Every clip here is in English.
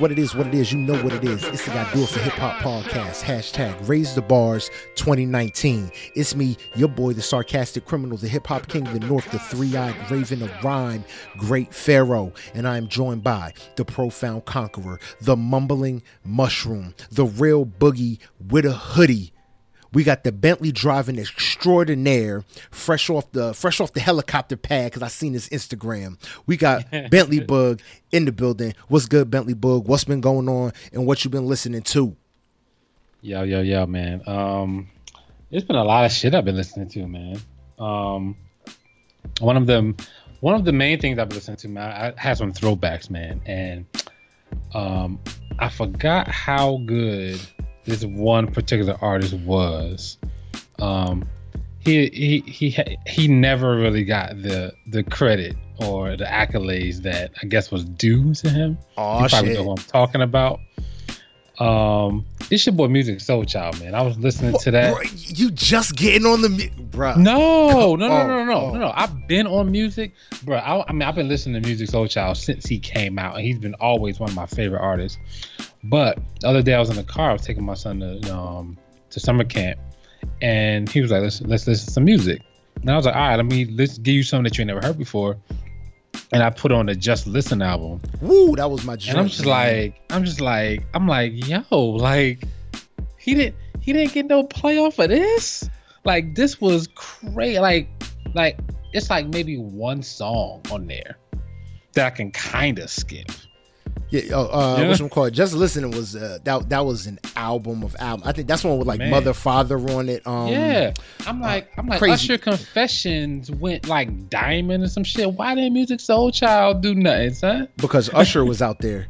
what it is, what it is. You know what it is. It's the guy do it for hip hop podcast. Hashtag raise the bars 2019. It's me, your boy, the sarcastic criminal, the hip hop king of the north, the three eyed raven of rhyme, great pharaoh. And I am joined by the profound conqueror, the mumbling mushroom, the real boogie with a hoodie. We got the Bentley driving extraordinaire, fresh off the fresh off the helicopter pad because I seen his Instagram. We got Bentley Bug in the building. What's good, Bentley Bug? What's been going on and what you been listening to? Yo, yo, yo, man. Um, it's been a lot of shit I've been listening to, man. Um, one of them, one of the main things I've been listening to, man, I had some throwbacks, man, and um, I forgot how good this one particular artist was. Um, he he he he never really got the the credit or the accolades that I guess was due to him. Oh you probably shit! know who I'm talking about. Um, it's your boy Musiq Soulchild, man. I was listening to that. Bro, you just getting on the mu- bruh. No, no, no, Oh, no, no, oh. no, no. I've been on music, bro. I, I mean, I've been listening to Musiq Soulchild since he came out, and he's been always one of my favorite artists. But the other day, I was in the car. I was taking my son to um to summer camp, and he was like, "Let's let's listen to some music." And I was like, "All right, let me let's give you something that you never heard before." And I put on the Just Listen album, Woo, that was my joint. and I'm just man. like, I'm just like, I'm like, yo, like, he didn't, he didn't get no play off of this. Like, this was crazy. Like, like it's like maybe one song on there that I can kind of skip. Yeah, uh, uh, Yeah. what's it called? Just listening was uh, that that was an album of album. I think that's one with like Man. mother father on it. Um, yeah, I'm like, I'm like, crazy. Usher Confessions went like diamond and some shit. Why didn't Musiq Soulchild do nothing, son? because Usher was out there.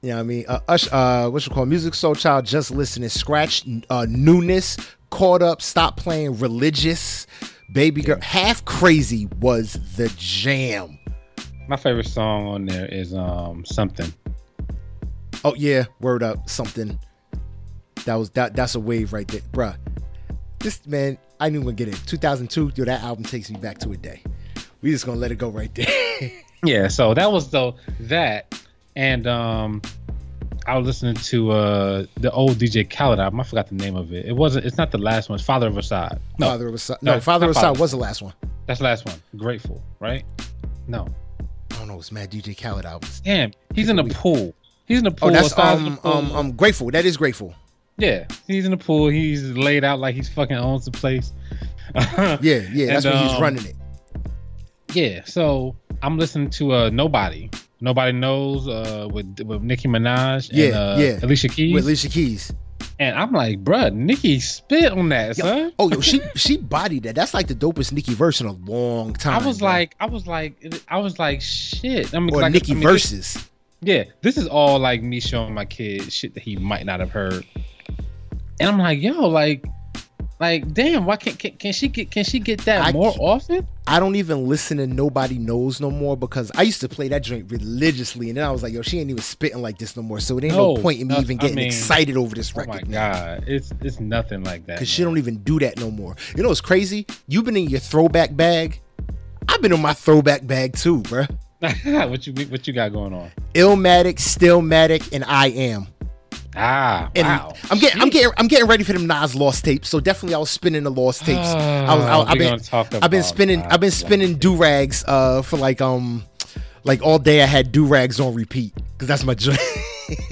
Yeah, I mean, uh, Usher, uh, what's it called? Musiq Soulchild, just listening, scratch, uh, newness, caught up, stop playing, religious, baby girl, half crazy was the jam. My favorite song on there is um something. Oh yeah, word up, something. That was that. That's a wave right there, bruh. This man, I didn't even get it. 2002, yo, that album takes me back to a day. We just gonna let it go right there. Yeah, so that was though that, and um, I was listening to uh the old DJ Khaled album. I forgot the name of it. It wasn't. It's not the last one. It's Father of Asahd. No, Father of Asahd, no, no, Father of Asahd was the last one. that's the last one. Grateful, right? No, don't know. It's Mad DJ Khaled albums. damn, he's in the pool. He's in the Oh, pool. that's in the um um um grateful. That is grateful. yeah, he's in the pool. He's laid out like he's fucking owns the place. Yeah, yeah. That's And, when he's um, running it. Yeah, so I'm listening to uh Nobody. Nobody knows uh with with Nicki Minaj and Yeah, uh, yeah. Alicia Keys. With Alicia Keys. And I'm like, bruh, Nicki spit on that, Yo, son. Oh, yo, she she bodied that. That's like the dopest Nicki verse in a long time. I was bro. like, I was like, I was like, shit. I mean, or like, Nicki I mean, verses. Yeah, this is all like me showing my kid shit that he might not have heard. And I'm like, yo, like, like, damn, why can't can, can she get can she get that I more often? I don't even listen to Nobody Knows no more because I used to play that joint religiously, and then I was like, yo, she ain't even spitting like this no more. So it ain't no, No, point in me even I getting mean, excited over this record. Oh my now. god, it's it's nothing like that. Cause she don't even do that no more. You know what's crazy? You've been in your throwback bag. I've been in my throwback bag too, bruh. what you what you got going on? Illmatic, Stillmatic, and I am. Ah, And wow. I'm getting, I'm getting, I'm getting ready for them Nas lost tapes. So definitely, I was spinning the lost tapes. I was, I, Ah, I've been, I've been spinning. I've been spinning do rags, uh, for like, um, like all day. I had do rags on repeat because that's my joint.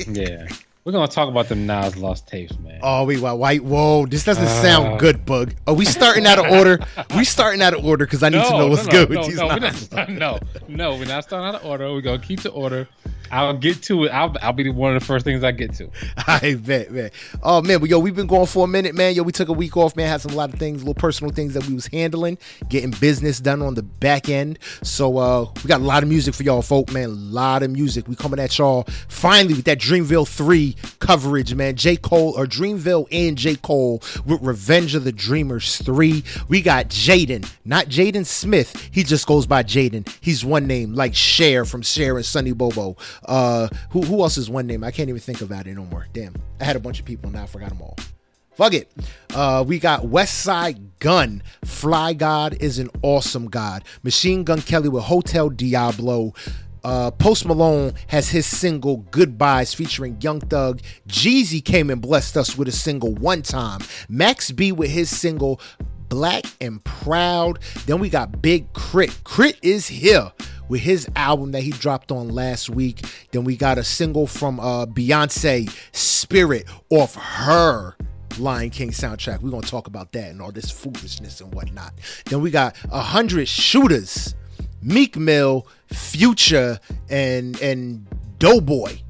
Yeah, we're gonna talk about them Nas lost tapes, man. oh wait, why, why? Whoa, this doesn't Uh. sound good, Bug. Are we starting out of order? we starting out of order because I need to know what's no, good no, with these no, we're not, no, no, we're not starting out of order. We're gonna keep the order. I'll get to it. I'll, I'll be one of the first things I get to. I bet, man. Oh man, but yo, we've been going for a minute, man. Yo, we took a week off, man. Had some a lot of things, little personal things that we was handling, getting business done on the back end. So uh we got a lot of music for y'all, folk, man. A lot of music. We coming at y'all finally with that Dreamville 3 coverage, man. J. Cole or Dreamville and J. Cole with Revenge of the Dreamers 3. We got Jaden, not Jaden Smith. He just goes by Jaden. He's one name, like Cher from Cher and Sonny Bono. Uh who who else is one name? I can't even think about it no more. Damn. I had a bunch of people, now I forgot them all. Fuck it. Uh, we got Westside Gunn. Fly God is an awesome God. Machine Gun Kelly with Hotel Diablo. Uh, Post Malone has his single Goodbyes featuring Young Thug. Jeezy came and blessed us with a single one time. Max B with his single Black and Proud. Then we got Big Crit. K.R.I.T. is here with his album that he dropped on last week. Then we got a single from uh, Beyonce, Spirit, off her Lion King soundtrack. We're gonna talk about that and all this foolishness and whatnot. Then we got a hundred shooters, Meek Mill, Future, and and Doe Boy.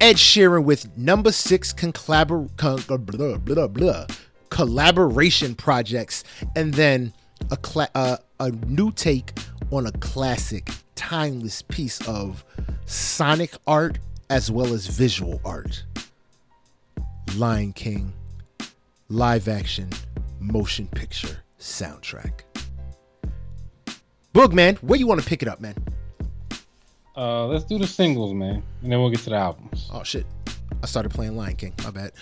Ed Sheeran with number six collabor- blah, blah, blah, collaboration projects, and then a cla- uh, a new take on a classic, timeless piece of sonic art as well as visual art. Lion King live action motion picture soundtrack. Boog, man, where you want to pick it up, man? Uh, let's do the singles, man, and then we'll get to the albums. Oh shit. I started playing Lion King. My bad.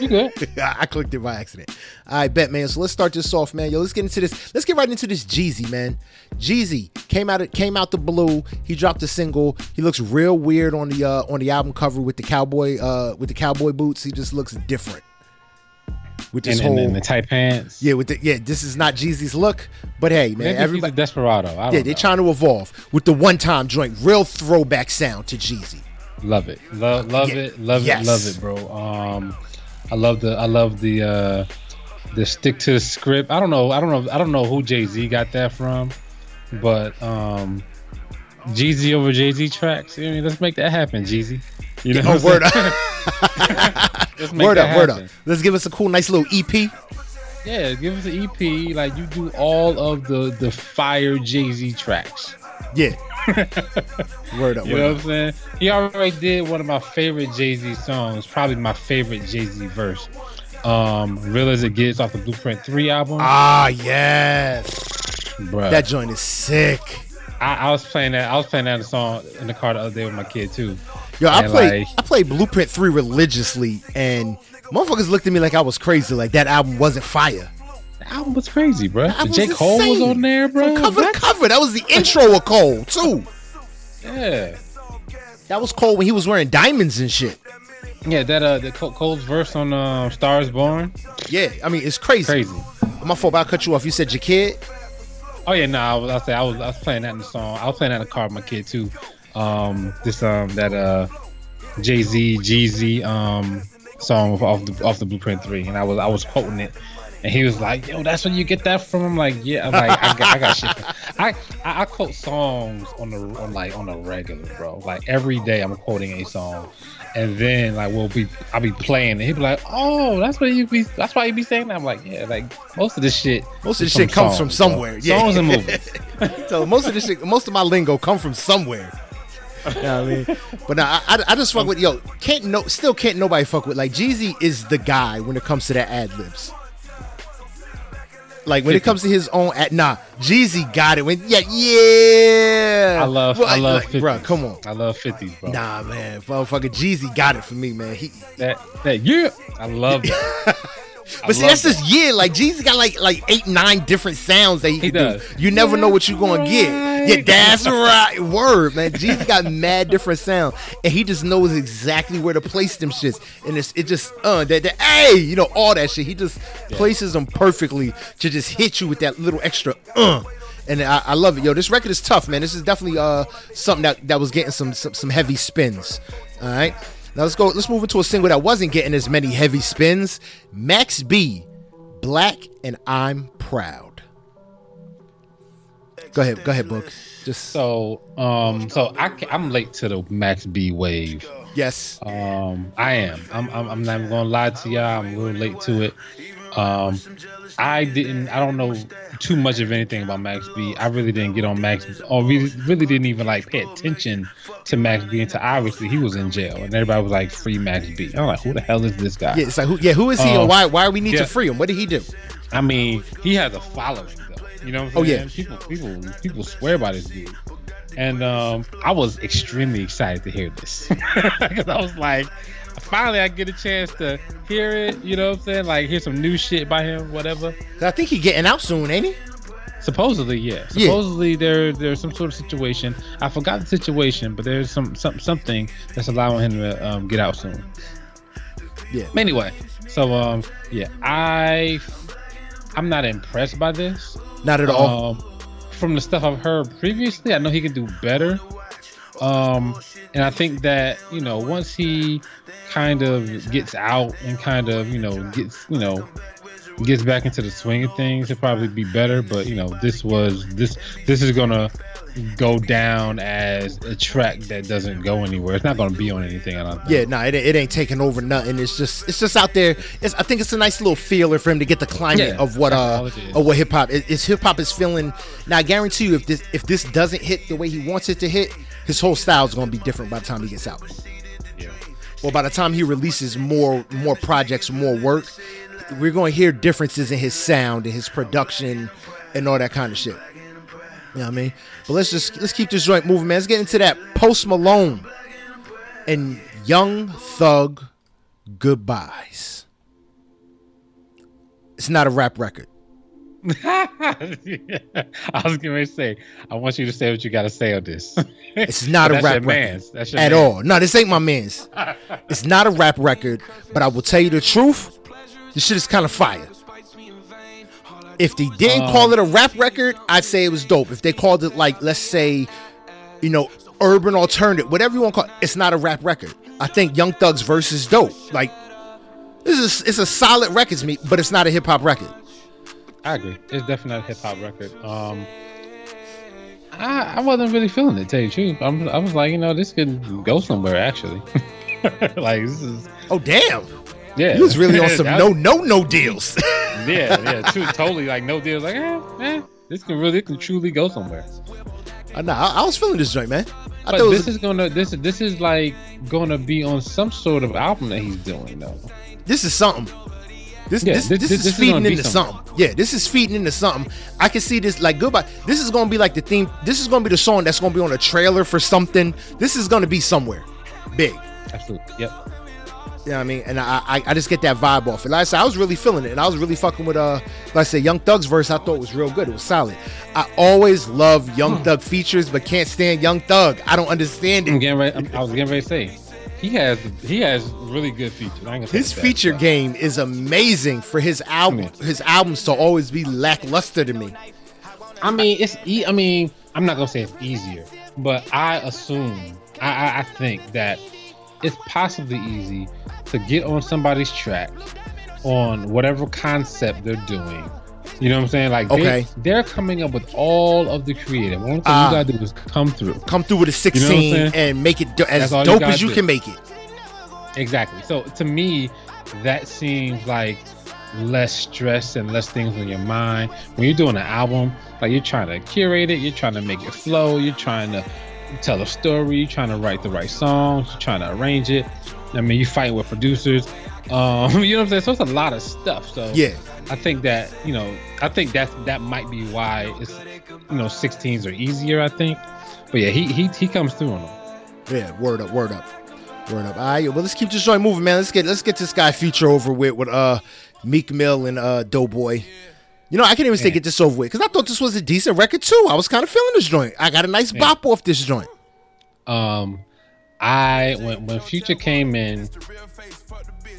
You good? I clicked it by accident. I bet, man. So let's start this off, man. Yo, let's get into this. Let's get right into this Jeezy, man. Jeezy came out. Came out the blue. He dropped a single. He looks real weird on the uh, on the album cover with the cowboy uh, with the cowboy boots. He just looks different. With this and, whole and, and the tight pants. yeah, with the yeah. This is not Jeezy's look, but hey, man. Maybe he's Everybody a desperado. I don't yeah, they're trying to evolve with the one time joint. Real throwback sound to Jeezy. Love it. Love, love Yeah. it. Love Yes. it. Love it, bro. Um, I love the. I love the. uh The stick to the script. I don't know. I don't know. I don't know who Jay Z got that from, but um, Jeezy over Jay Z tracks. I mean, let's make that happen, Jeezy. You know, Oh, word up. Let's make word up, word up. Let's give us a cool, nice little EP. Yeah, give us an EP. Like you do all of the the fire Jay Z tracks. Yeah. word up, You word know up. what I'm saying? He already did one of my favorite Jay Z songs, probably my favorite Jay Z verse. Um, Real as It Gets off the Blueprint 3 album. Ah, yes. Bruh. That joint is sick. I, I was playing that I was playing that song in the car the other day with my kid too. Yo, I played like- I played Blueprint 3 religiously and motherfuckers looked at me like I was crazy, like that album wasn't fire. The album was crazy, bro. J. Cole was on there, bro. From cover What? to cover. That was the intro of Cole, too. Yeah. That was Cole when he was wearing diamonds and shit. Yeah, that uh the Cole's verse on um Stars Born. Yeah, I mean, it's crazy. Crazy. My fault, but I cut you off. You said your kid? Oh yeah, no, I was I I was I was playing that in the song. I was playing that in the car with my kid too. Um, this um that uh Jay Z Jeezy um song off- off the off the Blueprint Three, and I was I was quoting it, and he was like, "Yo, that's where you get that from." I'm like, "Yeah," I'm like, "I got, I got shit." I, I I quote songs on the on like on a regular, bro. Like every day, I'm quoting a song, and then like we'll be I'll be playing, and he'll be like, "Oh, that's what you be that's why you be saying that." I'm like, "Yeah, like most of this shit." Most of is this shit comes from songs, bro. somewhere. Yeah. Songs and movies. so most of this shit, most of my lingo come from somewhere. You know what I mean? But nah, I, I, I just fuck with yo. Can't no, still can't nobody fuck with like Jeezy is the guy when it comes to that ad libs. Like when it comes to his own ad, nah, Jeezy got it. When yeah, yeah. I love Well, I love like, 50s. bro. Come on, I love 50s, bro. nah, man. Motherfucker, Jeezy got it for me, man. He, That that yeah, I love that. but see, love that's just yeah. Like Jeezy got like like eight, nine different sounds that he, He can do. does. You never know what you're gonna get. Yeah, that's right. Word, man. Jeezy got mad different sound, and he just knows exactly where to place them shits. And it's it just uh that, that hey, you know all that shit. He just places them perfectly to just hit you with that little extra uh. And I, I love it, yo. This record is tough, man. This is definitely uh something that, that was getting some, some some heavy spins. All right, now let's go. Let's move into a single that wasn't getting as many heavy spins. Max B, Black and I'm Proud. Go ahead, go ahead, book. Just So um so I I'm late to the Max B wave. yes, Um I am. I'm I'm, I'm not even gonna lie to y'all. I'm a little late to it. Um I didn't I don't know too much of anything about Max B. I really didn't get on Max or really really didn't even like pay attention to Max B until obviously he was in jail and everybody was like free Max B. I'm like, who the hell is this guy? yeah. It's like who, yeah, who is he Uh, and why why we need yeah. to free him? What did he do? I mean, he has a following. You know what I'm Oh, saying? yeah. People people people swear by this dude. And um I was extremely excited to hear this. Cuz I was like finally I get a chance to hear it, you know what I'm saying? Like hear some new shit by him, whatever. I think he getting out soon, ain't he? Supposedly, yeah. Yeah. Supposedly there there's some sort of situation. I forgot the situation, but there's some, some something that's allowing him to um, get out soon. Yeah. Anyway, so um yeah, I I'm not impressed by this. Not at all. Um, from the stuff I've heard previously, I know he can do better. Um, and I think that you know once he kind of gets out and kind of you know gets you know gets back into the swing of things, he'll probably be better. But you know this was this this is gonna go down as a track that doesn't go anywhere. It's not gonna be on anything. I don't. Think. Yeah, no, it, it ain't taking over nothing. It's just it's just out there. It's, I think it's a nice little feeler for him to get the climate Yeah, of what uh all it is. of what hip hop is. hip hop is feeling. Now I guarantee you, if this if this doesn't hit the way he wants it to hit, his whole style is going to be different by the time he gets out. Yeah. Or by the time he releases more more projects, more work, we're going to hear differences in his sound and his production and all that kind of shit. You know what I mean? But let's just let's keep this joint moving, man. Let's get into that Post Malone and Young Thug goodbyes. It's not a rap record. I was going to say, I want you to say what you got to say on this. It's not a That's rap your record man's. That's your at man's. all. No, this ain't my man's. It's not a rap record, but I will tell you the truth. This shit is kind of fire. If they didn't Um, call it a rap record, I'd say it was dope. If they called it like, let's say, you know, urban alternative, whatever you want to call it, it's not a rap record. I think Young Thug's verse is dope. Like, this is it's a solid record to me, but it's not a hip hop record. I agree. It's definitely not a hip hop record. Um, I, I wasn't really feeling it. Tell you the truth, I'm, I was like, you know, this could go somewhere. Actually, like this is Oh damn, yeah. he was really on some no no no deals. Yeah, yeah, true, totally. Like no deal. Like, eh, eh, this can really, it can truly go somewhere. Uh, nah, I, I was feeling this joint, man. I But this was, is gonna, this, this is like gonna be on some sort of album that he's doing though. this is something. This, Yeah, this, this- this, this- is this is feeding be into something. Yeah, this is feeding into something. I can see this like goodbye. This is gonna be like the theme. This is gonna be the song that's gonna be on a trailer for something. This is gonna be somewhere big. Absolutely. Yep. You know what I mean? And I, I I just get that vibe off it. Like I said, I was really feeling it, and I was really fucking with uh, like I said, Young Thug's verse. I thought was real good. It was solid. I always love Hmm. Young Thug features, but can't stand Young Thug. I don't understand I'm it. getting ready. I'm- I was getting ready to say he has he has really good features. I ain't gonna say His that, feature game is amazing for his album. Hmm. His albums to always be lackluster to me. I mean, it's. E- I mean, I'm not gonna say it's easier, but I assume, I, I, I think that it's possibly easy to get on somebody's track on whatever concept they're doing. You know what I'm saying? Like, they- Okay. they're, coming up with all of the creative. One thing Ah. you gotta do is come through. come through with a You know 16 and make it do- as dope as you do. can make it. Exactly. So to me, that seems like less stress and less things on your mind. When you're doing an album, like you're trying to curate it, you're trying to make it flow, you're trying to tell a story, you're trying to write the right songs, you're trying to arrange it. I mean, you fight with producers. Um, you know what I'm saying? So it's a lot of stuff. So Yeah. I think that you know, I think that that might be why it's you know, 16s are easier. I think, but yeah, he he he comes through on them. Yeah, word up, word up. Word up. All right, well let's keep this joint moving, man. Let's get let's get this guy future over with with uh Meek Mill and uh Doe Boy. You know, I can't even say get this over with because I thought this was a decent record too. I was kind of feeling this joint. I got a nice Yeah. bop off this joint. um I when when Future came in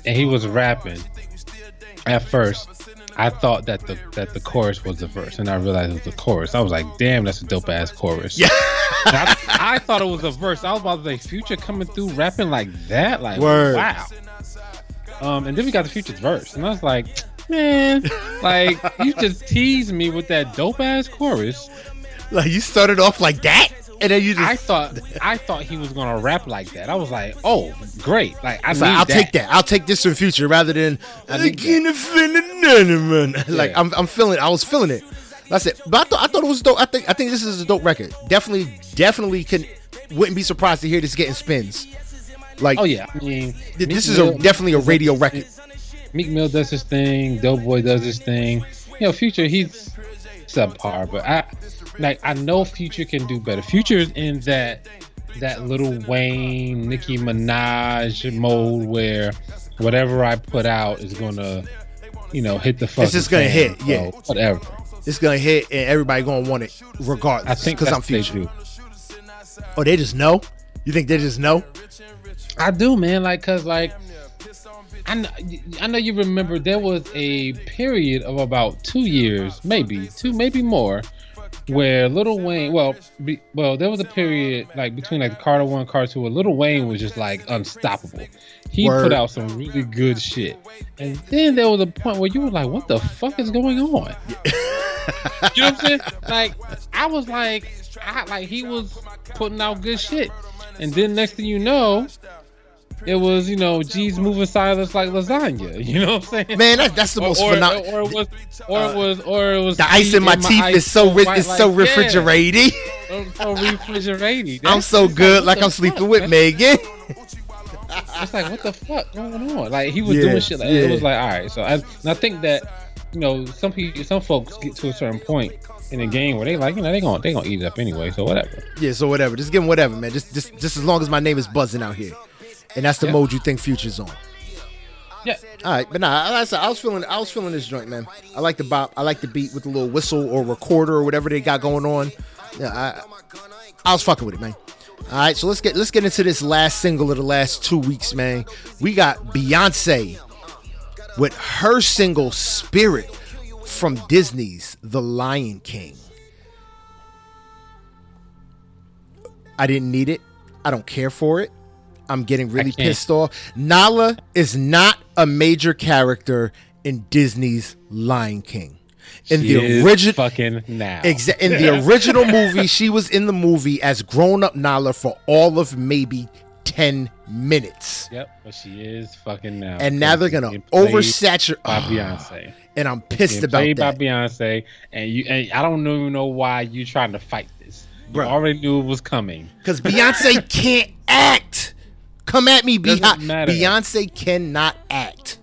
and he was rapping at first I thought that the that the chorus was the verse and I realized it was the chorus. I was like, damn, that's a dope ass chorus. Yeah. I, I thought it was a verse. I was about to say Future coming through rapping like that. Like Word. wow. Um and then we got the Future's verse and I was like, man, like you just teased me with that dope ass chorus. Like you started off like that, and then you just I thought I thought he was gonna rap like that. I was like, oh, great! Like I It's need like, I'll that. take that. I'll take this in the future rather than I I need can't feel it, none, man. Like Yeah. I'm, I'm feeling. I was feeling it. That's it. But I thought, I thought it was dope. I think, I think this is a dope record. Definitely, definitely can. Wouldn't be surprised to hear this getting spins. Like Oh yeah, I mean, th- this is a Mill- definitely a radio record. Meek Mill does his thing. Doe Boy does his thing. You know, Future he's subpar, but I like I know Future can do better. Future's in that that little Wayne, Nicki Minaj mode where whatever I put out is gonna, you know, hit the fuck. It's just gonna fan, hit, yeah. whatever. it's gonna hit and everybody gonna want it regardless. I think because I'm future. Oh, they just know. You think they just know? I do, man. Like, cause like, I know, I know you remember there was a period of about two years, maybe two, maybe more, where Little Wayne. Well, be, well, there was a period like between like the Carter One, Carter Two, where Little Wayne was just like unstoppable. He Word. put out some really good shit, and then there was a point where you were like, "What the fuck is going on?" you know what I'm saying? Like, I was like, I like he was putting out good shit, and then next thing you know, it was you know G's moving silence like lasagna. You know what I'm saying? Man, that, that's the most or, or, phenomenal. or it was, or it was, or it was The ice in my teeth ice is so white, is like, so yeah, refrigerating. so- so refrigerating. I'm so good, like I'm sleeping fuck, with man? Megan. It's like what the fuck going on? Like he was Yeah, doing shit. Like, It was like all right. So I, and I think that you know some people, some folks get to a certain point in the game where they like you know they gonna they gonna eat it up anyway. So whatever. Yeah, so whatever. Just give them whatever, man. Just just just as long as my name is buzzing out here, and that's the Yeah. mode you think Future's on. Yeah. All right, but nah, I I was feeling, I was feeling this joint, man. I like the bop, I like the beat with the little whistle or recorder or whatever they got going on. Yeah, I, I was fucking with it, man. All right, so let's get let's get into this last single of the last two weeks, man. We got Beyonce with her single "Spirit" from Disney's The Lion King. I didn't need it. I don't care for it. I'm getting really pissed off. Nala is not a major character in Disney's Lion King. In She the original fucking now. Exa- in the original movie, she was in the movie as grown up Nala for all of maybe 10 minutes. Yep, but she is fucking now. And now they're going to being played oversaturate. by Beyonce. And I'm pissed about played that. by Beyonce, and you and I don't even know why you trying to fight this. You Bruh. already knew it was coming. Because Beyonce can't act. Come at me, Beyonce. Beyonce cannot act.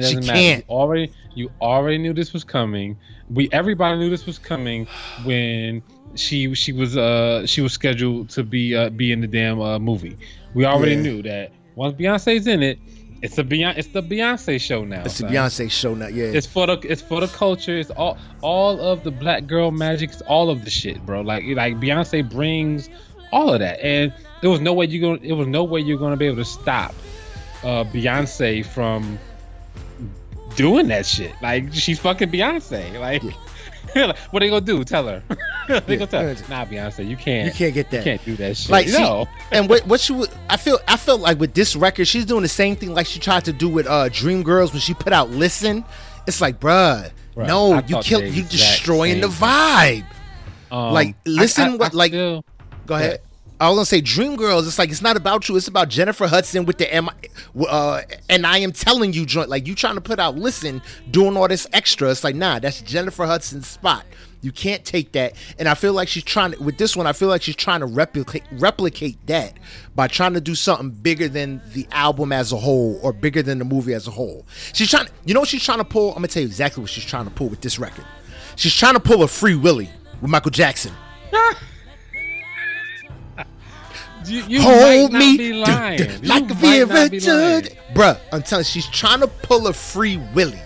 She matter. can't. You already you already knew this was coming. We everybody knew this was coming when she she was uh she was scheduled to be uh be in the damn uh movie. We already Yeah. knew that once Beyonce's in it, it's a Beyonce it's the Beyonce show now. It's the. Beyonce show now. Yeah. It's for the it's for the culture. It's all all of the black girl magic. It's all of the shit, bro. Like like Beyonce brings all of that, and there was no way you going it was no way you're gonna be able to stop uh Beyonce from doing that shit. Like she's fucking Beyonce. Like. what are they gonna do? Tell her. they Yeah. gonna tell her. Nah, Beyonce, you can't. you can't get that. You can't do that shit. Like she, no. and what what she would I feel I felt like with this record she's doing the same thing like she tried to do with uh Dream Girls when she put out Listen. It's like, bruh, Bruh, no, I you kill you destroying the vibe. Um, like, listen what- like- still- Go ahead. I was gonna say Dream Girls. It's like it's not about you. It's about Jennifer Hudson with the M. Uh, and I am telling you, joint. Like you trying to put out, listen, doing all this extra. It's like nah, that's Jennifer Hudson's spot. You can't take that. And I feel like she's trying to with this one. I feel like she's trying to replicate replicate that by trying to do something bigger than the album as a whole or bigger than the movie as a whole. She's trying. You know what she's trying to pull? I'm gonna tell you exactly what she's trying to pull with this record. She's trying to pull a Free Willy with Michael Jackson. You, you Hold me be lying. duh, You like a might not be virgin. Bruh, I'm telling you, she's trying to pull a free Willy.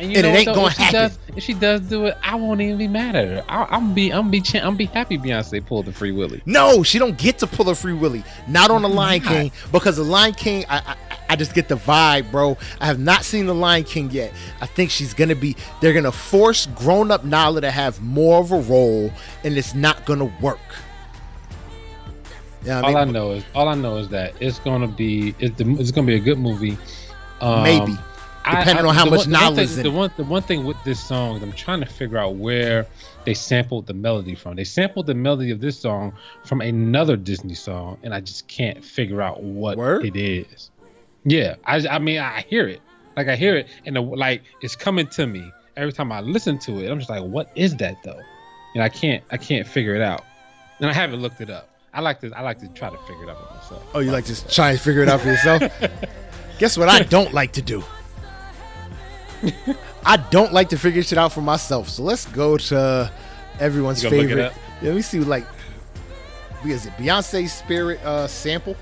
And, you And know it ain't though? gonna if happen. Does, if she does do it, I won't even be mad at her. I, I'm be I'm be ch- I'm be happy Beyonce pulled the free Willy. No, she don't get to pull a free Willy. Not on the Lion Not. King because the Lion King, I, I I just get the vibe, bro. I have not seen the Lion King yet. I think she's gonna be. They're gonna force grown up Nala to have more of a role, and it's not gonna work. Yeah, all I know is all I know is that it's gonna be it's, the, it's gonna be a good movie. Um, Maybe. Depending on how much one, the one knowledge thing- The one the one thing with this song, I'm trying to figure out where they sampled the melody from. They sampled the melody of this song from another Disney song, and I just can't figure out what Word? it is. Yeah, I I mean I hear it, like I hear it, and the, like it's coming to me every time I listen to it. I'm just like, what is that though? And I can't I can't figure it out, and I haven't looked it up. I like to I like to try to figure it out for myself. Oh, you like to try and figure it out for yourself? Guess what I don't like to do? I don't like to figure shit out for myself. So let's go to everyone's You gonna look it favorite. Yeah, let me see, like, what is it? Beyonce Spirit uh, sample?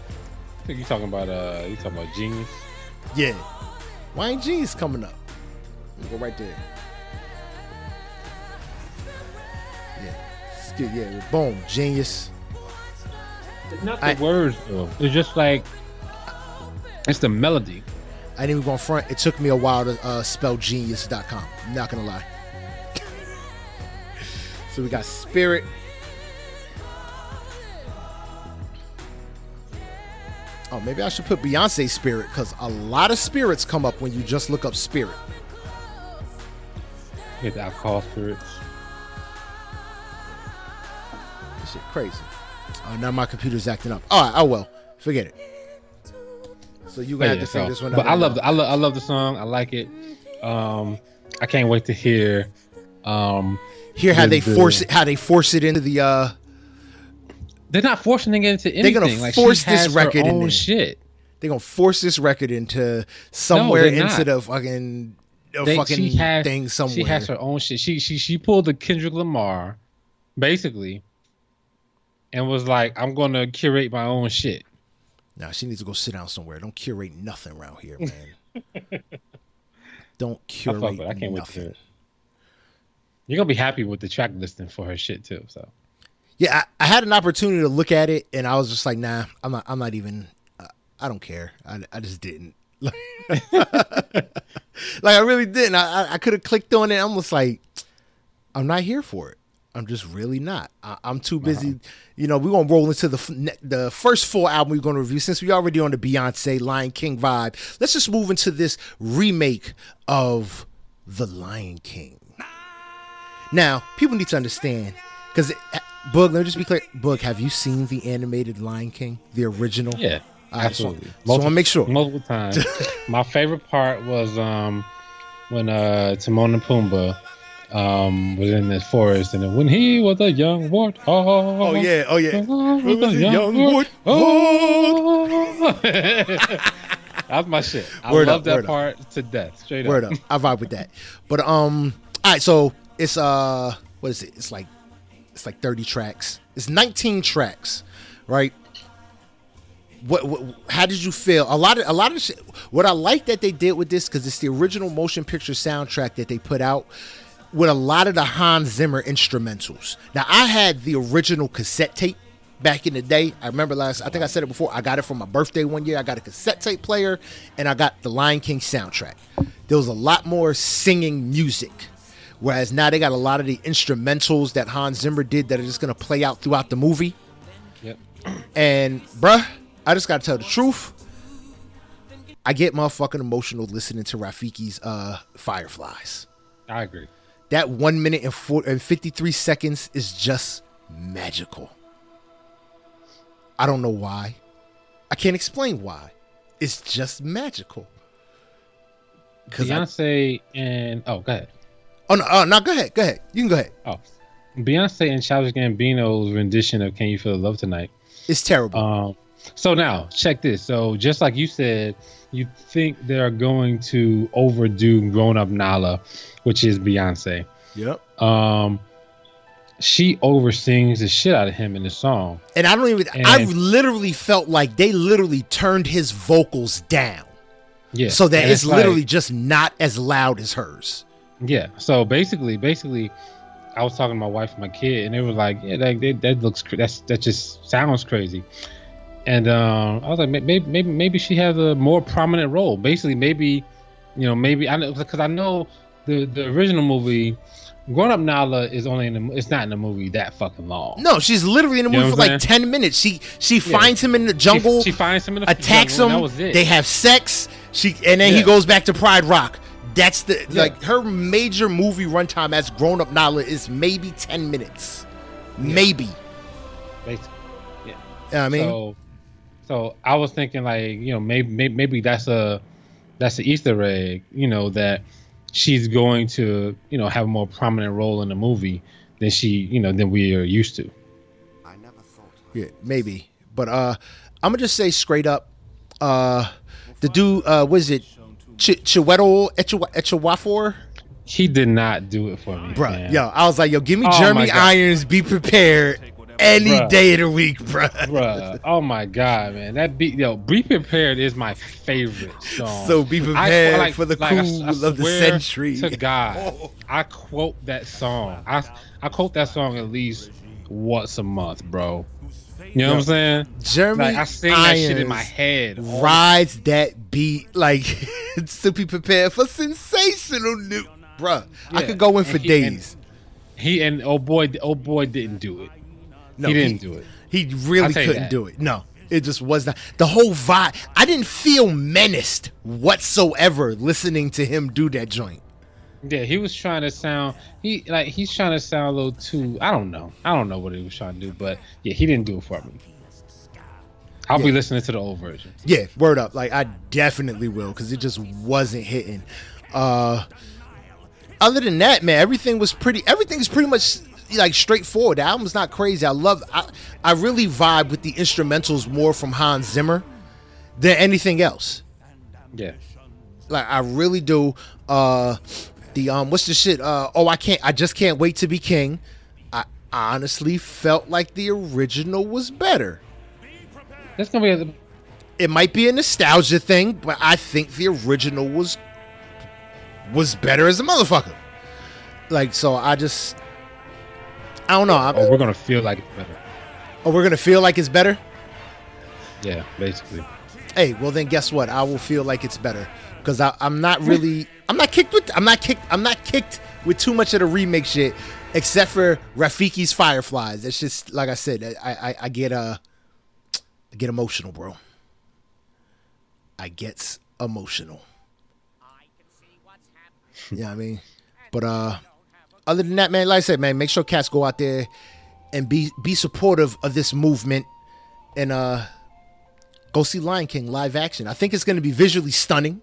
I think you talking about uh you talking about genius. Yeah. Why ain't G's coming up? Let me go right there. Yeah, yeah. Boom. Genius. It's not the I- words though. It's just like it's the melody. I didn't even go in front. It took me a while to uh, spell genius.com. I'm not gonna lie. so we got spirit. Oh, maybe I should put Beyonce spirit because a lot of spirits come up when you just look up spirit. Get the alcohol spirits. This shit crazy. Oh, now my computer's acting up. All right, oh well, forget it. So you But, yeah, to sing so- this one. but I love the I love I love the song. I like it. Um, I can't wait to hear. Um, Hear how the- they the- force it, how they force it into the uh they're not forcing it into anything. They're gonna like force this record her in own there. shit. They're gonna force this record into somewhere they're into the fucking a They, fucking she has thing somewhere. She has her own shit. She she she pulled the Kendrick Lamar, basically, and was like, "I'm gonna curate my own shit." Nah, she needs to go sit down somewhere. Don't curate nothing around here, man. Don't I curate fuck I can't wait to nothing. hear it. You're gonna be happy with the track listing for her shit too. So Yeah, I, I had an opportunity to look at it, and I was just like, nah, I'm not. I'm not even. Uh, I don't care. I, I just didn't. like I really didn't. I I, I could have clicked on it. I'm just like, I'm not here for it. I'm just really not. I, I'm too busy. You know, we're gonna roll into the the first full album we're gonna review since we already on the Beyonce Lion King vibe. Let's just move into this remake of the Lion King. Now, people need to understand because Boog. Let me just be clear. Boog, have you seen the animated Lion King, the original? yeah, All right, so- absolutely. so I wanna make sure. multiple times. My favorite part was um when uh Timon and Pumbaa um was in the forest and when he was a young wart. Oh yeah. Oh yeah. was was a young wart- Oh. That's my shit. I Word love up, that word up. part to death. Straight Word up. up. I vibe with that. But um, all right. So it's uh, what is it? It's like it's like thirty tracks. It's nineteen tracks, right? What, what how did you feel? A lot of a lot of shit. What I like that they did with this because it's the original motion picture soundtrack that they put out with a lot of the Hans Zimmer instrumentals. Now I had the original cassette tape back in the day. I remember last. I think I said it before. I got it for my birthday one year. I got a cassette tape player and I got the Lion King soundtrack. There was a lot more singing music. Whereas now they got a lot of the instrumentals that Hans Zimmer did that are just gonna play out throughout the movie. Yep. And bruh, I just gotta tell the truth. I get motherfucking emotional listening to Rafiki's uh Fireflies. I agree. That one minute and four and fifty three seconds is just magical. I don't know why. I can't explain why. It's just magical. Cause I, Beyonce and oh, go ahead. oh no, oh, no, go ahead, go ahead. You can go ahead. Oh, Beyonce and Childish Gambino's rendition of "Can You Feel the Love Tonight." It's terrible. Um, so now check this. So just like you said, you think they're going to overdo "Grown Up Nala," which is Beyonce. yep. Um, she oversings the shit out of him in the song. And I don't even. I literally felt like they literally turned his vocals down. Yeah. so that and it's, like- literally just not as loud as hers. Yeah. So basically, basically, I was talking to my wife and my kid, and they were like, "Yeah, that that, that looks cra- that's that just sounds crazy." And um, I was like, maybe maybe maybe she has a more prominent role. Basically, maybe you know, maybe I know because I know the the original movie, Grown Up Nala is only in the it's not in the movie that fucking long. No, she's literally in the You movie for like ten minutes. She she Yeah. finds him in the jungle, She, finds him in the attacks jungle, him. That was it. They have sex. She and then he goes back to Pride Rock. That's the Yeah. like her major movie runtime as grown up Nala is maybe ten minutes, maybe. Basically. You know what I mean, so, so I was thinking like, you know, maybe maybe, maybe that's a that's an Easter egg, you know, that she's going to, you know, have a more prominent role in the movie than she, you know, than we are used to. I never thought. yeah, maybe. But uh, I'm gonna just say straight up, uh, the dude, uh, was it Ch- Chiwetel Echwa- He did not do it for me, bro. man. yo, I was like, yo, give me Oh Jeremy Irons. Be prepared any Bruh. day of the week, bro. Bruh, oh my god, man, that beat, yo, "Be Prepared" is my favorite song. So be I- prepared for the like, I- cool I of the century. To God, I quote that song. I I quote that song at least once a month, bro. You know what I'm saying? Jeremy Like I sing that shit in my head. rides that beat like to be prepared for sensational new bruh. I could go in for he- and- days. He and oh boy, oh boy didn't do it. No, he didn't do it. He really I'll tell you couldn't do it. No, it just was not. The whole vibe. I didn't feel menaced whatsoever listening to him do that joint. Yeah, he was trying to sound he like he's trying to sound a little too I don't know. I don't know what he was trying to do, but yeah, he didn't do it for me. I'll be listening to the old version. Yeah, word up. Like I definitely will because it just wasn't hitting. Uh Other than that, man, everything was pretty. Everything Everything's pretty much like straightforward. The album's not crazy. I love. I I really vibe with the instrumentals more from Hans Zimmer than anything else. Yeah. Like I really do. Uh the um what's the shit? Uh oh I can't I just can't wait to be king. I honestly felt like the original was better. That's gonna be a, It might be a nostalgia thing, but I think the original was was better as a motherfucker. Like so I just I don't know. I'm, oh, we're gonna feel like it's better. oh, we're gonna feel like it's better. Yeah, basically. Hey, well then guess what? I will feel like it's better because I'm not really. I'm not kicked with. I'm not kicked. I'm not kicked with too much of the remake shit, except for Rafiki's Fireflies. It's just like I said. I I, I get uh, I get emotional, bro. I gets emotional. You know I mean? But uh, other than that, man, like I said, man, make sure cats go out there and be be supportive of this movement and uh go see Lion King live action. I think it's going to be visually stunning,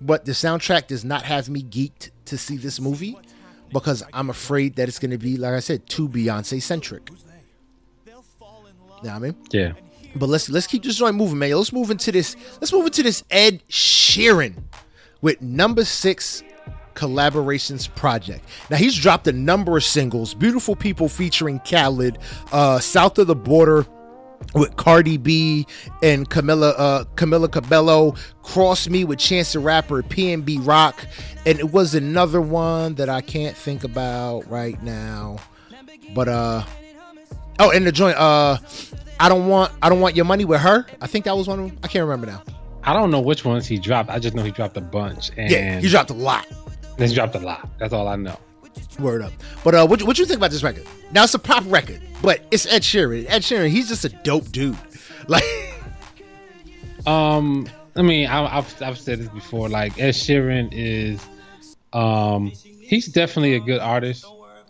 but the soundtrack does not have me geeked to see this movie because I'm afraid that it's going to be, like I said, too Beyonce centric. You know what I mean? Yeah. But let's let's keep this joint moving, man. Let's move into this. Let's move into this Ed Sheeran with number six collaborations project. Now he's dropped a number of singles. Beautiful People featuring Khalid, uh, South of the Border with Cardi B and Camila uh, Camila Cabello, Cross Me with Chance the Rapper, PNB Rock, and it was another one that I can't think about right now. But uh oh, and the joint uh I don't want I don't want your money with her. I think that was one of them. I can't remember now. I don't know which ones he dropped. I just know he dropped a bunch. And Yeah, he dropped a lot. He dropped a lot. That's all I know. Word up. But uh, what what you think about this record? Now it's a pop record, but it's Ed Sheeran. Ed Sheeran, he's just a dope dude. Like, Um, I mean, I, I've I've said this before. Like Ed Sheeran is, um, he's definitely a good artist.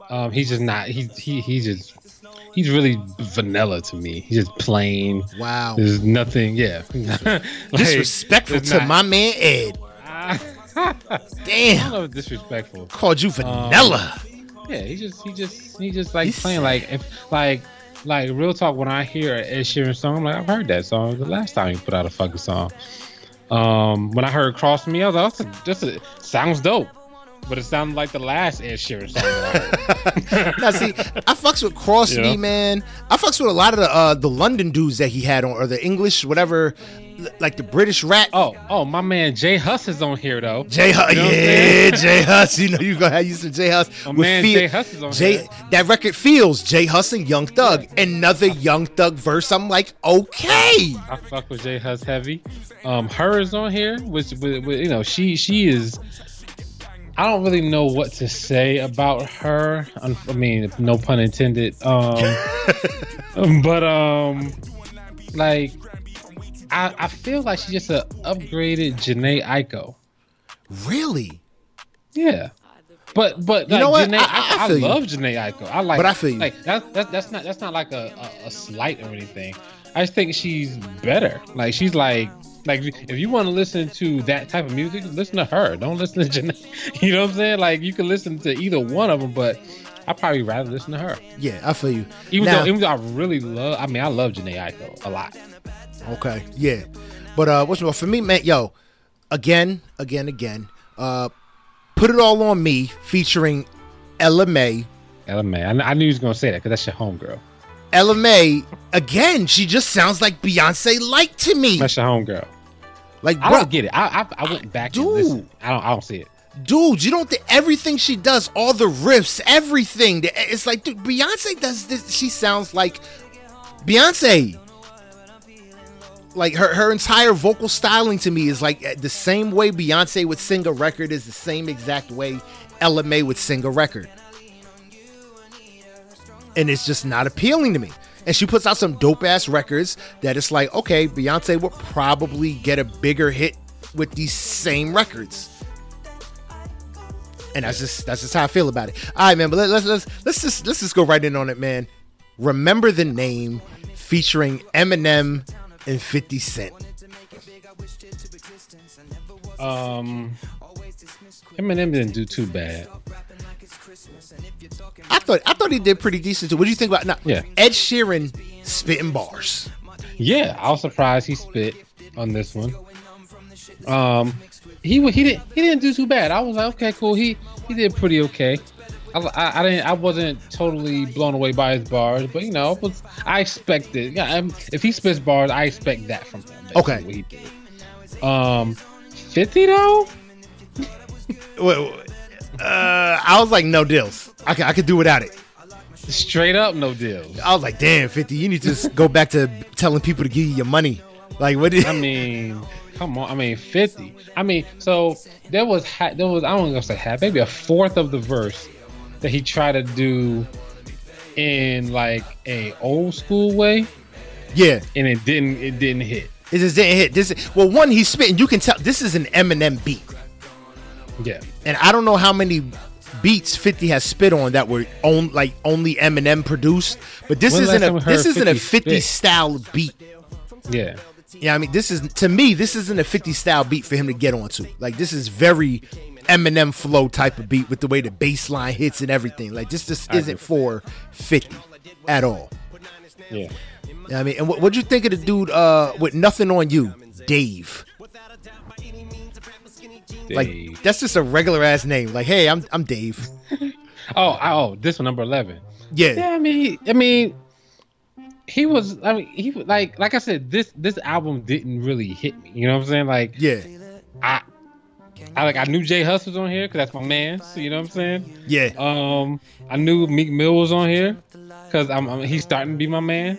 Um, he's just not. He's he he's just he's really vanilla to me. He's just plain. wow, There's nothing. Yeah. Like, disrespectful to not- my man Ed. I Damn, don't know. Disrespectful. called you vanilla. Yeah, he just he just he just like He's- playing like if like like real talk. When I hear an Ed Sheeran song, I'm like I've heard that song the last time he put out a fucking song. Um, when I heard "Cross Me," I was like, "That's a, that's a sounds dope," but it sounded like the last Ed Sheeran song. Now see, I fucks with Cross Yeah. Me, man. I fucks with a lot of the uh, the London dudes that he had on, or the English, whatever, like the British rap. oh, oh, my man J Hus is on here though. J Hus, You know yeah, saying? J Hus. You know you gonna have you some J Hus. My man J Hus is on Jay, here. that record feels J Hus and Young Thug. Another Young Thug verse. I'm like, okay. I fuck with J Hus heavy. Um, her is on here, which with, with, you know she she is. I don't really know what to say about her. I mean, no pun intended. Um, but um, like I I feel like she's just a upgraded Jhené Aiko. Really? Yeah. But but You like, know what? Jhené, I- I, I I, feel you. love Jhené Aiko. I like, But I feel you. Like that, that that's not that's not like a, a, a slight or anything. I just think she's better. Like she's like like if you want to listen to that type of music, listen to her. Don't listen to Jhené. You know what I'm saying? Like you can listen to either one of them, but I probably rather listen to her. Yeah, I feel you. Even Now- though even though I really love, I mean I love Jhené Aiko a lot. Okay, yeah, but uh, what's more for me, man? Yo, again, again, again. Uh, put it all on me, featuring Ella Mai. Ella Mai, I, I knew you was gonna say that because that's your homegirl. Ella Mai, again, she just sounds like Beyonce like to me. That's your homegirl. Like, I don't get it. I I, I went back Dude. I don't I don't see it. dude, you don't think everything she does, all the riffs, everything. It's like, dude, Beyonce does this. She sounds like Beyonce. Like her, her entire vocal styling to me is like the same way Beyonce would sing a record is the same exact way Ella Mai would sing a record. And it's just not appealing to me. And she puts out some dope ass records that it's like, okay, Beyonce will probably get a bigger hit with these same records. And that's just that's just how I feel about it. All right, man. But let's let's let's just let's just go right in on it, man. Remember the name featuring Eminem and 50 Cent. Um, Eminem didn't do too bad. I thought I thought he did pretty decent too. What do you think about now? Yeah. Ed Sheeran spitting bars. Yeah, I was surprised he spit on this one. Um, he he didn't he didn't do too bad. I was like, okay, cool. He he did pretty okay. I, I, I, didn't I wasn't totally blown away by his bars, but you know, was I expected. Yeah, I'm, if he spits bars, I expect that from him. Okay. What he did. Um, fifty though. wait, wait. Uh, I was like, no deals. I could, I could do without it. Straight up, no deals. I was like, damn, 50, you need to go back to telling people to give you your money. Like, what did I mean? Come on, I mean, 50. I mean, so there was, ha- there was, I don't gonna say half, maybe a fourth of the verse that he tried to do in like a old school way. Yeah. And it didn't, it didn't hit. It just didn't hit. This, well, one, he's spitting, you can tell this is an Eminem beat. Yeah. And I don't know how many beats 50 has spit on that were on like only Eminem produced, but this when isn't a this isn't 50 a 50 spit? style beat. Yeah. Yeah, I mean, this is to me, this isn't a 50 style beat for him to get onto. Like, this is very Eminem flow type of beat with the way the bass line hits and everything. Like, this just isn't for 50 at all. Yeah. I mean, and what would you think of the dude uh, with nothing on you, Dave? Like that's just a regular ass name. Like, hey, I'm I'm Dave. oh, oh, this one number eleven. Yeah. Yeah, I mean, I mean, he was. I mean, he like like I said, this this album didn't really hit me. You know what I'm saying? Like, yeah, I. I like I knew J Hus was on here because that's my man. So you know what I'm saying? Yeah. Um, I knew Meek Mill was on here because I'm, I'm he's starting to be my man.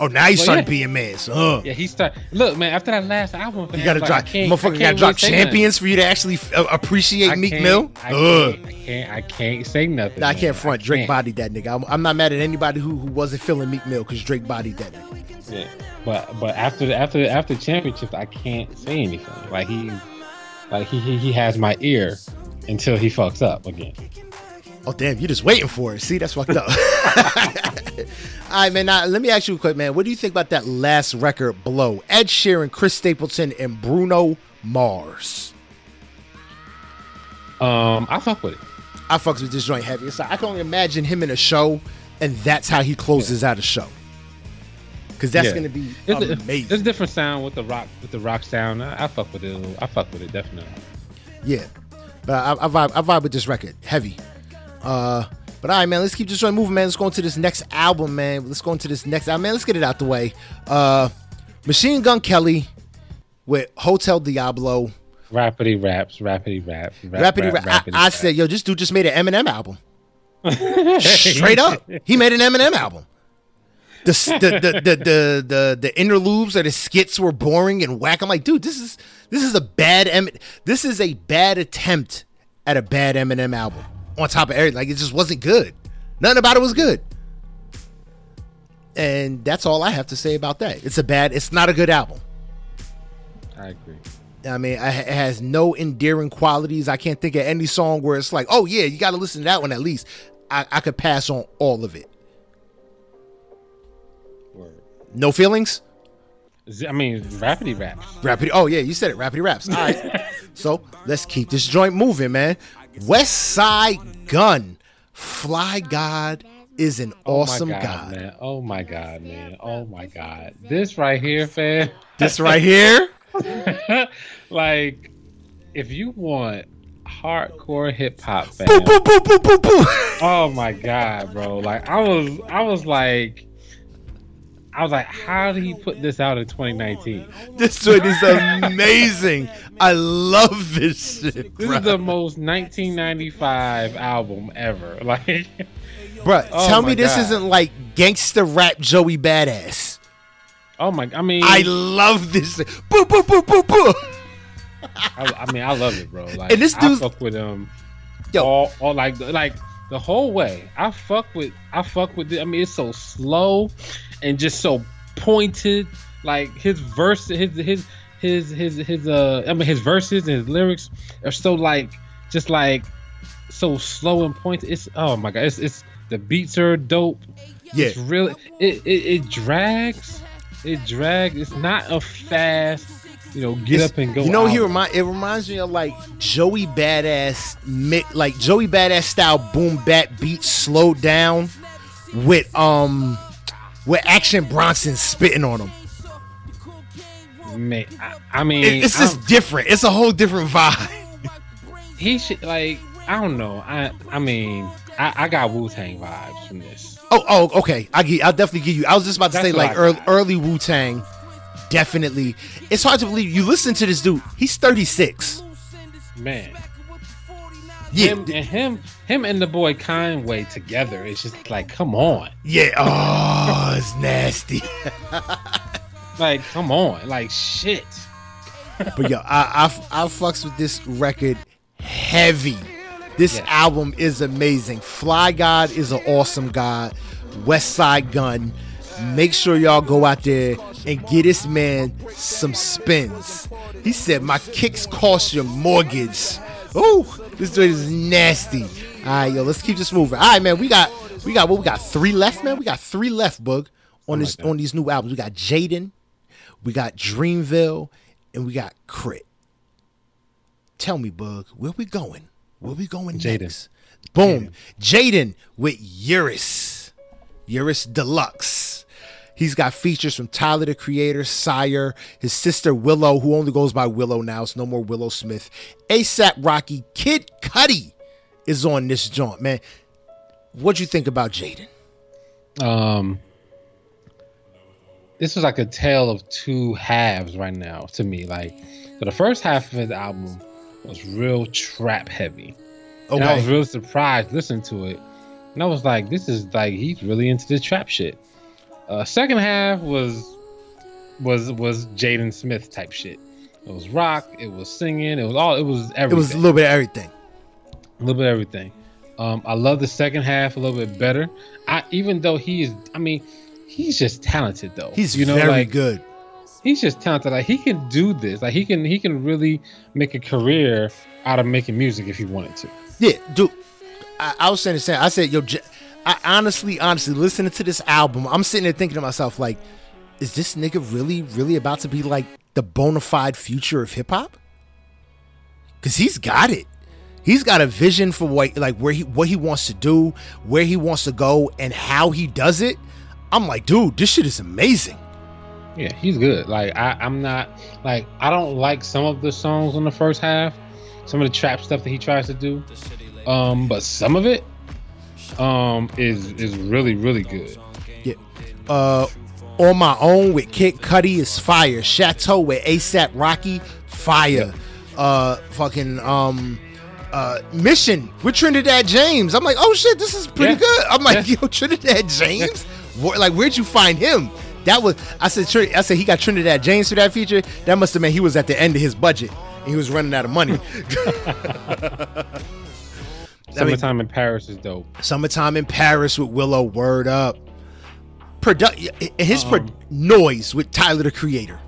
Oh, now he's starting yeah. being man. So, uh. yeah, he start. Look, man, after that last album, you gotta like, drop. Motherfucker gotta drop champions nothing. for you to actually uh, appreciate Meek Mill. I can't, I can't, I can't say nothing. Nah, I can't front. I Drake can't. bodied that nigga. I'm, I'm, not mad at anybody who, who wasn't feeling Meek Mill because Drake bodied that nigga. Yeah, but but after the, after after championship, I can't say anything. Like he, like he he, he has my ear until he fucks up again. Oh damn, you're just waiting for it. See, that's fucked up. All right, man. Now let me ask you a quick, man. What do you think about that last record, "Blow"? Ed Sheeran, Chris Stapleton, and Bruno Mars. Um, I fuck with it. I fucks with this joint heavy. So I can only imagine him in a show, and that's how he closes yeah. out a show. Because that's yeah. gonna be it's amazing. A, it's a different sound with the rock with the rock sound. I, I fuck with it. I fuck with it definitely. Yeah, but I, I vibe. I vibe with this record heavy. Uh, but all right, man, let's keep this joint moving, man. Let's go into this next album, man. Let's go into this next album, man. Let's get it out the way. Uh, Machine Gun Kelly with Hotel Diablo. Rapidy raps, rapidy rap, rap rapidy rap. rap I, I said, yo, this dude just made an Eminem album. Straight up, he made an Eminem album. The the, the the the the interludes or the skits were boring and whack. I'm like, dude, this is this is a bad M. This is a bad attempt at a bad Eminem album on top of everything. Like it just wasn't good. Nothing about it was good. And that's all I have to say about that. It's a bad. It's not a good album. I agree. I mean, it has no endearing qualities. I can't think of any song where it's like, oh yeah, you got to listen to that one at least. I, I could pass on all of it. No feelings. I mean, rapidy raps. Rapidy. Oh yeah, you said it. Rapidy raps. All right. so let's keep this joint moving, man. Westside Gunn, Fly God is an awesome oh awesome god, God. Man. Oh my God, man. Oh my God. This right here, fam. This right here? like, if you want hardcore hip hop fam. Boo, boo, boo, boo, boo, boo. Oh my God, bro. Like I was I was like I was like, how did he put this out in 2019? This joint is amazing. I love this shit. This bruh. is the most 1995 album ever. Like, Bruh, Oh tell me this God. isn't like gangster rap Joey Badass. oh my, god, I mean, I love this. Boo, boo, boo, boo, boo. I, I mean, I love it, bro. Like, And this I fuck with him. Yo. all, all like, like the whole way. I fuck with, I fuck with it. I mean, it's so slow and just so pointed. Like his verse, his his his his his uh, I mean, his verses and his lyrics are so like, just like, so slow and pointed. It's oh my god, it's it's the beats are dope. Yeah. It's really it, it it drags. It drags. It's not a fast, you know, get It's- up and go. You know, he remind it reminds me of like Joey Badass, mi- like Joey Badass style boom bat beat slowed down with um with Action Bronson spitting on him. Man, I, I mean, It- it's just I'm- different. It's a whole different vibe. he should like. I don't know. I I mean, I, I got Wu Tang vibes from this. Oh, oh, okay. I get. I'll definitely give you. I was just about to That's say like early, early Wu Tang. Definitely, it's hard to believe. You listen to this dude. He's thirty six. Man, Yeah, him and him, him and the boy Conway together. It's just like, come on, yeah. Oh, it's nasty. like, come on, like shit. But yo, I, I I fucks with this record heavy. This Yeah. album is amazing. Fly God is an awesome god. Westside Gunn. Make sure y'all go out there and get this man some spins. He said, "My kicks cost your mortgage." Ooh, this dude is nasty. All right, yo, let's keep this moving. All right, man, we got we got what we got three left, man. We got three left, bug on this on these new albums. We got Jaden, we got Dreamville, and we got K.R.I.T. Tell me, Bug, where we going? Where we going Jaden. next? Boom. Jaden with ERYS. ERYS Deluxe. He's got features from Tyler the Creator, Sire, his sister Willow, who only goes by Willow now. It's no more Willow Smith. ASAP Rocky, Kid Cudi is on this joint, man. What'd you think about Jaden? Um, this was like a tale of two halves right now to me. Like, so the first half of his album was real trap heavy. And I was Okay. real surprised listening to it. And I was like, this is like he's really into the trap shit. Uh second half was was was Jaden Smith type shit. It was rock, it was singing, it was all it was everything. It was a little bit of everything. A little bit of everything. Um I love the second half a little bit better. I even though he is I mean, he's just talented though. He's you know very like good. he's just talented. Like he can do this. Like he can he can really make a career out of making music if he wanted to. Yeah, dude. I, I was saying the same. I said, yo, J- I honestly, honestly, listening to this album, I'm sitting there thinking to myself, like, is this nigga really, really about to be like the bona fide future of hip hop? Cause he's got it. He's got a vision for what, like, where he, what he wants to do, where he wants to go, and how he does it. I'm like, dude, this shit is amazing. Yeah, he's good. Like I, I'm not like I don't like some of the songs on the first half, some of the trap stuff that he tries to do. Um, but some of it um is is really really good. Yeah. Uh, on my own with Kid Cudi is fire. Chateau with ASAP Rocky, fire. Uh, fucking um, uh, Mission with Trinidad James. I'm like, oh shit, this is pretty Yeah. good. I'm like, Yeah. yo, Trinidad James. Where, like, where'd you find him? That was I said. I said he got Trinidad James for that feature. That must have meant he was at the end of his budget and he was running out of money. I mean, Summertime in Paris is dope. Summertime in Paris with Willow. Word up. Produ- his pro- Um, noise with Tyler the Creator.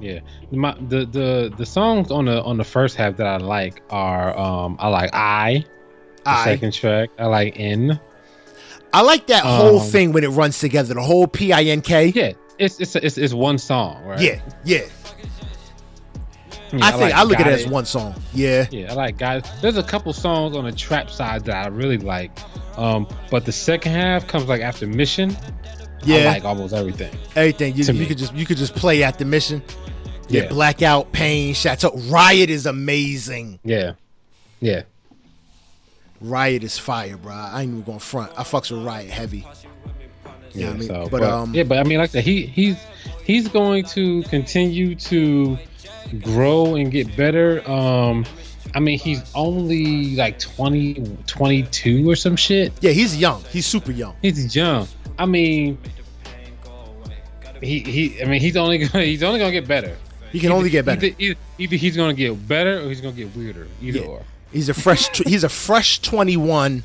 Yeah, my the the the songs on the on the first half that I like are um I like I the I second track I like N I like that whole Um, thing when it runs together. The whole P I N K. yeah it's it's it's, it's one song right Yeah, yeah. Yeah, I think like I look at Got it as one song. Yeah, Yeah, I like guys. There's a couple songs on the trap side that I really like, um, but the second half comes like after Mission. Yeah. I like almost everything. Everything you, you could just you could just play at the mission. Yeah, Yeah. Blackout, Pain, Chateau. Riot is amazing. Yeah, yeah. Riot is fire, bro. I ain't even going front. I fucks with Riot heavy. Yeah, Yeah, I mean, so, but, but, um, yeah, but I mean, like that, he he's he's going to continue to grow and get better. Um, I mean, he's only like 20, 22 or some shit. Yeah, he's young. He's super young. He's young. I mean, he he. I mean, he's only gonna he's only gonna get better. He can only get better. Either, either, either he's gonna get better or he's gonna get weirder. Either Yeah. or. He's a fresh. he's a fresh twenty one,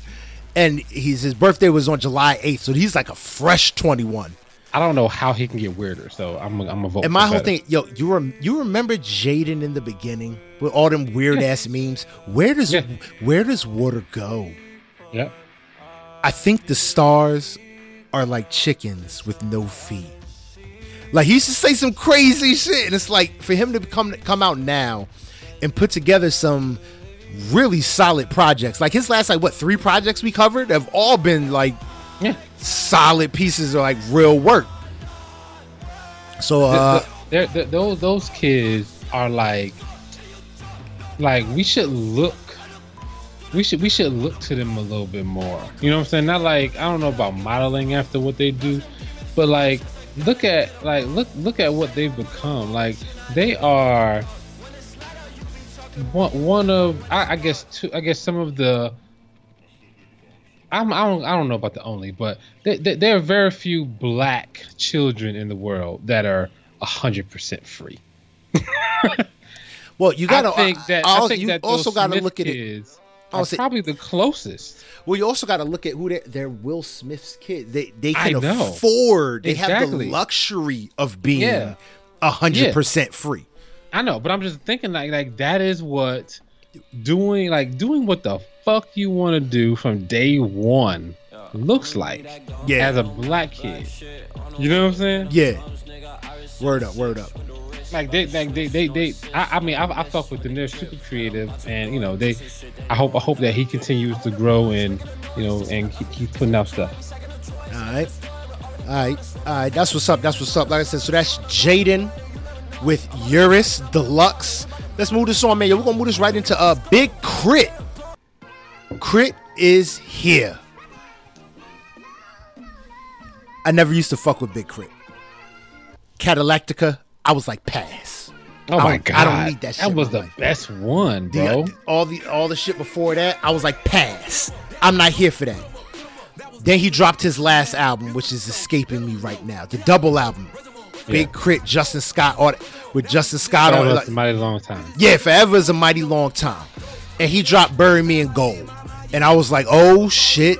and he's his birthday was on July eighth, so he's like a fresh twenty one. I don't know how he can get weirder. So I'm I'm a vote. And my whole better. thing, yo, you rem- you remember Jaden in the beginning with all them weird ass memes? Where does Yeah. where does water go? Yep. I think the stars are like chickens with no feet. Like he used to say some crazy shit, and it's like for him to come come out now and put together some really solid projects. Like his last like what three projects we covered have all been like Yeah. solid pieces of like real work. So uh, They're- they're- those those kids are like like we should look we should we should look to them a little bit more you know what i'm saying not like i don't know about modeling after what they do but like look at like look look at what they've become like they are one one of i, I guess two i guess some of the I'm, I don't I don't know about the only, but there, there, there are very few black children in the world that are hundred percent free. well, you gotta. I think that I, I think you that also gotta Smith look at it. kids I'll oh, probably the closest. Well, you also got to look at who they're, they're Will Smith's kids. They they can afford. They have the luxury of being Yeah. a hundred percent free. I know, but I'm just thinking like like that is what doing like doing what the fuck you want to do from day one looks like Yeah. as a black kid. You know what I'm saying? Yeah. Word up. Word up. Like they like they they, they I, I mean I, I fuck with them they're super creative and you know they I hope I hope that he continues to grow and you know and keep, keep putting out stuff All right. All right. All right. That's what's up. That's what's up. Like I said, so that's Jaden with ERYS Deluxe. Let's move this on, man. Yo, we're gonna move this right into a uh, big K.R.I.T. K.R.I.T is here. I never used to fuck with Big K.R.I.T. Cadillactica, I was like pass. oh my god I don't need that shit in was the life. best one The- bro all the all the shit before that, I was like pass. I'm not here for that. Then he dropped his last album, which is escaping me right now. The double album, Big Yeah. K.R.I.T, Justin Scott it with Justin Scott that on it. like- a mighty long time yeah, forever is a mighty long time. And he dropped Bury Me in Gold. And I was like, oh shit,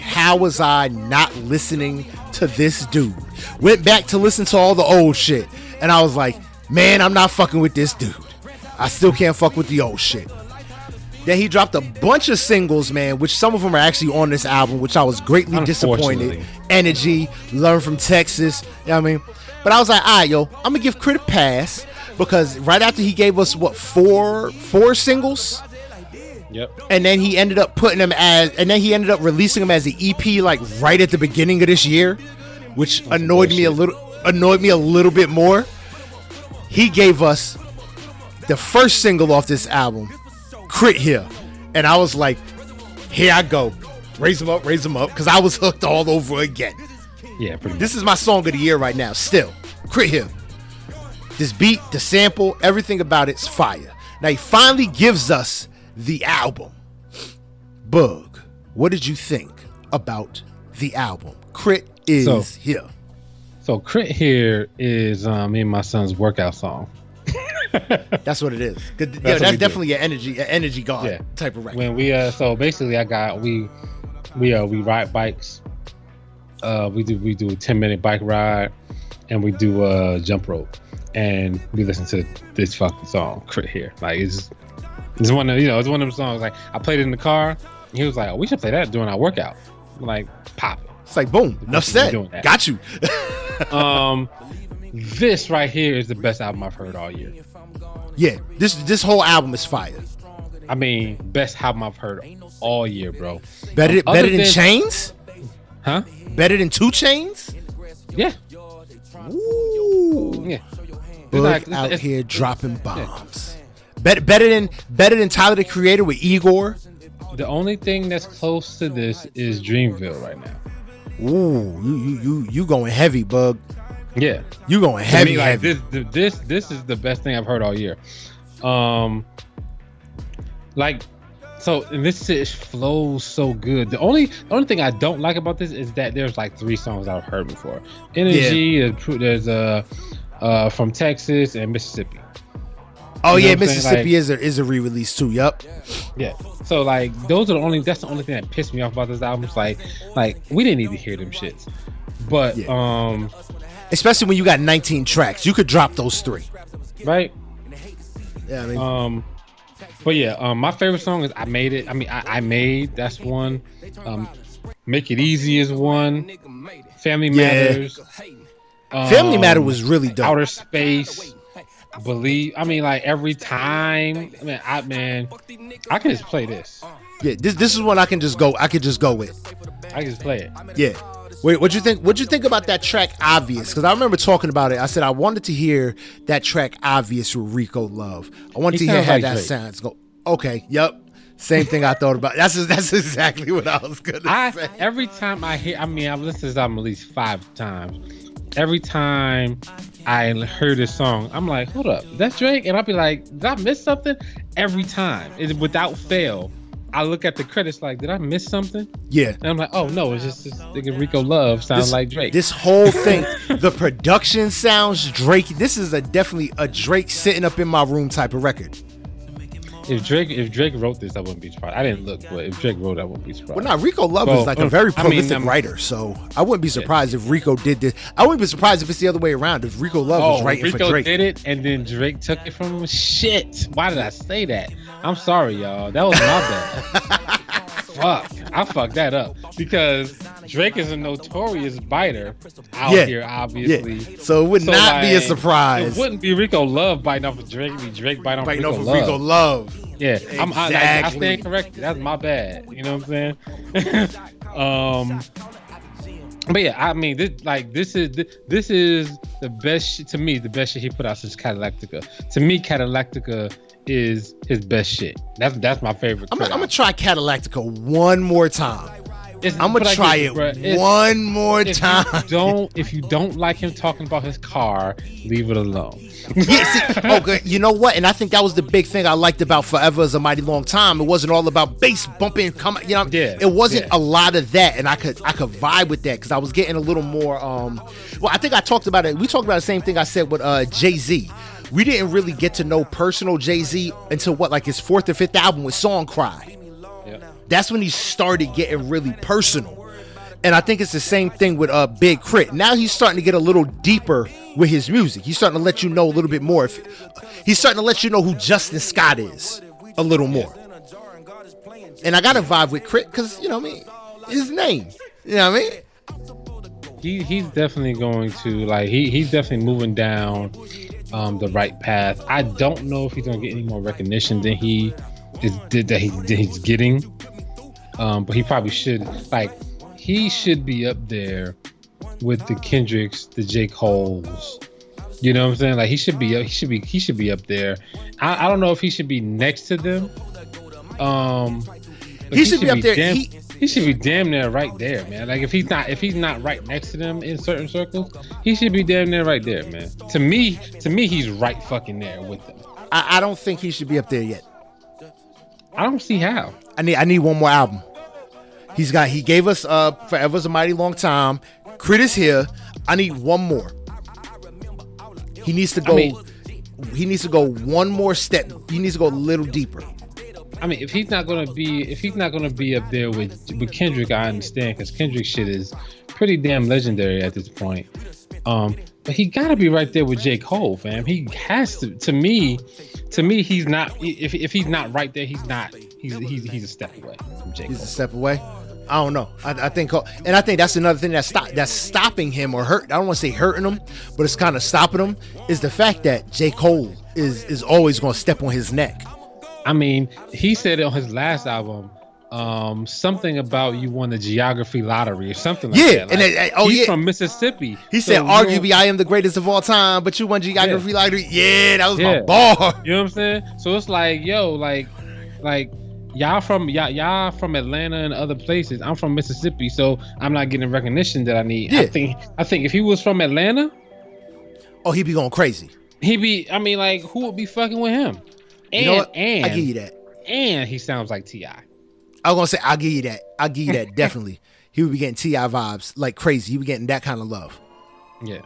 how was I not listening to this dude? Went back to listen to all the old shit. And I was like, man, I'm not fucking with this dude. I still can't fuck with the old shit. Then he dropped a bunch of singles, man, which some of them are actually on this album, which I was greatly disappointed. Energy, Learn from Texas, you know what I mean? But I was like, all right, yo, I'm gonna give K.R.I.T a pass because right after he gave us what four four singles, yep and then he ended up putting them as, and then he ended up releasing them as an EP like right at the beginning of this year, which annoyed me a little, annoyed me a little bit more. He gave us the first single off this album, K.R.I.T Here, and I was like, here I go, raise him up, raise him up, because I was hooked all over again. yeah pretty. This is my song of the year right now. Still, K.R.I.T Here. This beat, the sample, everything about it's fire. Now he finally gives us the album. Bug, what did you think about the album? K.R.I.T is So- here. So K.R.I.T here is um, me and my son's workout song That's what it is. Good- yeah, that's we do. definitely an energy, an energy god Yeah. type of record. when we uh so basically i got we we uh we ride bikes uh we do we do a 10 minute bike ride and we do a jump rope and we listen to this fucking song K.R.I.T here like it's it's one of you know it's one of them songs like i played it in the car and he was like oh, we should play that during our workout I'm like pop It's like boom, enough said. Got you. um this right here is the best album i've heard all year yeah, this this whole album is fire. i mean best album i've heard all year bro Better Other better than than- Chainz. huh Better than 2 Chainz. yeah Ooh. yeah Boog like- out it's- here dropping bombs. Better, better than better than Tyler the Creator with Igor. The only thing that's close to this is Dreamville right now. Ooh, you you you you going heavy, bug. Yeah, You going heavy, me, like heavy. this, this, this is the best thing I've heard all year. Um, like, so and this shit flows so good. The only, the only thing I don't like about this is that there's like three songs I've heard before. Energy, there's, there's uh, uh, from Texas and Mississippi. Oh you know yeah, what I'm saying? Mississippi Like- is a is a re-release too. Yup. Yeah. So like, those are the only. That's the only thing that pissed me off about this album. It's like, like we didn't need to hear them shits. But Yeah. um, Especially when you got 19 tracks, you could drop those three. right. Yeah, I mean, Um, but yeah, um, my favorite song is "I Made It." I mean, I, I made that's one. Um, "Make It Easy" is one. "Family Yeah. Matters." Family um, Matter was really dope. Outer Space. Believe. I mean, like every time. I mean, I man, I can just play this. yeah, this this is one I can just go. I could just go with. I can just play it. Yeah. Wait, what you think? What you think about that track "Obvious"? Because I remember talking about it. I said I wanted to hear that track "Obvious" with Rico Love. I wanted He to hear how like that Drake. sounds. Go. Okay. Yep. Same thing I thought about. That's that's exactly what I was gonna I say. every time I hear, I mean, I've listened to this album at least five times. Every time I hear this song, I'm like, hold up, that's Drake, and I'll be like, did I miss something? Every time, it, without fail, I look at the credits like, did I miss something? Yeah. And I'm like, oh no, it's just this nigga Rico Love sounds This- like Drake. This whole thing, the production sounds Drake. This is a definitely a Drake sitting up in my room type of record. If Drake, if Drake wrote this, I wouldn't be surprised. I didn't look, but if Drake wrote, it, I wouldn't be surprised. Well, now Rico Love Well, is like a very I mean, prolific um, writer, so I wouldn't be surprised if Rico did this. I wouldn't be surprised if it's the other way around. If Rico Love was Oh, writing Rico for Drake, did it, and then Drake took it from him. Shit! Why did I say that? I'm sorry, y'all. That was my bad. Fuck, I fucked that up because Drake is a notorious biter out Yeah. here, obviously. yeah. So it would So, not be a surprise. It wouldn't be Rico Love biting off of Drake. It'd be Drake biting off Biting Rico off of Love. Rico Love. Yeah, I'm, I, like, I stand corrected. That's my bad. You know what I'm saying? um, but yeah, I mean, this like this is this is the best to me. The best shit he put out since Cadillactica. To me, Cadillactica is his best shit. That's that's my favorite. I'm, I'm gonna try Cadillactica one more time. It's- I'm gonna try it one more time. don't if you don't like him talking about his car, leave it alone. yeah, see, okay, you know what? And I think that was the big thing I liked about Forever is a Mighty Long Time. It wasn't all about bass bumping, come, you know. Yeah, it wasn't yeah. a lot of that, and I could I could vibe with that because I was getting a little more. um Well, I think I talked about it. We talked about the same thing I said with uh Jay Z. We didn't really get to know personal Jay Z until what, like his fourth or fifth album with Song Cry. Yeah. That's when he started getting really personal. And I think it's the same thing with uh Big K.R.I.T. Now he's starting to get a little deeper with his music. He's starting to let you know a little bit more. If he's starting to let you know who Justin Scott is a little more. And I got to vibe with K.R.I.T because you know what I mean his name. You know what I mean? he he's definitely going to like he he's definitely moving down um the right path. I don't know if he's gonna get any more recognition than he is did that he that he's getting. Um, but he probably should like he should be up there with the Kendricks, the J. Cole's. You know what I'm saying? Like he should be he should be he should be up there. I, I don't know if he should be next to them. Um but He should be up there. Damn, He- he should be damn near right there, man. Like if he's not if he's not right next to them in certain circles, he should be damn near right there, man. To me, to me, he's right fucking there with them. I, I don't think he should be up there yet. I don't see how. I need I need one more album. He's got he gave us uh Forever's a Mighty Long Time. K.R.I.T is here. I need one more. He needs to go mean- he needs to go one more step. He needs to go a little deeper. I mean, if he's not gonna be if he's not gonna be up there with with Kendrick, I understand because Kendrick shit is pretty damn legendary at this point. Um, but he gotta be right there with J. Cole, fam. He has to. To me, to me, he's not. If if he's not right there, he's not. He's he's he's a step away from J. He's Cole. a step away. I don't know. I, I think, and I think that's another thing that's stop that's stopping him or hurt. I don't want to say hurting him, but it's kind of stopping him. Is the fact that J Cole is is always going to step on his neck. I mean, he said on his last album, um, something about you won the geography lottery or something like that. Yeah, that. and Like, it- oh, he's yeah. from Mississippi. He so said, arguably, I am the greatest of all time, but you won geography Yeah. lottery. Yeah, that was my Yeah. bar. You know what I'm saying? So it's like, yo, like, like y'all from y'all, y'all from Atlanta and other places. I'm from Mississippi, so I'm not getting recognition that I need. Yeah. I think I think if he was from Atlanta, Oh, he'd be going crazy. he'd be. I mean, like, who would be fucking with him? And You know what? and I give you that. and he sounds like Ti. I was gonna say I'll give you that. I'll give you that definitely. He would be getting T.I. vibes like crazy. He would be getting that kind of love. Yeah.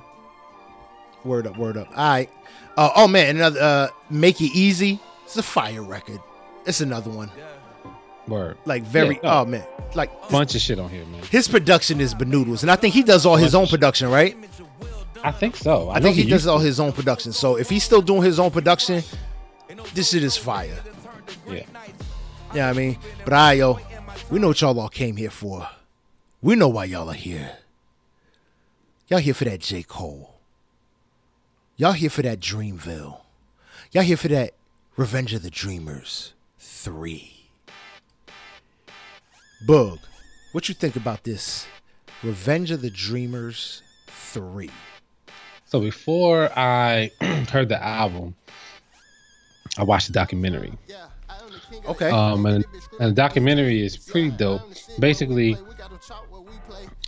Word up, word up. All right. Uh, oh man, another uh, make it easy. It's a fire record. It's another one. Word. Like very. Yeah, no. oh man, like Bunch of shit on here, man. his production is benoodles, and I think he does all his own production, right? I think so. I know think he does used all his own production. So if he's still doing his own production, this shit is fire. Yeah. Yeah, I mean, but I yo, we know what y'all all came here for. We know why y'all are here. Y'all here for that J. Cole. Y'all here for that Dreamville. Y'all here for that Revenge of the Dreamers 3. Bug, what you think about this Revenge of the Dreamers 3? So before I heard the album, I watched the documentary. Okay. Um, and, and the documentary is pretty dope. Basically,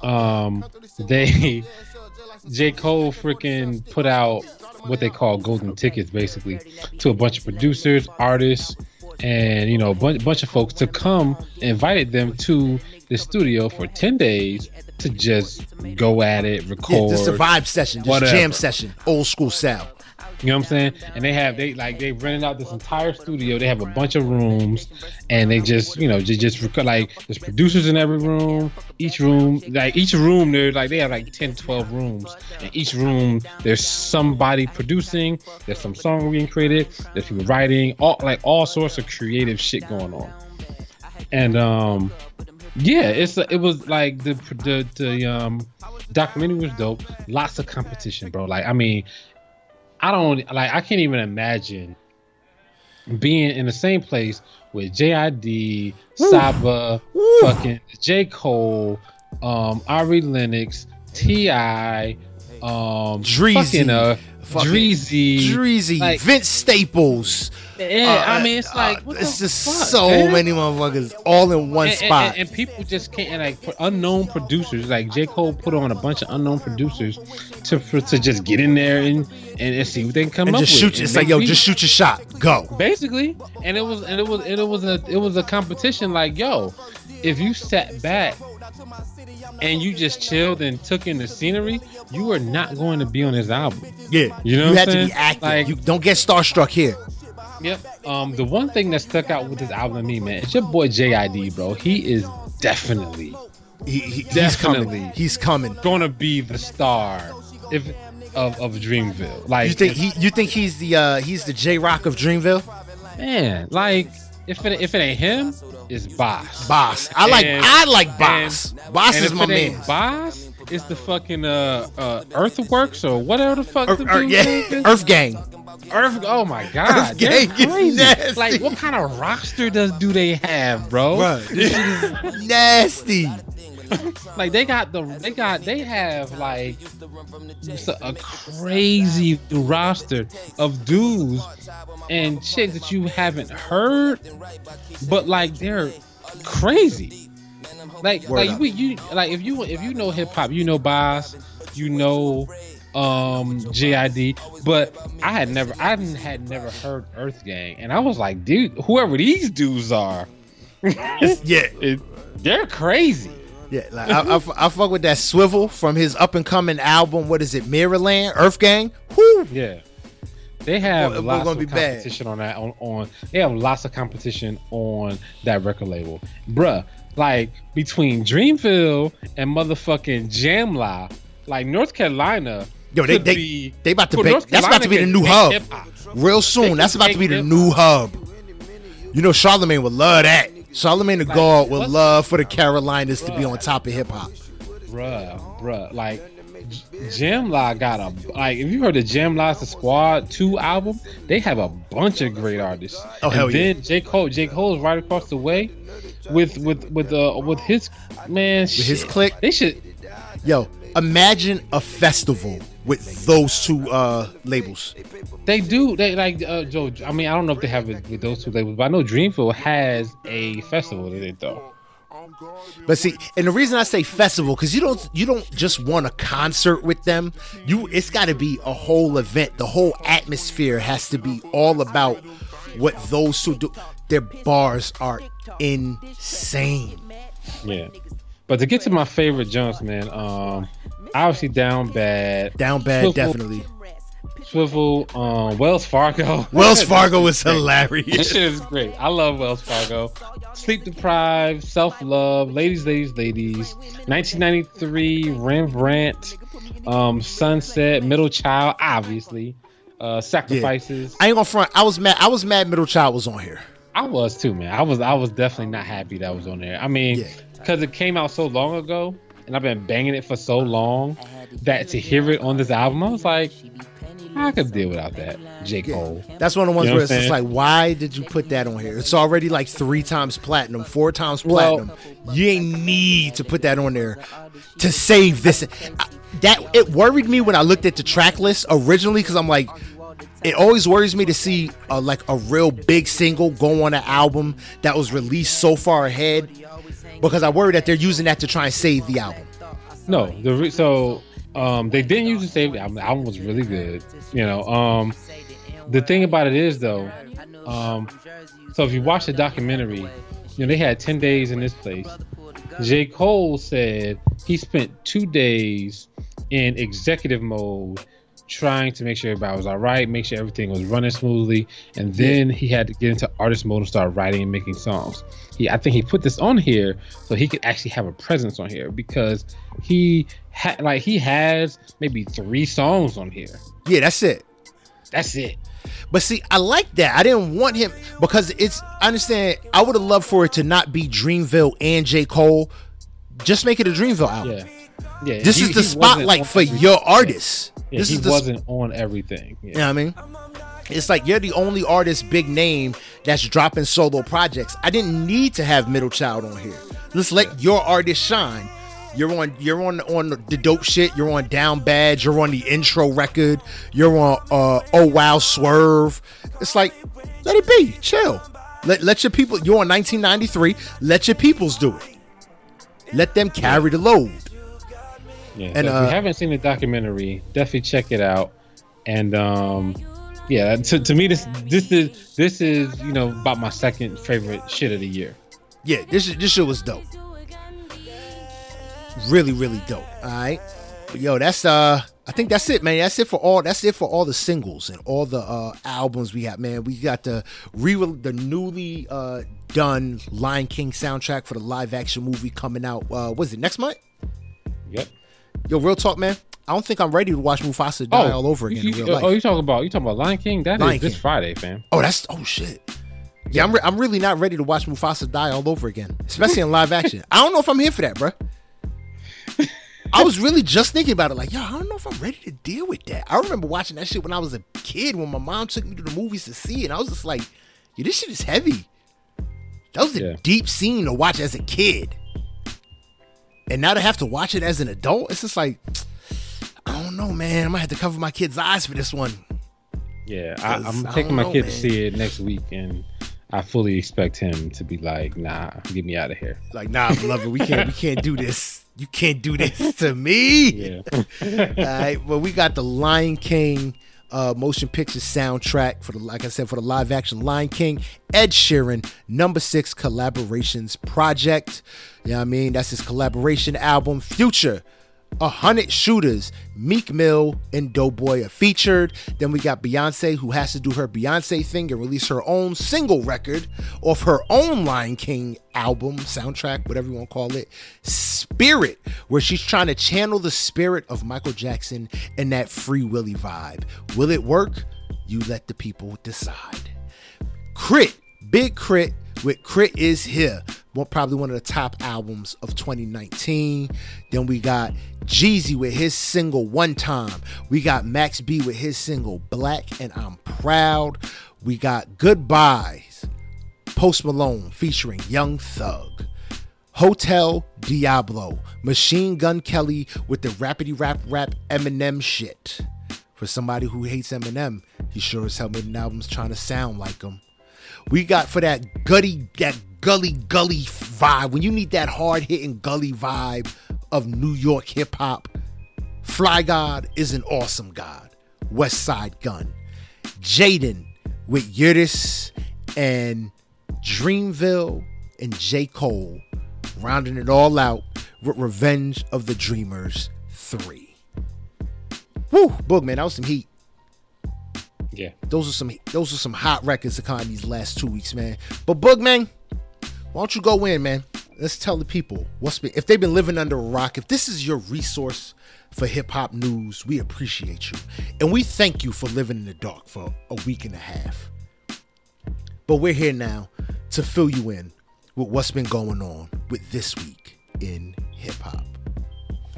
um, they J Cole freaking put out what they call golden tickets, basically, to a bunch of producers, artists, and you know, a bunch, bunch of folks to come. Invited them to the studio for ten days to just go at it, record. yeah, just a vibe session, just whatever. jam session, old school style. You know what I'm saying? And they have they like they rented out this entire studio. They have a bunch of rooms, and they just you know just just like there's producers in every room. Each room like each room they're like they have like 10, 12 rooms. And each room there's somebody producing. There's some song being created. There's people writing. All like all sorts of creative shit going on. And um yeah, it's it was like the the the um documentary was dope. Lots of competition, bro. Like I mean, I don't like I can't even imagine being in the same place with JID, Saba, Woo. fucking J. Cole, um, Ari Lennox, T.I., um Dreezy. fucking uh Fucking Dreezy. Dreezy, like- Vince Staples. Yeah, Uh, I mean it's like uh, it's just fuck, so man? many motherfuckers all in one and, and- spot. and- and people just can't and like unknown producers like J Cole put on a bunch of unknown producers to for, to just get in there and, and and see what they can come And up just with. shoot. and It's like yo, just shoot your shot. Go. basically and it was and it was and it was a it was a competition like yo if you sat back and you just chilled and took in the scenery you are not going to be on this album Yeah. You know you had I'm to be saying? active. Like- you don't get starstruck here. yep um the one thing that stuck out with this album to me man it's your boy JID bro he is definitely He, he, he's Definitely. coming. He's coming. gonna be the star if of, of Dreamville like You think he? You think he's the uh he's the Jay Rock of Dreamville? man like if it if it ain't him it's Bas Bas. I like. And- I like Bas. Bas and is my man. Bas, is the fucking uh, uh Earthworks or whatever the fuck Earth, the Earth- yeah. Earth Gang. Earth. Oh my god, Earth they're crazy. Like, what kind of roster does do they have, bro? Bruh, this shit is nasty. Like they got the they got they have like a, a crazy roster of dudes and chicks that you haven't heard, but like they're crazy. Like Word like up. we, you like if you if you know hip hop, you know Bas, you know um JID, but I had never I hadn't- had never heard Earth Gang, and I was like, dude, whoever these dudes are, Yeah. it, they're crazy. Yeah, like I, I, I fuck with that swivel from his up and coming album. What is it, Mirrorland, Earth Gang? Whoo! Yeah. They have we're lots gonna of be bad. competition on that on, on they have lots of competition on that record label. Bruh, like between Dreamville and motherfucking Jamla, like North Carolina. Yo, they they, be- they about to well, make. That's about to be the new hub. hip-hop. Real soon. That's about to be the hip-hop. new hub. You know, Charlemagne would love that. Charlemagne the God would love for the Carolinas to be on top of hip hop. Bruh, bruh, like Jamla got a like if you heard the Jamla's the Squad 2 album, they have a bunch of great artists. Oh, hell and yeah. then J. Cole, J. Cole's right across the way with with with uh with his man With his click. They should Yo, imagine a festival with those two uh labels. They do. They like uh, Joe. I mean, I don't know if they have it with those two labels, but I know Dreamville has a festival that they throw. But see, and the reason I say festival because you don't you don't just want a concert with them. You it's got to be a whole event. The whole atmosphere has to be all about what those two do. Their bars are insane. Yeah. But to get to my favorite jumps, man, um, obviously down bad. Down bad, Swivel- definitely. Swivel, um, Wells Fargo. Wells Fargo was hilarious. This shit is great. I love Wells Fargo. Sleep deprived, self love, ladies, ladies, ladies. 1993, Rembrandt, um, Sunset, Middle Child, obviously. Uh, sacrifices. I ain't gonna front. I was mad. I was mad. Middle Child was on here. I was too, man. I was I was definitely not happy that was on there. I mean, Yeah. because it came out so long ago, and I've been banging it for so long that to hear it on this album, I was like, I could deal without that. J Cole. That's one of the ones You know where it's just like, why did you put that on here? It's already like three times platinum, four times Well- platinum. you ain't need to put that on there to save this. I- that it worried me when I looked at the track list originally because I'm like, it always worries me to see a, like a real big single go on an album that was released so far ahead because I worry that they're using that to try and save the album. No, the re- so um they didn't use the save the album. The album was really good. You know, um the thing about it is though, um so if you watch the documentary, you know they had ten days in this place. J. Cole said he spent two days in executive mode trying to make sure everybody was all right, make sure everything was running smoothly, and then he had to get into artist mode and start writing and making songs. He, I think he put this on here so he could actually have a presence on here because he had like he has maybe three songs on here. Yeah, that's it. That's it. But see, I like that. I didn't want him because it's. I understand. I would have loved for it to not be Dreamville and J Cole. Just make it a Dreamville album. Yeah, yeah. This he- is the spotlight for your artists. Yeah, this he is the. wasn't on everything. Yeah. You know what I mean? It's like you're the only artist, big name, that's dropping solo projects. I didn't need to have Middle Child on here. Let's let your artist shine. You're on you're on on the dope shit, you're on Down Bad, you're on the intro record, you're on uh Oh Wow Swerve. It's like let it be, chill. Let let your people you're on 1993, let your peoples do it. Let them carry the load. Yeah, And, so if uh, you haven't seen the documentary, definitely check it out. And um, yeah, to, to me, this this is this is you know about my second favorite shit of the year. Yeah, this this shit was dope. Really, really dope. All right, but yo, that's uh, I think that's it, man. That's it for all. That's it for all the singles and all the uh albums we got, man. We got the re the newly uh done Lion King soundtrack for the live action movie coming out. Uh, was it next month? Yep. Yo, real talk, man. I don't think I'm ready to watch Mufasa die oh, all over again you, in real life. Oh, you talking about you talking about Lion King? That is Lion this King. Friday, fam. Oh, that's oh shit. Yeah, I'm, re- I'm really not ready to watch Mufasa die all over again, especially in live action. I don't know if I'm here for that, bro. I was really just thinking about it, like, yo, I don't know if I'm ready to deal with that. I remember watching that shit when I was a kid, when my mom took me to the movies to see it, and I was just like, yo, this shit is heavy. That was a Yeah. deep scene to watch as a kid, and now to have to watch it as an adult, it's just like, I don't know, man. I might have to cover my kid's eyes for this one. Yeah, I, I'm taking my know, kid to see it next week, and I fully expect him to be like, "Nah, get me out of here." Like, nah, beloved, we can't we can't do this. You can't do this to me. Yeah, All right. Well, we got the Lion King uh, motion picture soundtrack for the like I said for the live action Lion King. Ed Sheeran, number six collaborations project. You know what I mean? That's his collaboration album. Future. A hundred shooters, Meek Mill and Doe Boy are featured. Then we got Beyonce, who has to do her Beyonce thing and release her own single record off her own Lion King album, soundtrack, whatever you want to call it. Spirit, where she's trying to channel the spirit of Michael Jackson and that Free Willy vibe. Will it work? You let the people decide. K.R.I.T, Big K.R.I.T with K.R.I.T is here. One, probably one of the top albums of 2019. Then we got Jeezy with his single One Time. We got Max B with his single Black and I'm Proud. We got Goodbyes, Post Malone featuring Young Thug. Hotel Diablo, Machine Gun Kelly with the rapidy rap rap Eminem shit. For somebody who hates Eminem, he sure as hell made an album trying to sound like him. We got for that gutty, that gully gully vibe. When you need that hard hitting gully vibe of New York hip hop, Fly God is an awesome God. Westside Gunn. Jaden with ERYS and Dreamville and J. Cole, rounding it all out with Revenge of the Dreamers 3. Woo, Boog, man, that was some heat. Yeah. Those are some those are some hot records to come in these last two weeks, man. But Boog, man, why don't you go in, man? Let's tell the people what's been if they've been living under a rock, if this is your resource for hip hop news, we appreciate you. And we thank you for living in the dark for a week and a half. But we're here now to fill you in with what's been going on with this week in hip hop.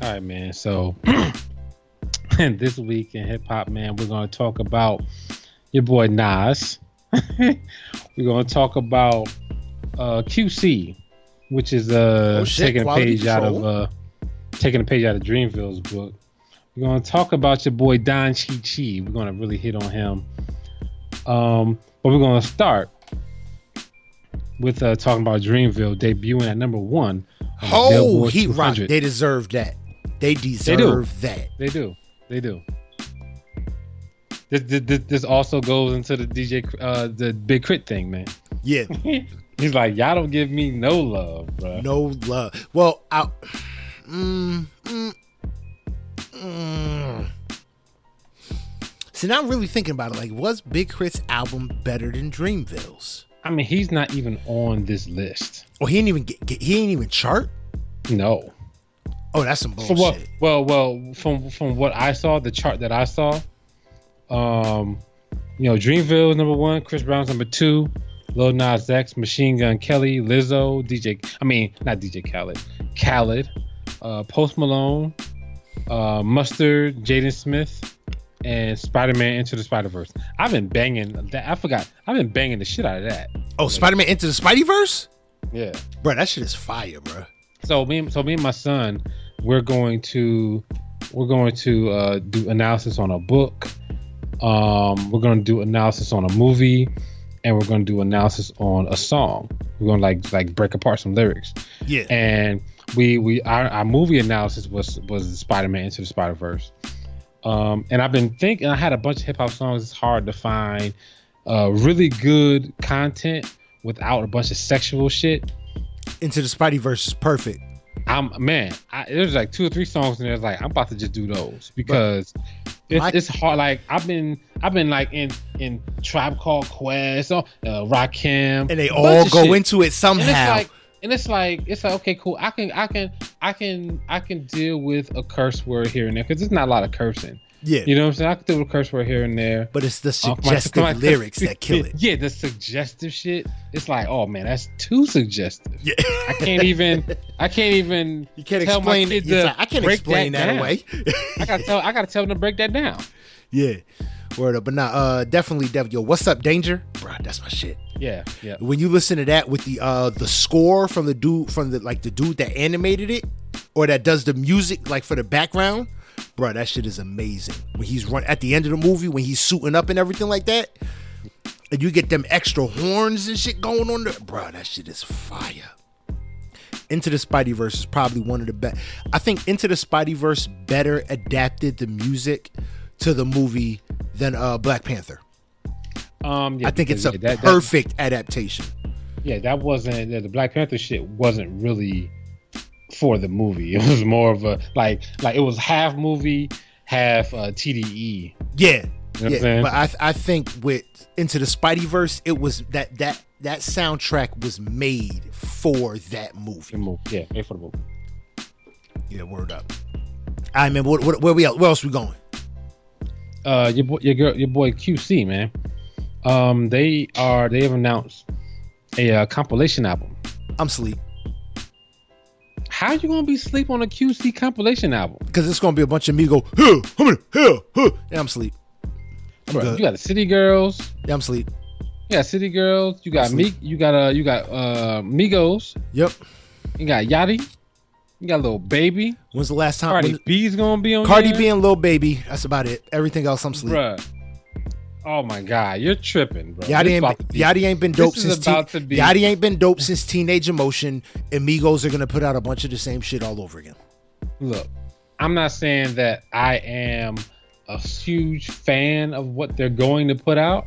All right, man. So this week in hip hop, man, we're gonna talk about your boy Nas. we're gonna talk about uh, QC, which is uh, Oh, shit, taking a page out of uh, taking a page out of Dreamville's book. We're gonna talk about your boy Don Chi Chi. We're gonna really hit on him. Um, but we're gonna start with uh, talking about Dreamville debuting at number one. Oh, Billboard he rock. They deserve that. They deserve that. They do. They do. This, this, this also goes into the DJ, uh, the Big K.R.I.T thing, man. Yeah. He's like, y'all don't give me no love, bro. No love. Well, I. Mm, mm, mm. See, now I'm really thinking about it. Like, was Big K.R.I.T's album better than Dreamville's? I mean, he's not even on this list. Oh, he didn't even get, get he didn't even chart. No. Oh, that's some bullshit. what? Well, well, from from what I saw, the chart that I saw, um, you know, Dreamville number one, Chris Brown's number two, Lil Nas X, Machine Gun Kelly, Lizzo, DJ. I mean, not DJ Khaled, Khaled, uh, Post Malone, uh, Mustard, Jaden Smith, and Spider Man Into the Spider Verse. I've been banging that. I forgot. I've been banging the shit out of that. Oh, Spider Man into the Spideyverse, Yeah. bro. That shit is fire, bro. So me, so me and my son, we're going to, we're going to uh, do analysis on a book. Um, we're going to do analysis on a movie, and we're going to do analysis on a song. We're going to like like break apart some lyrics. Yeah. And we we our, our movie analysis was was Spider Man Into the Spider Verse. Um, and I've been thinking I had a bunch of hip hop songs. It's hard to find uh, really good content without a bunch of sexual shit. into the Spideyverse is perfect. I'm man. I, there's like two or three songs in there. Like I'm about to just do those because it's, My- it's hard. Like I've been I've been like in in Tribe Called Quest, uh, Rakim, And they all go shit. into it And it's somehow. like and it's like it's like okay, cool. I can I can I can I can deal with a curse word here and there because there's not a lot of cursing. Yeah. You know what I'm saying? I can do a curse word here and there. but it's the my- suggestive my- lyrics that kill it. Yeah, the suggestive shit. It's like, oh man, that's too suggestive. Yeah. I can't even. I can't even. You can't tell my explain it. kid It's to like, I can't explain that, down. away. I gotta tell. I gotta tell them to break that down. yeah. Word up. But nah, uh definitely definitely yo, what's up, Danger? Bruh, that's my shit. Yeah, yeah. When you listen to that with the uh the score from the dude from the like the dude that animated it or that does the music like for the background, bruh, that shit is amazing. When he's run at the end of the movie, when he's suiting up and everything like that, and you get them extra horns and shit going on there, bruh, that shit is fire. Into the Spideyverse is probably one of the best. I think Into the Spideyverse better adapted the music to the movie than uh Black Panther. Um, yeah, I think because, it's a yeah, that- that- perfect adaptation. yeah, that wasn't the Black Panther shit wasn't really for the movie. It was more of a like like it was half movie, half uh, TDE. Yeah, You know what I'm yeah. But I I think with Into the Spideyverse, it was that that that soundtrack was made for that movie. movie. Yeah, made for the movie. Yeah, word up. I remember what, what, where we at? Where else we going? Uh, your boy, your girl, your boy QC man. Um, they are they have announced a uh, compilation album. I'm sleep How you gonna be sleep on a QC compilation album? because it's gonna be a bunch of me go huh, huh, huh, huh. Yeah, I'm sleep. I'm Bro, good. you got the City Girls. Yeah, I'm sleep. You got City Girls. You got me. You got uh. You got uh. Migos. Yep. You got Yachty. You got little baby. When's the last time? Cardi when- B's gonna be on. Cardi there? B and Lil Baby. That's about it. Everything else, I'm sleep. Bruh. Oh my god, you're tripping, bro. This ain't, be- Yachty ain't been dope since to be- Yachty ain't been dope since Teenage Emotion. Amigos are gonna put out a bunch of the same shit all over again. Look, I'm not saying that I am a huge fan of what they're going to put out,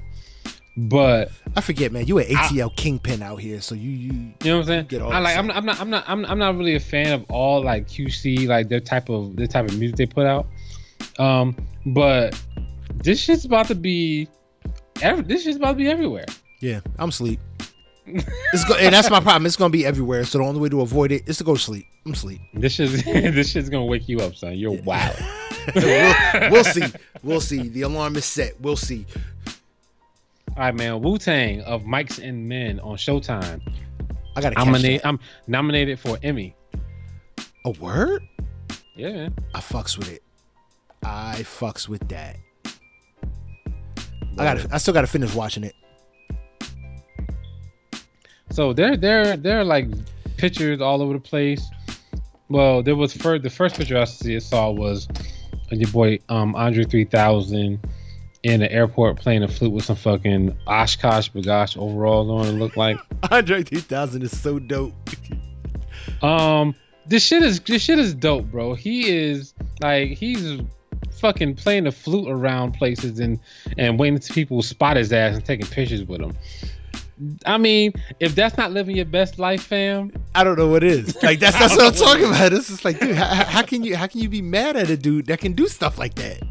but I forget, man. You an ATL kingpin out here, so you you. you know what I'm saying. Get all I like. I'm not. I'm not. I'm not. I'm, I'm not really a fan of all like QC like their type of their type of music they put out. Um, but this shit's about to be. Every, this shit's about to be everywhere. Yeah, I'm sleep. It's go- and that's my problem. It's gonna be everywhere. So the only way to avoid it is to go sleep. I'm sleep. This is this shit's gonna wake you up, son. You're wild. we'll, we'll see. We'll see. The alarm is set. We'll see. All right, man. Wu Tang of Mics and Men on Showtime. I gotta I'm, catch nominated. I'm nominated for Emmy. A word? Yeah. I fucks with it. I fucks with that. I got. I still got to finish watching it. So there, there, there are like pictures all over the place. Well, there was first the first picture I see saw was of your boy um Andre 3000 in the airport playing a flute with some fucking OshKosh B'gosh overalls on. It looked like. Andre 3000 is so dope. Um, this shit is this shit is dope, bro. He is like he's fucking playing the flute around places and and waiting to people spot his ass and taking pictures with him. I mean, if that's not living your best life, fam, I don't know what is. Like that's that's what I'm talking about. It's just like, dude, how, how can you how can you be mad at a dude that can do stuff like that?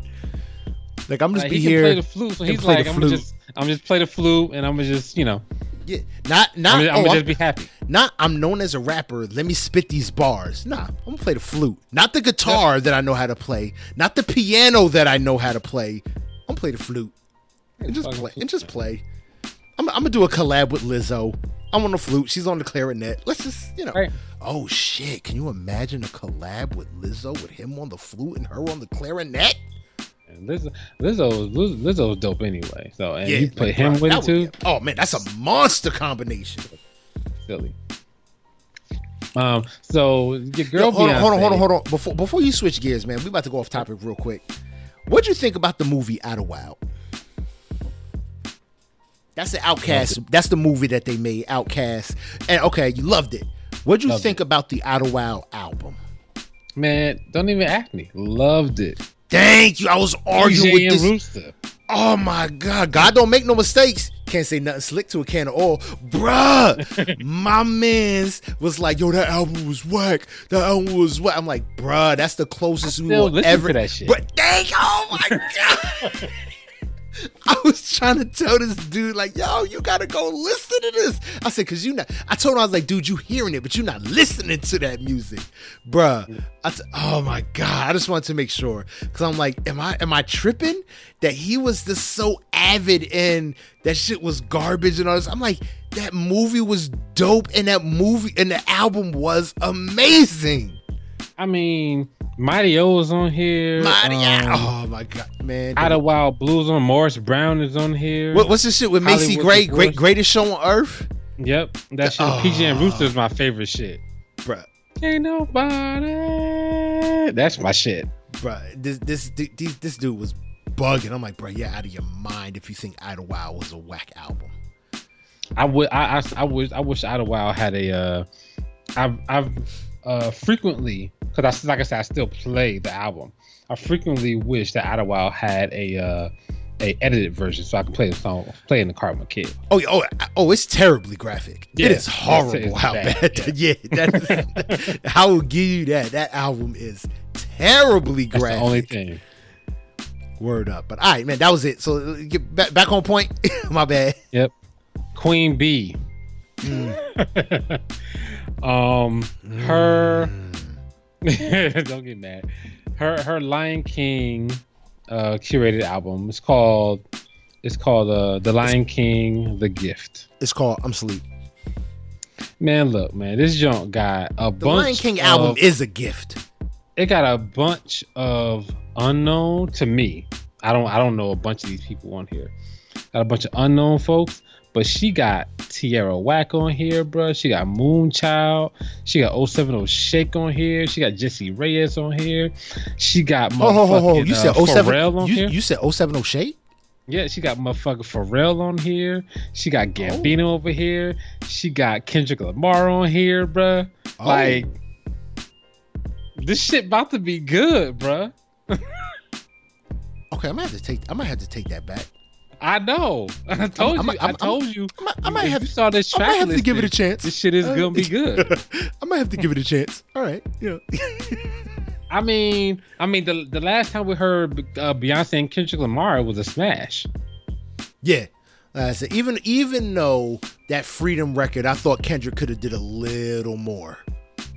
Like I'm just like, be he here. play the flute, so he's like, I'm flute. just I'm just play the flute and I'm just you know yeah, not not I'm, oh, I'm gonna just be happy. not I'm known as a rapper. Let me spit these bars. Nah, I'm gonna play the flute. Not the guitar that I know how to play. Not the piano that I know how to play. I'm gonna play the flute and just play and just play. I'm, I'm gonna do a collab with Lizzo. I'm on the flute. She's on the clarinet. Let's just you know. Right. Oh shit! Can you imagine a collab with Lizzo with him on the flute and her on the clarinet? Lizzo, Lizzo, Liz- Lizzo's dope anyway. So and you put like, him bro, with it too. would oh man, that's a monster combination. Silly. Um. So your girl. Yo, hold on, hold on, hold on, hold on. Before before you switch gears, man, we about to go off topic real quick. What'd you think about the movie Idlewild? That's the OutKast. That's the movie that they made, OutKast. And okay, you loved it. What'd you Loved think about the Idlewild album? Man, don't even ask me. Loved it. Thank you. I was arguing DJ with this. Rooster. Oh my god, God don't make no mistakes. Can't say nothing slick to a can of oil, bruh. my man's was like, yo, that album was whack. That album was whack. I'm like, bruh, that's the closest we will ever. to that shit. But dang, oh my god. I was trying to tell this dude, like, yo, you gotta go listen to this. I said, cause you not. I told him I was like, dude, you hearing it, but you're not listening to that music, bruh. I said, oh my god, I just wanted to make sure, cause I'm like, am I am I tripping that he was just so avid and that shit was garbage and all this? I'm like, that movie was dope, and that movie and the album was amazing. I mean, Mighty O is on here. Mighty, um, oh my god, man. Idlewild Blues on Morris Brown is on here. What, what's this shit with Macy Gray? Great, greatest show on earth, Yep, that shit. Oh. PJ and Rooster is my favorite shit. bruh. Ain't nobody. That's my shit. Bruh, this this this, this dude was bugging. I'm like, bro, you're out of your mind if you think Idlewild was a whack album. I would. I. I, I wish. I wish Idlewild had a. Uh, I've. I've uh, frequently because I like I said I still play the album. I frequently wish that Idlewild had a. Uh, a edited version so I can play the song, play in the car with my kid. Oh, yeah, oh, oh, it's terribly graphic. Yeah, it is horrible it's- it's how bad, bad. yeah, that is, I will give you that. That album is terribly That's graphic. the only thing. Word up. But all right, man, that was it. So uh, get back back on point. My bad. Yep. Queen B. um, her. don't get mad. Her her Lion King uh curated album. It's called. It's called uh The Lion King: The Gift. It's called I'm Sleep. Man, look, man, this junk got a The bunch. The Lion King album is a gift. it got a bunch of unknown to me. I don't I don't know a bunch of these people on here. Got a bunch of unknown folks, but she got Tierra Whack on here, bro. She got Moonchild. She got 070 Shake on here. She got Jessie Reyez on here. She got Oh, ho, ho, ho. motherfucking, You said uh, 07 Pharrell on you, here. you said 070 Shade? Yeah, she got motherfucking Pharrell on here. She got Gambino Oh. over here. She got Kendrick Lamar on here, bruh. Oh. Like, this shit about to be good, bruh. Okay, I might have to take I might have to take that back. I know. I told I'm- you. I'm- I told you. I might, I have you saw this I might have to give it a chance. This shit is Uh, gonna be good. I might have to give it a chance. All right. Yeah. I mean, I mean, the the last time we heard uh, Beyonce and Kendrick Lamar was a smash. yeah. Uh, so even even though that Freedom record, I thought Kendrick could have did a little more.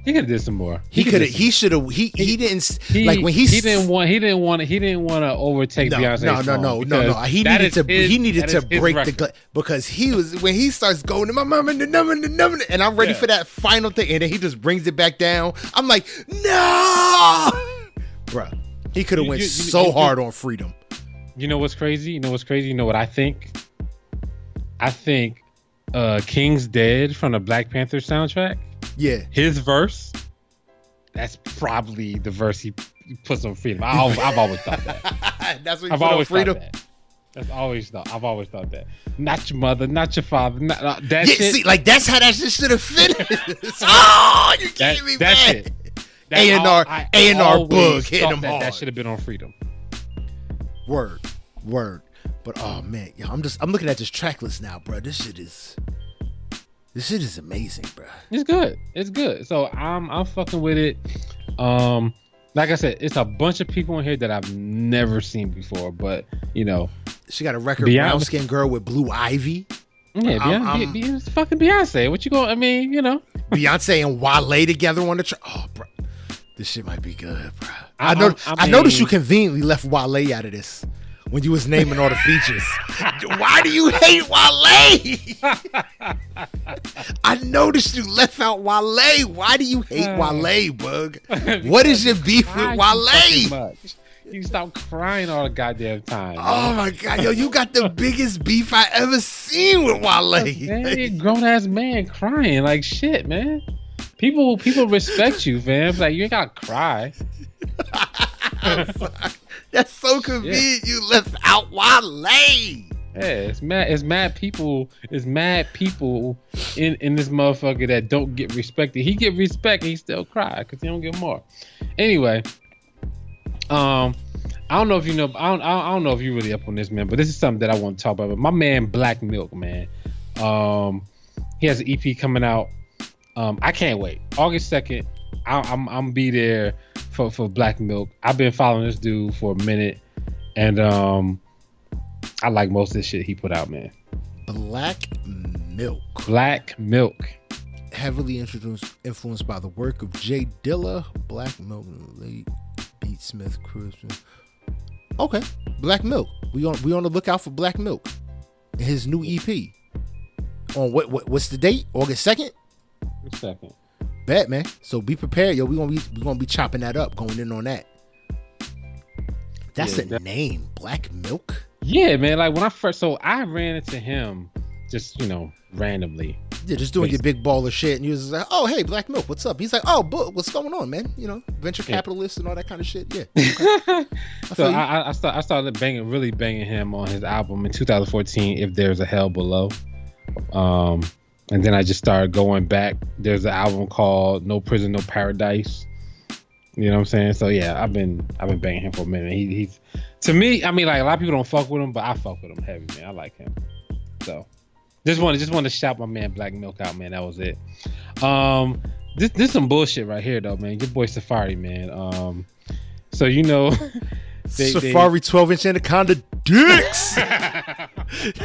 He could have did some more. He could have. He should have. He he didn't he, like when he he didn't want he didn't want he didn't want to overtake No, Beyonce. no, no, no, no, no. He needed to. he needed to break the because he was when he starts going to my mom and the number and the number, and I'm ready Yeah. for that final thing, and then he just brings it back down. I'm like, no, bruh. He could have went you- you- so you- hard on freedom. You know what's crazy? You know what's crazy? You know what I think? I think uh King's Dead from the Black Panther soundtrack. Yeah, His verse. That's probably the verse he puts on freedom. I, I've always thought that. that's what I've put on always freedom. thought that. That's always thought. I've always thought that. Not your mother, not your father. Not, not- that Yeah, shit. see, like that's how that shit should have finished. oh, you that, me that's man. it. That- A&R I- I A&R always Boog hitting thought that, hard. That should have been on freedom. Word, word. But oh man, yo, I'm just I'm looking at this track list now, bro. This shit is this shit is amazing, bro. It's good. It's good. So I'm I'm fucking with it. Um, like I said, it's a bunch of people in here that I've never seen before. But you know, She got a record, Beyonce- brown skin girl with blue ivy. yeah, I'm- Beyonce, I'm- it's fucking Beyonce. What you going? I mean, you know, Beyonce and Wale together on the track. Oh, bro, this shit might be good, bro. I, I- know. I I, noticed you conveniently left Wale out of this when you was naming all the features. Why do you hate Wale? I noticed you left out Wale. Why do you hate Uh, Wale, Boog? What is your beef with Wale? You stop crying all the goddamn time. Oh my god, yo, you got the biggest beef I ever seen with Wale. man, grown ass man crying like shit, man. People people respect you, fam. Like you ain't gotta cry. That's so convenient. You left out Wale. Yeah, it's mad. It's mad people. It's mad people in in this motherfucker that don't get respected. He get respect, and he still cry because he don't get more. Anyway, um, I don't know if you know. I don't. I don't know if you really up on this, man. But this is something that I want to talk about. But my man, Black Milk, man. Um, he has an EP coming out. Um, I can't wait. August second. I'm I'm be there for for Black Milk. I've been following this dude for a minute, and um. I like most of the shit he put out, man. Black Milk. Black Milk. Heavily introduced, influenced by the work of J Dilla, Black Milk, late Beat Smith, Christian. Okay, Black Milk. We on we on the lookout for Black Milk. His new EP. On what, what what's the date? August second. Second. Bet man. So be prepared, yo. We gonna be we gonna be chopping that up, going in on that. That's Yeah, a that- name, Black Milk. Yeah, man. Like when I first, so I ran into him just you know randomly. Yeah, just doing your big ball of shit, and you was like, "Oh, hey, Black Milk, what's up?" He's like, "Oh, but what's going on, man? You know, venture Yeah. capitalist and all that kind of shit." Yeah. I so I, I, start, I started banging, really banging him on his album in 2014. If there's a hell below, um, and then I just started going back. There's an album called No Poison, No Paradise. You know what I'm saying? So yeah, I've been I've been banging him for a minute. He, he's to me, I mean, like a lot of people don't fuck with him, but I fuck with him heavy, man. I like him. So just want to just want to shout my man Black Milk out, man. That was it. Um, this this some bullshit right here though, man. Your boy Safaree, man. Um, so you know. they- they- Safaree 12 inch anaconda dicks.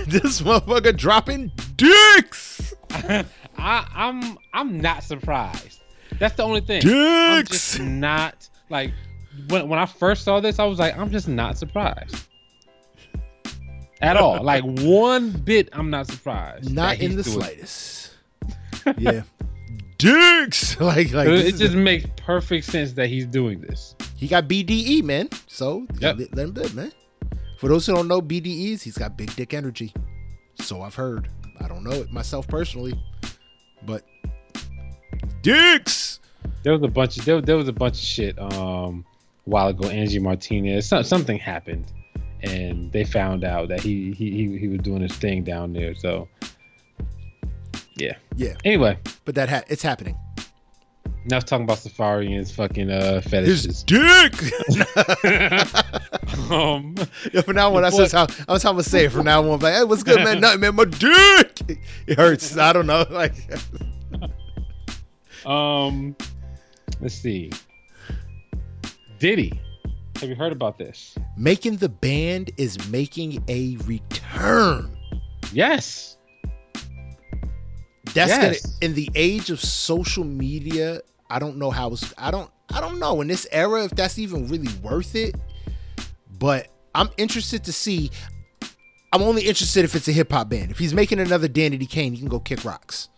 this motherfucker dropping dicks. I, I'm I'm not surprised. That's the only thing. I'm just Dicks. not like when when I first saw this, I was like, I'm just not surprised at all. Like one bit, I'm not surprised. Not in the it. slightest. yeah. Dicks. Like like It, it just a- makes perfect sense that he's doing this. he got BDE, man. So Yep. let, let him live, man. For those who don't know BDEs, he's got big dick energy. So I've heard. I don't know it myself personally, but dicks. There was a bunch of there, there was a bunch of shit um a while ago. Angie Martinez, some, something happened, and they found out that he he he, he was doing his thing down there. So yeah, Yeah, Anyway, but that ha- it's happening. Now talking about Safaree and his fucking uh His fetishes. dick. um, Yeah, from now on, that's just how that's how I'm gonna say it. From now on, like, hey, what's good, man? Nothing, man. My dick. It hurts. I don't know. Like, um, let's see. Diddy, have you heard about this? making the band is making a return. Yes. That's Yes. gonna in the age of social media. I don't know how it's. I don't. I don't know in this era if that's even really worth it. But I'm interested to see. I'm only interested if it's a hip hop band. If he's making another Danity Kane, he can go kick rocks.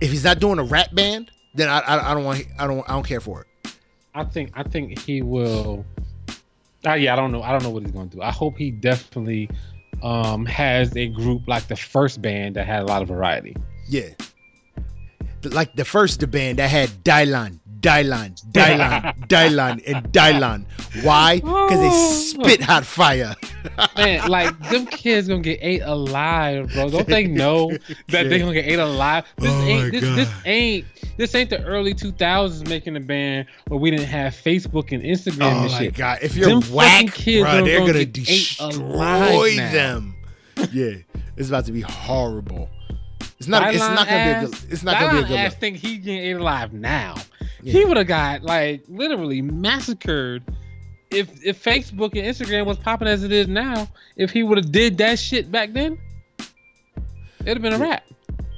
If he's not doing a rap band, then I, I, I don't want. I don't. I don't care for it. I think I think he will. Uh, yeah, I don't know. I don't know what he's going to do. I hope he definitely um, has a group like the first band that had a lot of variety. Yeah. Like the first the band that had Dylan, Dylan, Dylan, Dylan, and Dylan. Why? Because they spit hot fire. Man, like them kids gonna get ate alive, bro. Don't they know that they gonna get ate alive? This Oh ain't this, this ain't this ain't the early 2000s making a band where we didn't have Facebook and Instagram Oh and my shit. god! If you're Them fucking whack, kids bro, are they're gonna gonna get ate alive destroy now. them. Yeah, it's about to be horrible. It's not. It's not gonna be a good. It's not gonna be a Dylan good ass look. think he getting ate alive now. Yeah. He would have got like literally massacred if if Facebook and Instagram was popping as it is now. If he would have did that shit back then, it'd have been a wrap.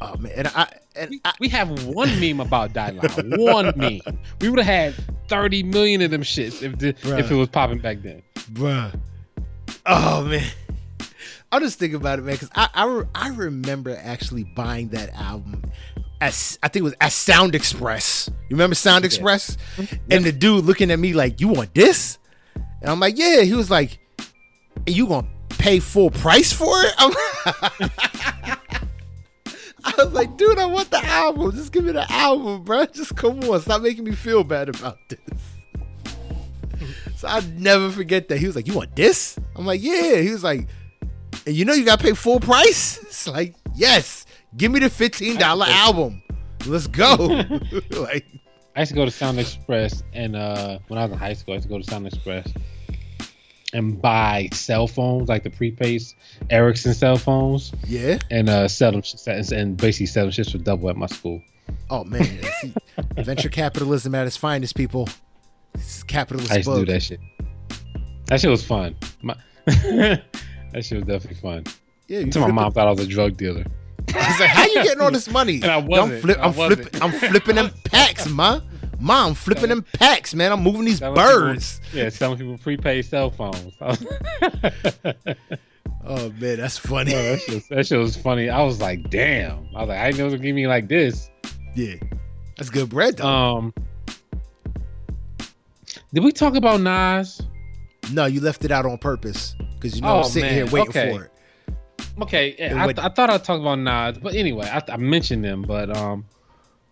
Oh man, and I and We, I, we have one meme about Dylan. one meme. We would have had 30 million of them shits if the, Bruh. if it was popping back then. bruh. Oh man, I'll just think about it, man, because I, I I remember actually buying that album. As, I think it was at Sound Express. You remember Sound Express? Mm-hmm. And the dude looking at me like, "You want this?" And I'm like, "Yeah." He was like, "And you gonna pay full price for it?" I was like, "Dude, I want the album. Just give me the album, bro. Just come on. Stop making me feel bad about this." So I never forget that. He was like, You want this? I'm like, Yeah. He was like, And you know you gotta pay full price? It's like, Yes. Give me the $15 album. Let's go. like, I used to go to Sound Express, and uh, when I was in high school, I used to go to Sound Express and buy cell phones, like the prepaid Ericsson cell phones, yeah. and uh, sell them and basically sell them shits for double at my school. Oh man. See, venture capitalism at its finest, people. Is capitalist I used to do that shit. That shit was fun. My, that shit was definitely fun. Yeah, Until my mom thought I was a drug dealer. He's like, How you getting all this money? And I I'm, wasn't. flip, I I'm, wasn't. flipping, I'm flipping them packs, ma. Ma, I'm flipping them packs, man. I'm moving these Selling birds. People, yeah, selling people prepaid cell phones. Oh man, that's funny. That, shit was, that shit was funny. I was like, damn. I was like, I didn't know it was gonna give me like this. Yeah. That's good bread though. Um, did we talk about Nas? No, you left it out on purpose because you know Oh, I'm sitting man. here waiting Okay. for it. Okay, I, would- I thought I'd talk about Nas, but anyway, I, I mentioned them, but um,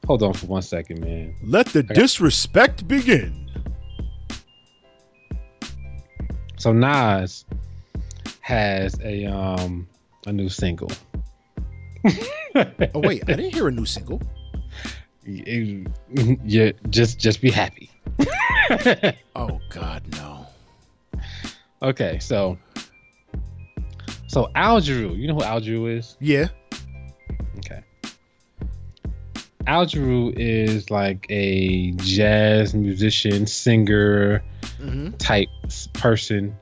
hold on for one second, man. Let the got- disrespect begin. So Nas has a um a new single. Oh wait, I didn't hear a new single. Yeah, just just be happy. Oh God, no. Okay, so so Al Jarreau, you know who Al Jarreau is? Yeah. Okay. Al Jarreau is like a jazz musician, singer Mm-hmm. type person.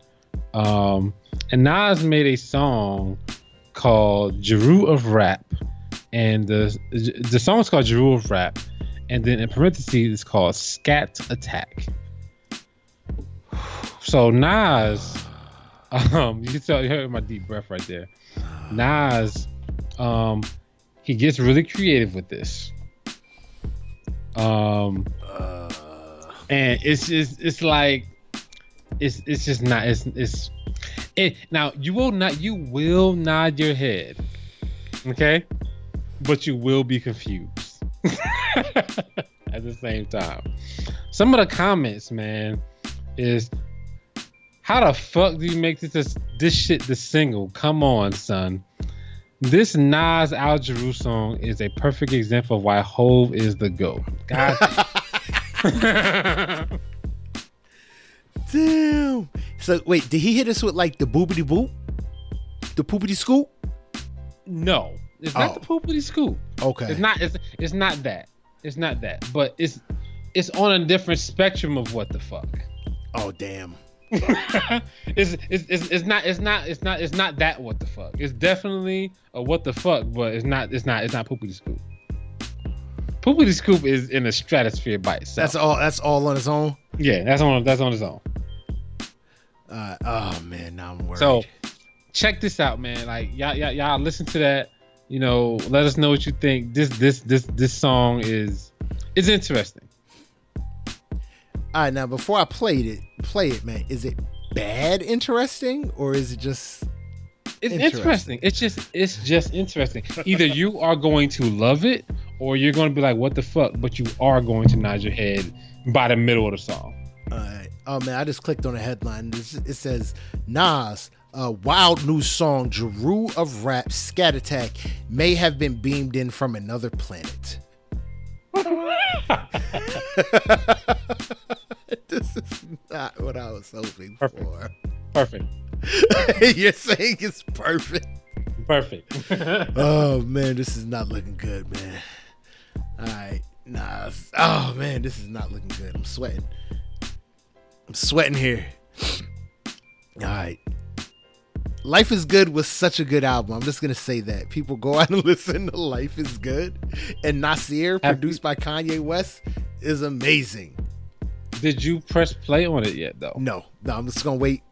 Um, and Nas made a song called Jarreau of Rap. And the the song is called Jarreau of Rap. And then in parentheses, it's called Scat Attack. So Nas, um, you can tell you heard my deep breath right there. Nas, um, he gets really creative with this. Um, and it's just it's like it's it's just not it's it's It, now you will not. You will nod your head, okay, but you will be confused at the same time. Some of the comments, man, is how the fuck do you make this this this shit the single? Come on, son. This Nas Al Jarreau song is a perfect example of why Hove is the go. God. Damn. So wait, did he hit us with like the boobity boop, the poopity scoop? no, it's not Oh. the poopity scoop. Okay. It's not. It's it's not that. It's not that. But it's it's on a different spectrum of what the fuck. Oh damn. it's, it's it's it's not it's not it's not it's not that what the fuck. It's definitely a what the fuck, but it's not it's not it's not poopity scoop. Poopity scoop is in the stratosphere by itself. That's all. That's all on its own. yeah, that's on that's on its own. Uh, oh man, now I'm worried. So check this out, man. Like y'all, y'all, y'all listen to that. You know, let us know what you think. This, this, this, this song is, is interesting. all right, now before I played it, play it, man. Is it bad interesting or is it just It's Interesting. interesting. It's just, it's just interesting. Either you are going to love it, or you're going to be like, "What the fuck?" But you are going to nod your head by the middle of the song. All right. Oh man, I just clicked on the headline. It says Nas, a wild new song, Jarreau of rap, Scat Attack, may have been beamed in from another planet. this is not what I was hoping Perfect. for. Perfect. You're saying it's perfect. Perfect. Oh man, this is not looking good, man. All right, Nas. Oh man, this is not looking good. I'm sweating. I'm sweating here. All right. Life is Good was such a good album. I'm just gonna say that. People go out and listen to Life is Good. And Nasir, produced by Kanye West, is amazing. Did you press play on it yet, though? No, no, I'm just gonna wait.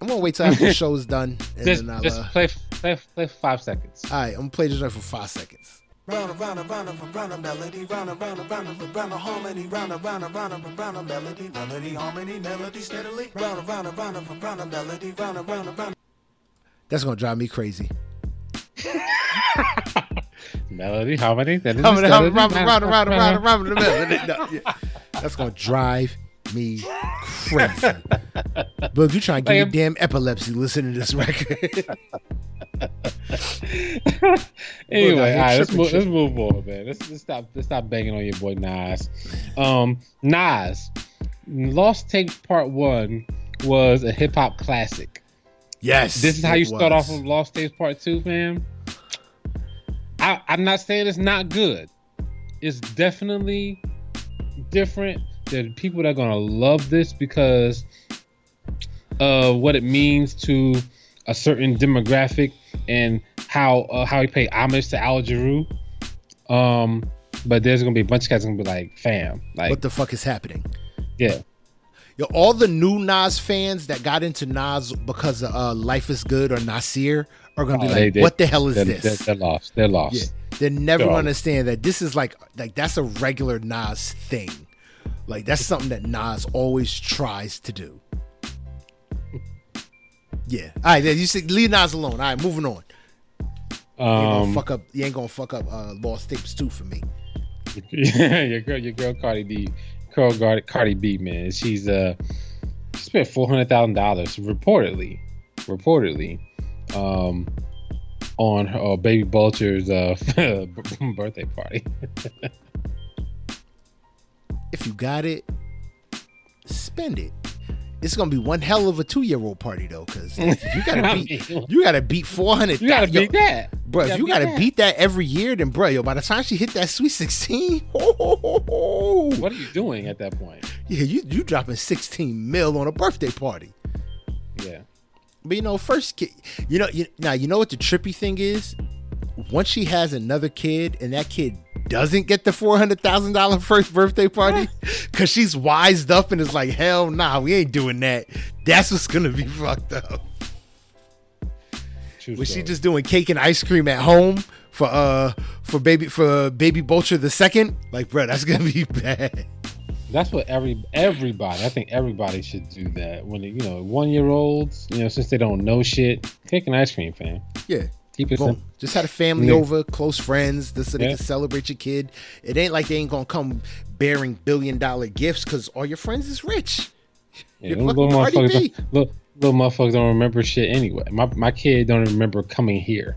I'm gonna wait till after the show's done. And Just, then I'll just uh, play, play, play five seconds. all right, I'm gonna play this right for five seconds. Round and round and round and round a melody, round and round and round and round a harmony, round and round and round and round a melody, melody, harmony, melody steadily, round and round and round and round a melody, round and round and round. That's gonna drive me crazy. Melody, how many? Melody. That's gonna drive me crazy. Look, you trying to give me damn epilepsy listening to this record. anyway, Look, I all hate right, let's move, let's move on, man. Let's, let's stop let's stop banging on your boy Nas. Um, Nas, Lost Tapes Part One was a hip hop classic. yes. This is how you start off was. with Lost Tapes Part Two, man. I, I'm not saying it's not good. It's definitely different. There are people that are gonna love this because of what it means to a certain demographic and how uh, how he paid homage to Al Jarreau. Um, but there's gonna be a bunch of guys gonna be like, "Fam, like, What the fuck is happening? yeah, Yo, all the new Nas fans that got into Nas because of uh, Life is Good or Nasir are gonna be Oh, like, they- "What the hell is they're, this?" They're, they're lost. They're lost. Yeah, they never They're all- understand that this is like like that's a regular Nas thing. Like that's something that Nas always tries to do. Yeah. All right, then you said leave Nas alone. All right, moving on. You ain't gonna Um, fuck up. You ain't gonna fuck up uh, Lost Tapes two for me. your girl, your girl Cardi B, girl Cardi, Cardi B, man, she's uh, she spent four hundred thousand dollars reportedly, reportedly, um, on uh, baby Kulture's uh birthday party. If you got it, spend it. It's gonna be one hell of a two year old party though, because you gotta beat you gotta beat four hundred. you gotta beat that, bro. If you gotta that. beat that every year, then bro, yo, by the time she hit that sweet sixteen, What are you doing at that point? Yeah, you you dropping sixteen mil on a birthday party. Yeah, But you know, first kid, you know, you, now you know what the trippy thing is. Once she has another kid, and that kid doesn't get the four hundred thousand dollar first birthday party, because she's wised up and is like, hell nah, we ain't doing that. That's what's gonna be fucked up. True Was she just doing cake and ice cream at home for uh for baby for baby Kulture the second? Like, bro, that's gonna be bad. That's what every everybody. I think everybody should do that when they, you know one year olds. You know, since they don't know shit, take an ice cream, fam. Yeah. Keep it simple. Just had a family Yeah. over, close friends, just so they Yeah. can celebrate your kid. It ain't like they ain't gonna come bearing billion dollar gifts because all your friends is rich. Yeah, You're them fucking little motherfuckers, don't, little, little motherfuckers don't remember shit anyway. My my kid don't remember coming here.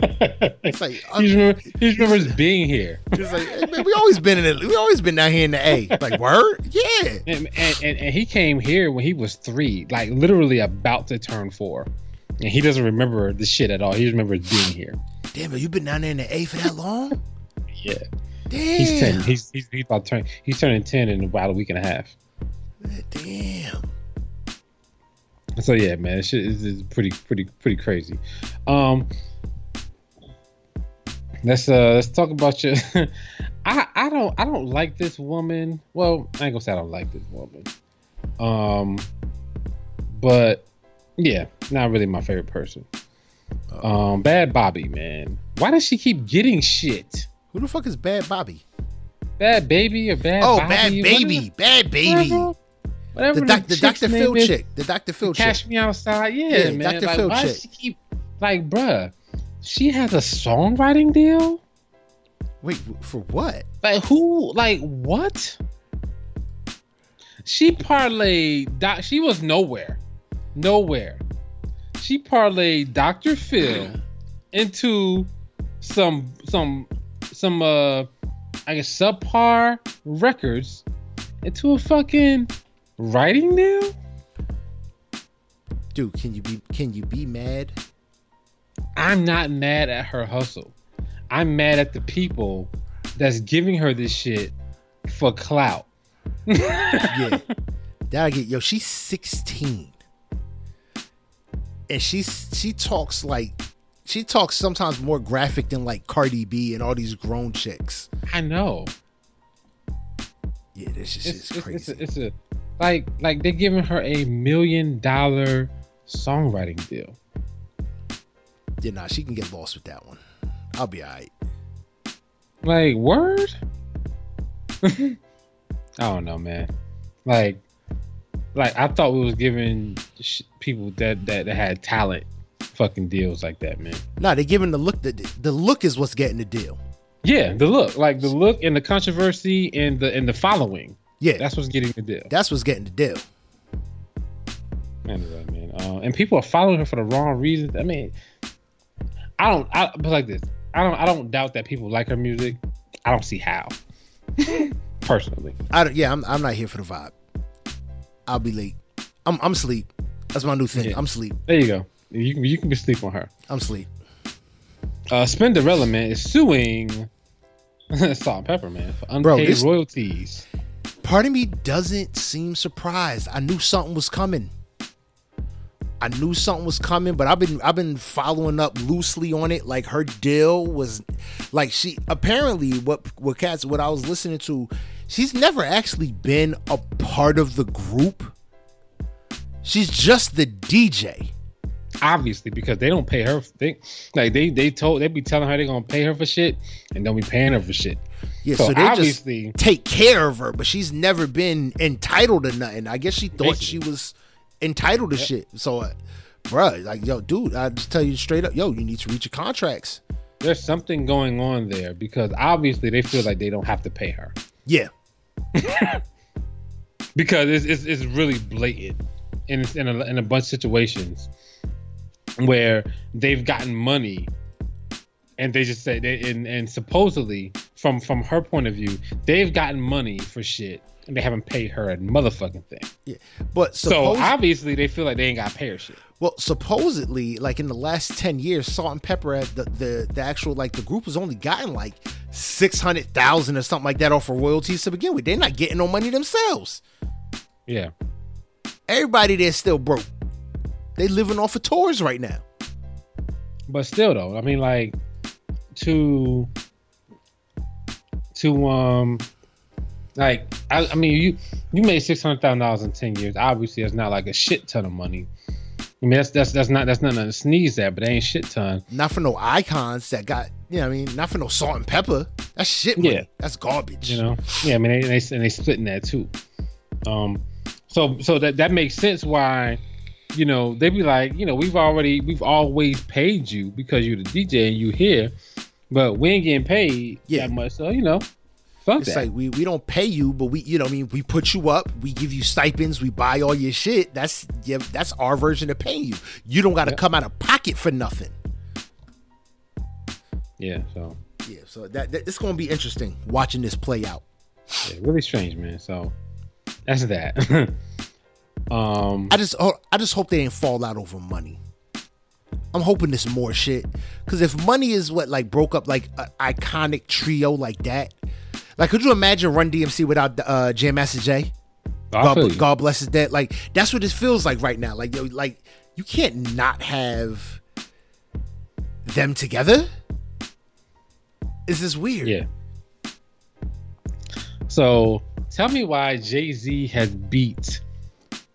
It's like, he just remember, he just remembers being here. it's like, hey, man, we always been in it. We always been down here in the A. Like, word? Yeah. And, and, and, and he came here when he was three, like literally about to turn four. And he doesn't remember the shit at all. He just remembers being here. Damn, but you been down there in the A for that long? Yeah. Damn. He's ten. He's he's, he's about to turn he's turning ten in about a week and a half. Damn. So yeah, man, shit is, is pretty pretty pretty crazy. Um let's uh let's talk about your I I don't I don't like this woman. Well, I ain't gonna say I don't like this woman. Um but yeah, not really my favorite person. Um Bad Bobby, man. Why does she keep getting shit? Who the fuck is Bad Bobby? Bad baby or bad Oh, Bobby, Bhad Bhabie. Bhad Bhabie. Whatever, whatever The, doc, the Dr. Phil is. chick. The Dr. Phil chick. Cash me outside, yeah, Yeah, man. Dr. Like, Phil why chick. does she keep like, bruh? She has a songwriting deal. Wait, for what? Like who? Like what? She parlayed. Doc, she was nowhere, nowhere. She parlayed Dr. Phil into some some some uh I guess subpar records into a fucking writing deal. Dude, can you be can you be mad? I'm not mad at her hustle. I'm mad at the people that's giving her this shit for clout. Yeah. that I get yo, she's 16. And she's she talks like she talks sometimes more graphic than like Cardi B and all these grown chicks. I know. Yeah, this is It's, just it's, crazy. it's, a, it's a like like they're giving her a million dollar songwriting deal. Yeah, nah, she can get lost with that one. I'll be alright. Like word? I don't know, man. Like like I thought we was giving sh- people that, that that had talent fucking deals like that, man. Nah, they're giving the look the, the look is what's getting the deal. Yeah, the look, like the look and the controversy and the and the following. Yeah, That's what's getting the deal. that's what's getting the deal. Anyway, man. Uh, and people are following her for the wrong reasons. I mean, I don't. I but like this. I don't. I don't doubt that people like her music. I don't see how. Personally, I don't, yeah, I'm I'm not here for the vibe. I'll be late. I'm I'm asleep. That's my new thing. Yeah. I'm sleep. there you go. You can you can be sleep on her. I'm sleep. Uh, Spinderella man is suing Salt-N-Pepa man for unpaid Bro, this- royalties. part of me doesn't seem surprised. I knew something was coming. I knew something was coming, but I've been I've been following up loosely on it. Like her deal was like she apparently what what cats what I was listening to, she's never actually been a part of the group. She's just the DJ. Obviously, because they don't pay her. They like they they told they be telling her they're gonna pay her for shit and don't be paying her for shit. Yeah, So so, they just obviously- take care of her, but she's never been entitled to nothing. I guess she thought Basically. she was entitled to shit. So, uh, bruh, like, yo, dude, I just tell you straight up, yo, you need to reach your contracts. There's something going on there because obviously they feel like they don't have to pay her. Yeah, because it's, it's, it's really blatant in, in, a, in a bunch of situations where they've gotten money and they just say they and, and supposedly from from her point of view they've gotten money for shit and they haven't paid her a motherfucking thing yeah. But so obviously they feel like they ain't got to pay her shit well, supposedly, like in the last ten years, Salt-N-Pepa, had the the, the actual like the group has only gotten like six hundred thousand or something like that off of royalties to begin with. They're not getting no money themselves. yeah Everybody there still broke. They living off of tours right now. but still though i mean like to to um like I, I mean you you made six hundred thousand dollars in ten years. Obviously, that's not like a shit ton of money, I mean, that's that's that's not that's nothing to sneeze at, but they ain't shit ton. Not for no icons that got, you know, what I mean, not for no Salt-N-Pepa. That's shit money. Yeah. That's garbage. You know, yeah. I mean, they they and they splitting that too. Um, so so that that makes sense why, you know, they'd be like, you know, we've already we've always paid you because you're the DJ and you here, but we ain't getting paid Yeah. that much. So you know, fuck It's that. like we we don't pay you, but we you know I mean we put you up, we give you stipends, we buy all your shit. That's yeah, that's our version of paying you. You don't got to Yep. come out of pocket for nothing. yeah. So Yeah, so that, that it's gonna be interesting watching this play out. yeah, really strange, man. So that's that. um, I just oh, I just hope they didn't fall out over money. I'm hoping there's more shit because if money is what like broke up like an iconic trio like that, like could you imagine Run DMC without uh, Jam Master Jay? God. God bless his dead. Like that's what this feels like right now. Like yo, like you can't not have them together. Is this weird? Yeah. So tell me why Jay Z has beat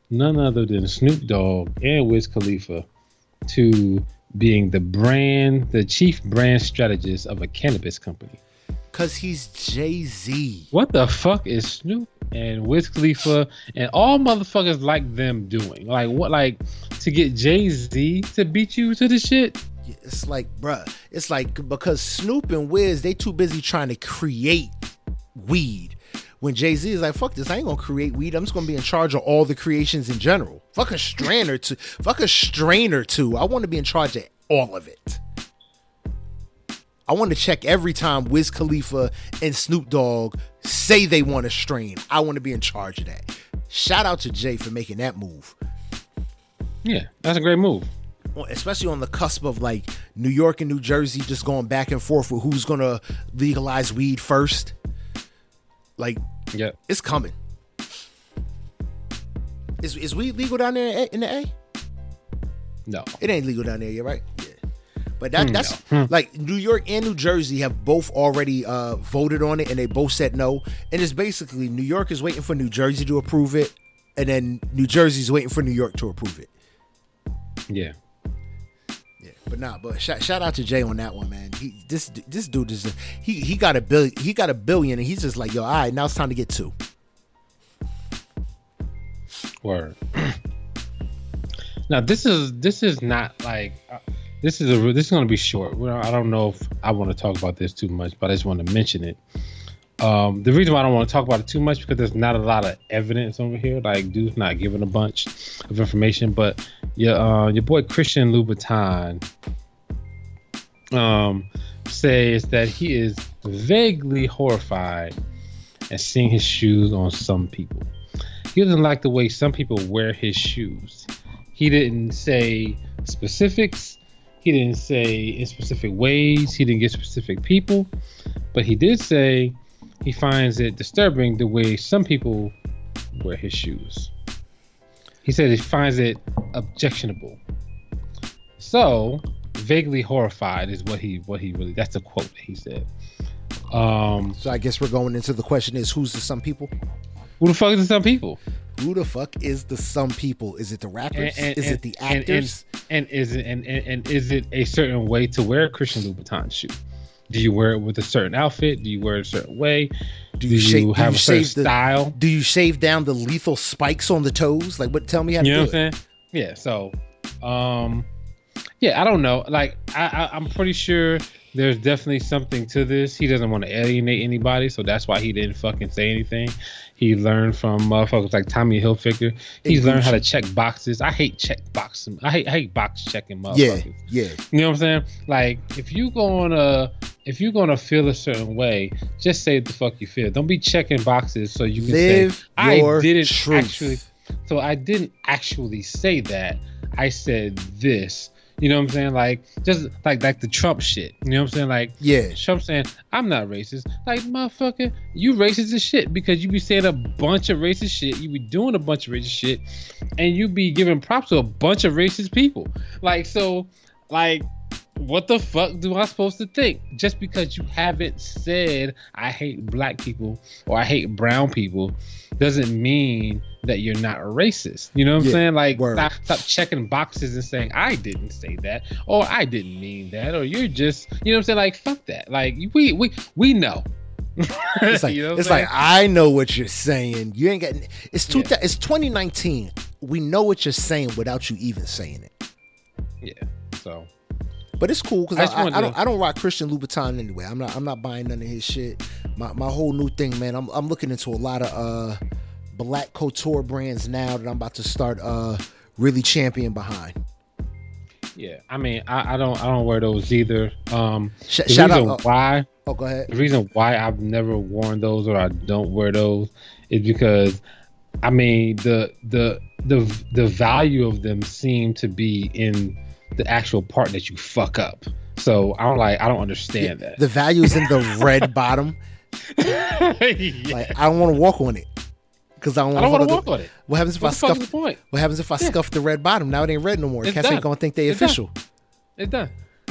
none other than Snoop Dogg and Wiz Khalifa to being the brand, the chief brand strategist of a cannabis company. Cause he's Jay Z. What the fuck is Snoop and Wiz Khalifa and all motherfuckers like them doing? Like what? Like to get Jay Z to beat you to the shit? It's like, bruh, it's like because Snoop and Wiz, they too busy trying to create weed. When Jay Z is like, fuck this, I ain't gonna create weed. I'm just gonna be in charge of all the creations in general. Fuck a strain or two. Fuck a strain or two. I want to be in charge of all of it. I want to check every time Wiz Khalifa and Snoop Dogg say they want a strain. I want to be in charge of that. Shout out to Jay for making that move. Yeah, that's a great move. Especially on the cusp of like New York and New Jersey just going back and forth with who's gonna legalize weed first. Like Yeah. it's coming. Is is weed legal down there in the A? No. It ain't legal down there yet, right? Yeah. But that Hmm, that's no. like New York and New Jersey have both already uh, voted on it, and they both said no. And it's basically New York is waiting for New Jersey to approve it, and then New Jersey's waiting for New York to approve it. Yeah. But nah, but shout, shout out to Jay on that one, man. He this this dude is he he got a billion he got a billion and he's just like yo, all right, now it's time to get two. Word. now this is this is not like uh, this is a this is to be short. I don't know if I want to talk about this too much, but I just want to mention it. Um, the reason why I don't want to talk about it too much because there's not a lot of evidence over here. Like, dude's not giving a bunch of information. But your uh, your boy Christian Louboutin um, says that he is vaguely horrified at seeing his shoes on some people. He doesn't like the way some people wear his shoes. He didn't say specifics. He didn't say in specific ways. He didn't get specific people. But he did say he finds it disturbing the way some people wear his shoes. He said he finds it objectionable. So, vaguely horrified is what he what he really that's a quote that he said. Um, So I guess we're going into the question is who's the some people? who the fuck is the some people? Who the fuck is the some people? Is it the rappers? And- and- is and- it the actors? And, is it and, and, and is it a certain way to wear a Christian Louboutin shoe? Do you wear it with a certain outfit? Do you wear it a certain way? do you, you, shave? do have you a certain the? style? Do you shave down the lethal spikes on the toes? Like what? Tell me how to You know do what I'm saying? Yeah. So, um, yeah, I don't know. Like, I, I I'm pretty sure there's definitely something to this. He doesn't want to alienate anybody, so that's why he didn't fucking say anything. He learned from motherfuckers like Tommy Hilfiger. He's learned how to check boxes. I hate check boxing. I hate I hate box checking motherfuckers. yeah. yeah. You know what I'm saying? Like, if you gonna if you're gonna feel a certain way, just say the fuck you feel. Don't be checking boxes so you can Live say I didn't truth. actually. So I didn't actually say that. I said this. You know what I'm saying? Like just like like the Trump shit. You know what I'm saying? Like Yeah. Trump saying I'm not racist. Like motherfucker, you racist as shit because you be saying a bunch of racist shit. You be doing a bunch of racist shit, and you be giving props to a bunch of racist people. Like so, like what the fuck do I supposed to think? Just because you haven't said I hate black people or I hate brown people doesn't mean that you're not a racist. You know what I'm Yeah, saying? Like word. stop, stop checking boxes and saying I didn't say that or I didn't mean that or you're just you know what I'm saying? Like fuck that. Like we we we know. It's like You know it's like? I know what you're saying. You ain't got it's two Yeah. it's 2019. We know what you're saying without you even saying it. yeah. So But it's cool because I I, I, I don't I don't rock Christian Louboutin anyway. I'm not I'm not buying none of his shit. My my whole new thing, man. I'm I'm looking into a lot of uh black couture brands now that I'm about to start uh really champion behind. yeah, I mean I, I don't I don't wear those either. Um Sh- the shout reason out. Oh, why oh, go ahead. the reason why I've never worn those or I don't wear those is because I mean the the the the value of them seem to be in the actual part that you fuck up. So I'm like I don't understand that. The value is in the red bottom. Yeah. Like I don't want to walk on it because I don't don't want to walk on it. What happens if What I scuff? the point? What happens if I Yeah. scuff the red bottom? Now it ain't red no more. It's Cats ain't done. gonna think they It's done. official. It's done.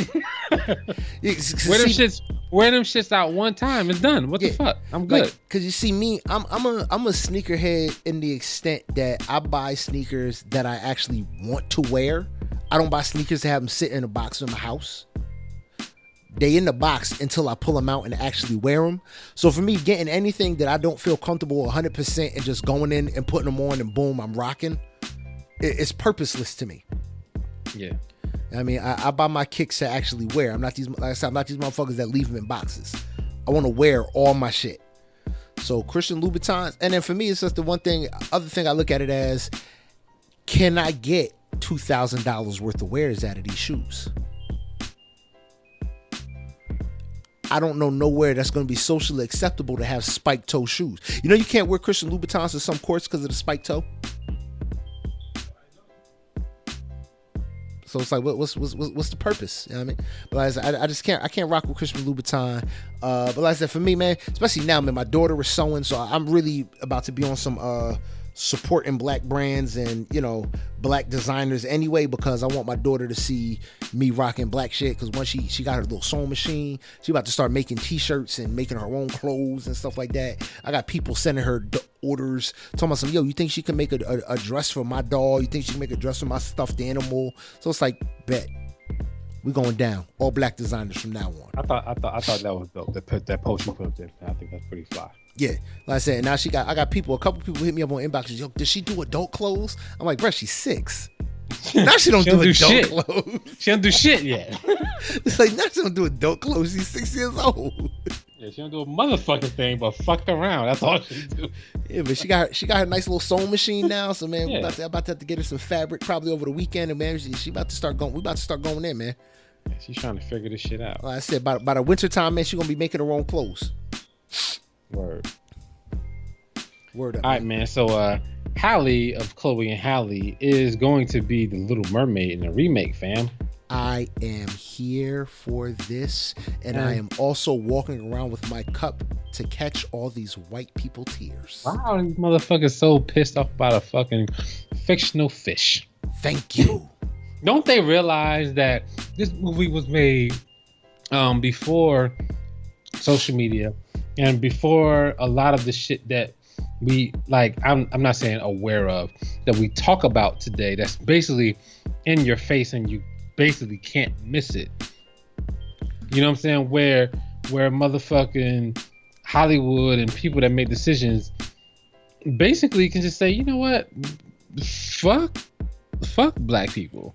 Yeah, s- Wear them shits. Wear them shits out one time. It's done. What Yeah. the fuck? I'm good. Like, cause you see me, I'm I'm a I'm a sneakerhead in the extent that I buy sneakers that I actually want to wear. I don't buy sneakers to have them sit in a box in my house. They in the box until I pull them out and actually wear them. So for me, getting anything that I don't feel comfortable 100% and just going in and putting them on and boom, I'm rocking. It's purposeless to me. yeah. I mean, I, I buy my kicks to actually wear. I'm not these, like I said, I'm not these motherfuckers that leave them in boxes. I want to wear all my shit. So Christian Louboutins, and then for me, it's just the one thing. Other thing I look at it as, can I get two thousand dollars worth of wears out of these shoes? I don't know nowhere that's going to be socially acceptable to have spiked toe shoes. You know, you can't wear Christian Louboutins to some courts because of the spiked toe. So it's like, what, what's, what's what's the purpose? You know what I mean? But like I, said, I, I just can't I can't rock with Christian Louboutin. Uh, but like I said, for me, man, especially now, man, my daughter is sewing, so I'm really about to be on some uh supporting black brands and you know black designers anyway because I want my daughter to see me rocking black shit. Because once she she got her little sewing machine, she about to start making t-shirts and making her own clothes and stuff like that. I got people sending her d- orders talking about some yo. You think she can make a, a, a dress for my doll? You think she can make a dress for my stuffed animal? So it's like bet we going down. All black designers from now on. I thought I thought I thought that was dope. That that post you put up there. I think that's pretty fly. Yeah, like I said, now she got. I got people. A couple people hit me up on inboxes. Yo, does she do adult clothes? I'm like, bruh, she's six. Now she don't She do don't do adult shit. clothes. She don't do shit yet. It's like now she don't do adult clothes. She's six years old. yeah, she don't do a motherfucking thing but fuck around. That's all she do. Yeah, but she got she got her nice little sewing machine now. So man, we Yeah. about to, about to have to get her some fabric probably over the weekend. And man, she, she about to start going. We about to start going in, man. Yeah, she's trying to figure this shit out. Like I said, by by the winter time, man, she gonna be making her own clothes. Word. Word up. All right, man. So uh Halle of Chloe and Halle is going to be the Little Mermaid in the remake, fam. I am here for this, and I Mm. am also walking around with my cup to catch all these white people tears. Wow, these motherfuckers so pissed off about a fucking fictional fish. Thank you. Don't they realize that this movie was made um before social media and before a lot of the shit that we like I'm I'm not saying aware of that we talk about today that's basically in your face and you basically can't miss it. You know what I'm saying? Where where motherfucking Hollywood and people that make decisions basically can just say, you know what? Fuck fuck black people.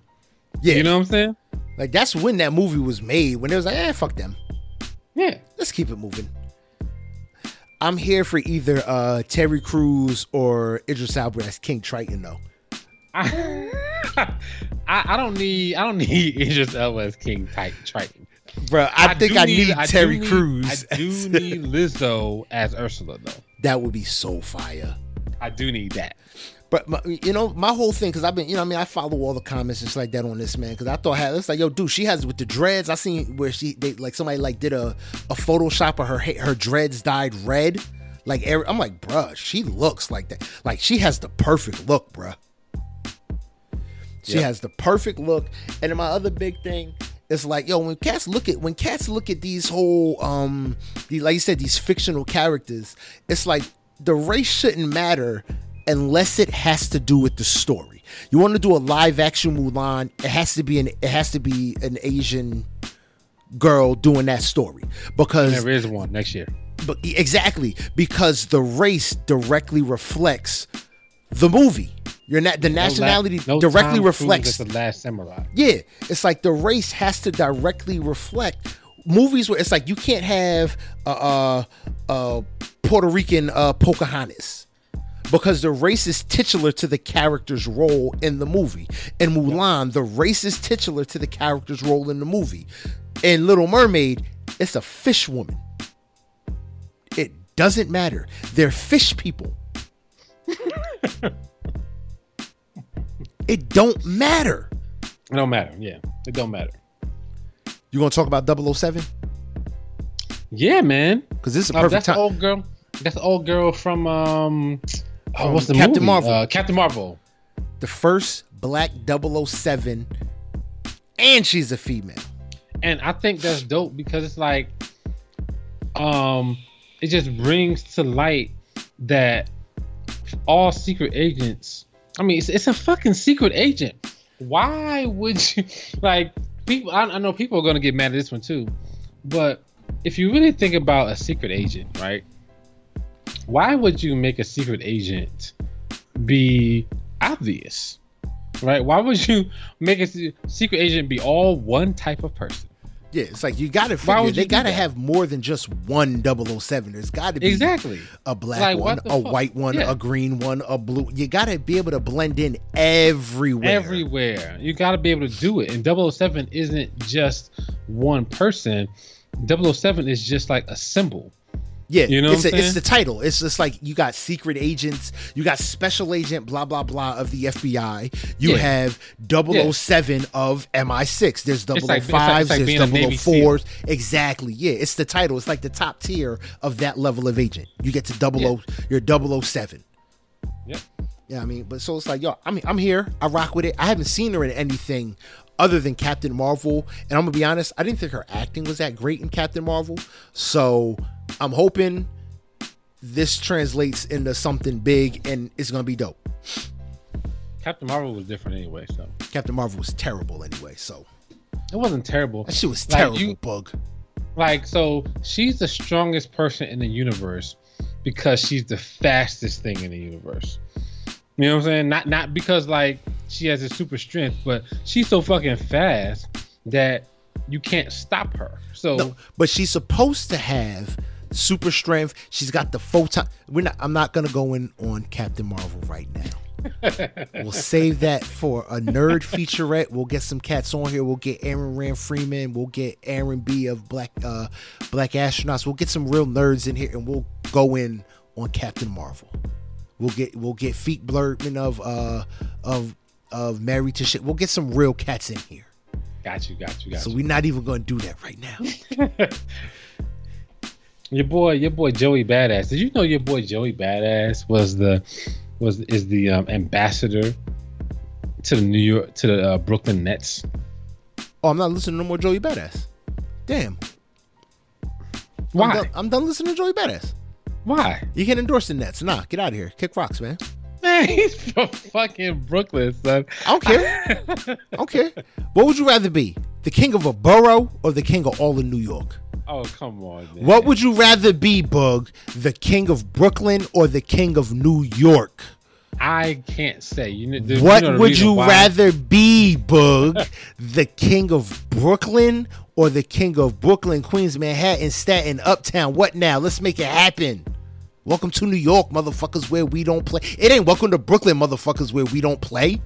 Yeah, You know what I'm saying? like that's when that movie was made. When it was like, eh, fuck them. Yeah. Let's keep it moving. I'm here for either uh, Terry Crews or Idris Elba as King Triton, though. I, I I don't need I don't need Idris Elba as King Titan Triton. Bro, I, think I need, I do Terry need- Crews. I do as- need Lizzo as Ursula though. that would be so fire. I do need that. But my, you know, my whole thing, because I've been, you know, I mean, I follow all the comments and stuff like that on this man, because I thought, it's like, yo, dude, she has with the dreads. I seen where she, they like somebody like did a a Photoshop of her her dreads dyed red. Like, every, I'm like, bruh, she looks like that. Like, she has the perfect look, bruh. She Yep. has the perfect look. And then my other big thing is like, yo, when cats look at when cats look at these whole um these, like you said, these fictional characters, it's like the race shouldn't matter unless it has to do with the story. You want to do a live action Mulan, it has to be an it has to be an Asian girl doing that story because There is one next year. but exactly because the race directly reflects the movie. You're not the nationality la- no directly reflects the last samurai. yeah, it's like the race has to directly reflect movies where it's like you can't have a, a, a Puerto Rican uh, Pocahontas because the race is titular to the character's role in the movie. In Mulan, the race is titular to the character's role in the movie. In Little Mermaid, it's a fish woman. It doesn't matter. They're fish people. it don't matter. It don't matter. Yeah, it don't matter. You gonna talk about 007? Yeah, man. Because this is a perfect that's time. old girl. That's old girl from um. Oh, what's the Captain movie? Marvel. Uh, Captain Marvel. the first black 007, and she's a female. and I think that's dope because it's like, um, it just brings to light that all secret agents. I mean, it's, it's a fucking secret agent. Why would you like people? I, I know people are gonna get mad at this one too, but if you really think about a secret agent, right? Why would you make a secret agent be obvious? Right? Why would you make a secret agent be all one type of person? Yeah, it's like you gotta figure would they gotta that? have more than just one 007. There's gotta be Exactly. a black Like, one, a fuck? white one, Yeah. a green one, a blue. You gotta be able to blend in everywhere. Everywhere. You got to be able to do it. And 007 isn't just one person. 007 is just like a symbol. Yeah, You know it's, a, it's the title. It's just like you got secret agents, you got special agent, blah blah blah of the FBI. You Yeah. have 007 of MI6. There's 005s, like- it's like- it's like there's being 004s. Exactly. Yeah, it's the title. It's like the top tier of that level of agent. You get to 00, you're 007. Yep. Yeah, I mean, but so it's like, yo, I mean, I'm here. I rock with it. I haven't seen her in anything other than Captain Marvel, and I'm gonna be honest, I didn't think her acting was that great in Captain Marvel. So I'm hoping this translates into something big and it's gonna be dope. Captain Marvel was different anyway, so Captain Marvel was terrible anyway, so it wasn't terrible. that shit was Like, terrible, you- bug. Like, so she's the strongest person in the universe because she's the fastest thing in the universe. You know what I'm saying? Not not because like she has a super strength, but she's so fucking fast that you can't stop her. So No, but she's supposed to have super strength. She's got the photon. We're not. I'm not gonna go in on Captain Marvel right now. we'll save that for a nerd featurette. We'll get some cats on here. We'll get Aaron Rand Freeman. We'll get Aaron B of Black uh Black Astronauts. We'll get some real nerds in here, and we'll go in on Captain Marvel. We'll get we'll get Feet Blurtman of uh of of Married to Shit. We'll get some real cats in here. got you, got you, got So you. So we're not even going to do that right now. Your boy, your boy Joey Badass. Did you know your boy Joey Badass was the was is the um, ambassador to the New York to the uh, Brooklyn Nets? Oh, I'm not listening to no more Joey Badass. Damn. Why? I'm done, I'm done listening to Joey Badass. Why? You can't endorse the Nets. Nah, get out of here. Kick rocks, man. Man, he's from fucking Brooklyn, son. I don't care. I don't care. What would you rather be? The king of a borough or the king of all of New York? Oh come on, man. What would you rather be, Bug? The king of Brooklyn or the king of New York? I can't say. You know, What you know would you why? rather be, Bug? the king of Brooklyn or the king of Brooklyn, Queens, Manhattan, Staten, Uptown? What now? Let's make it happen. Welcome to New York, motherfuckers, where we don't play. It ain't welcome to Brooklyn, motherfuckers, where we don't play.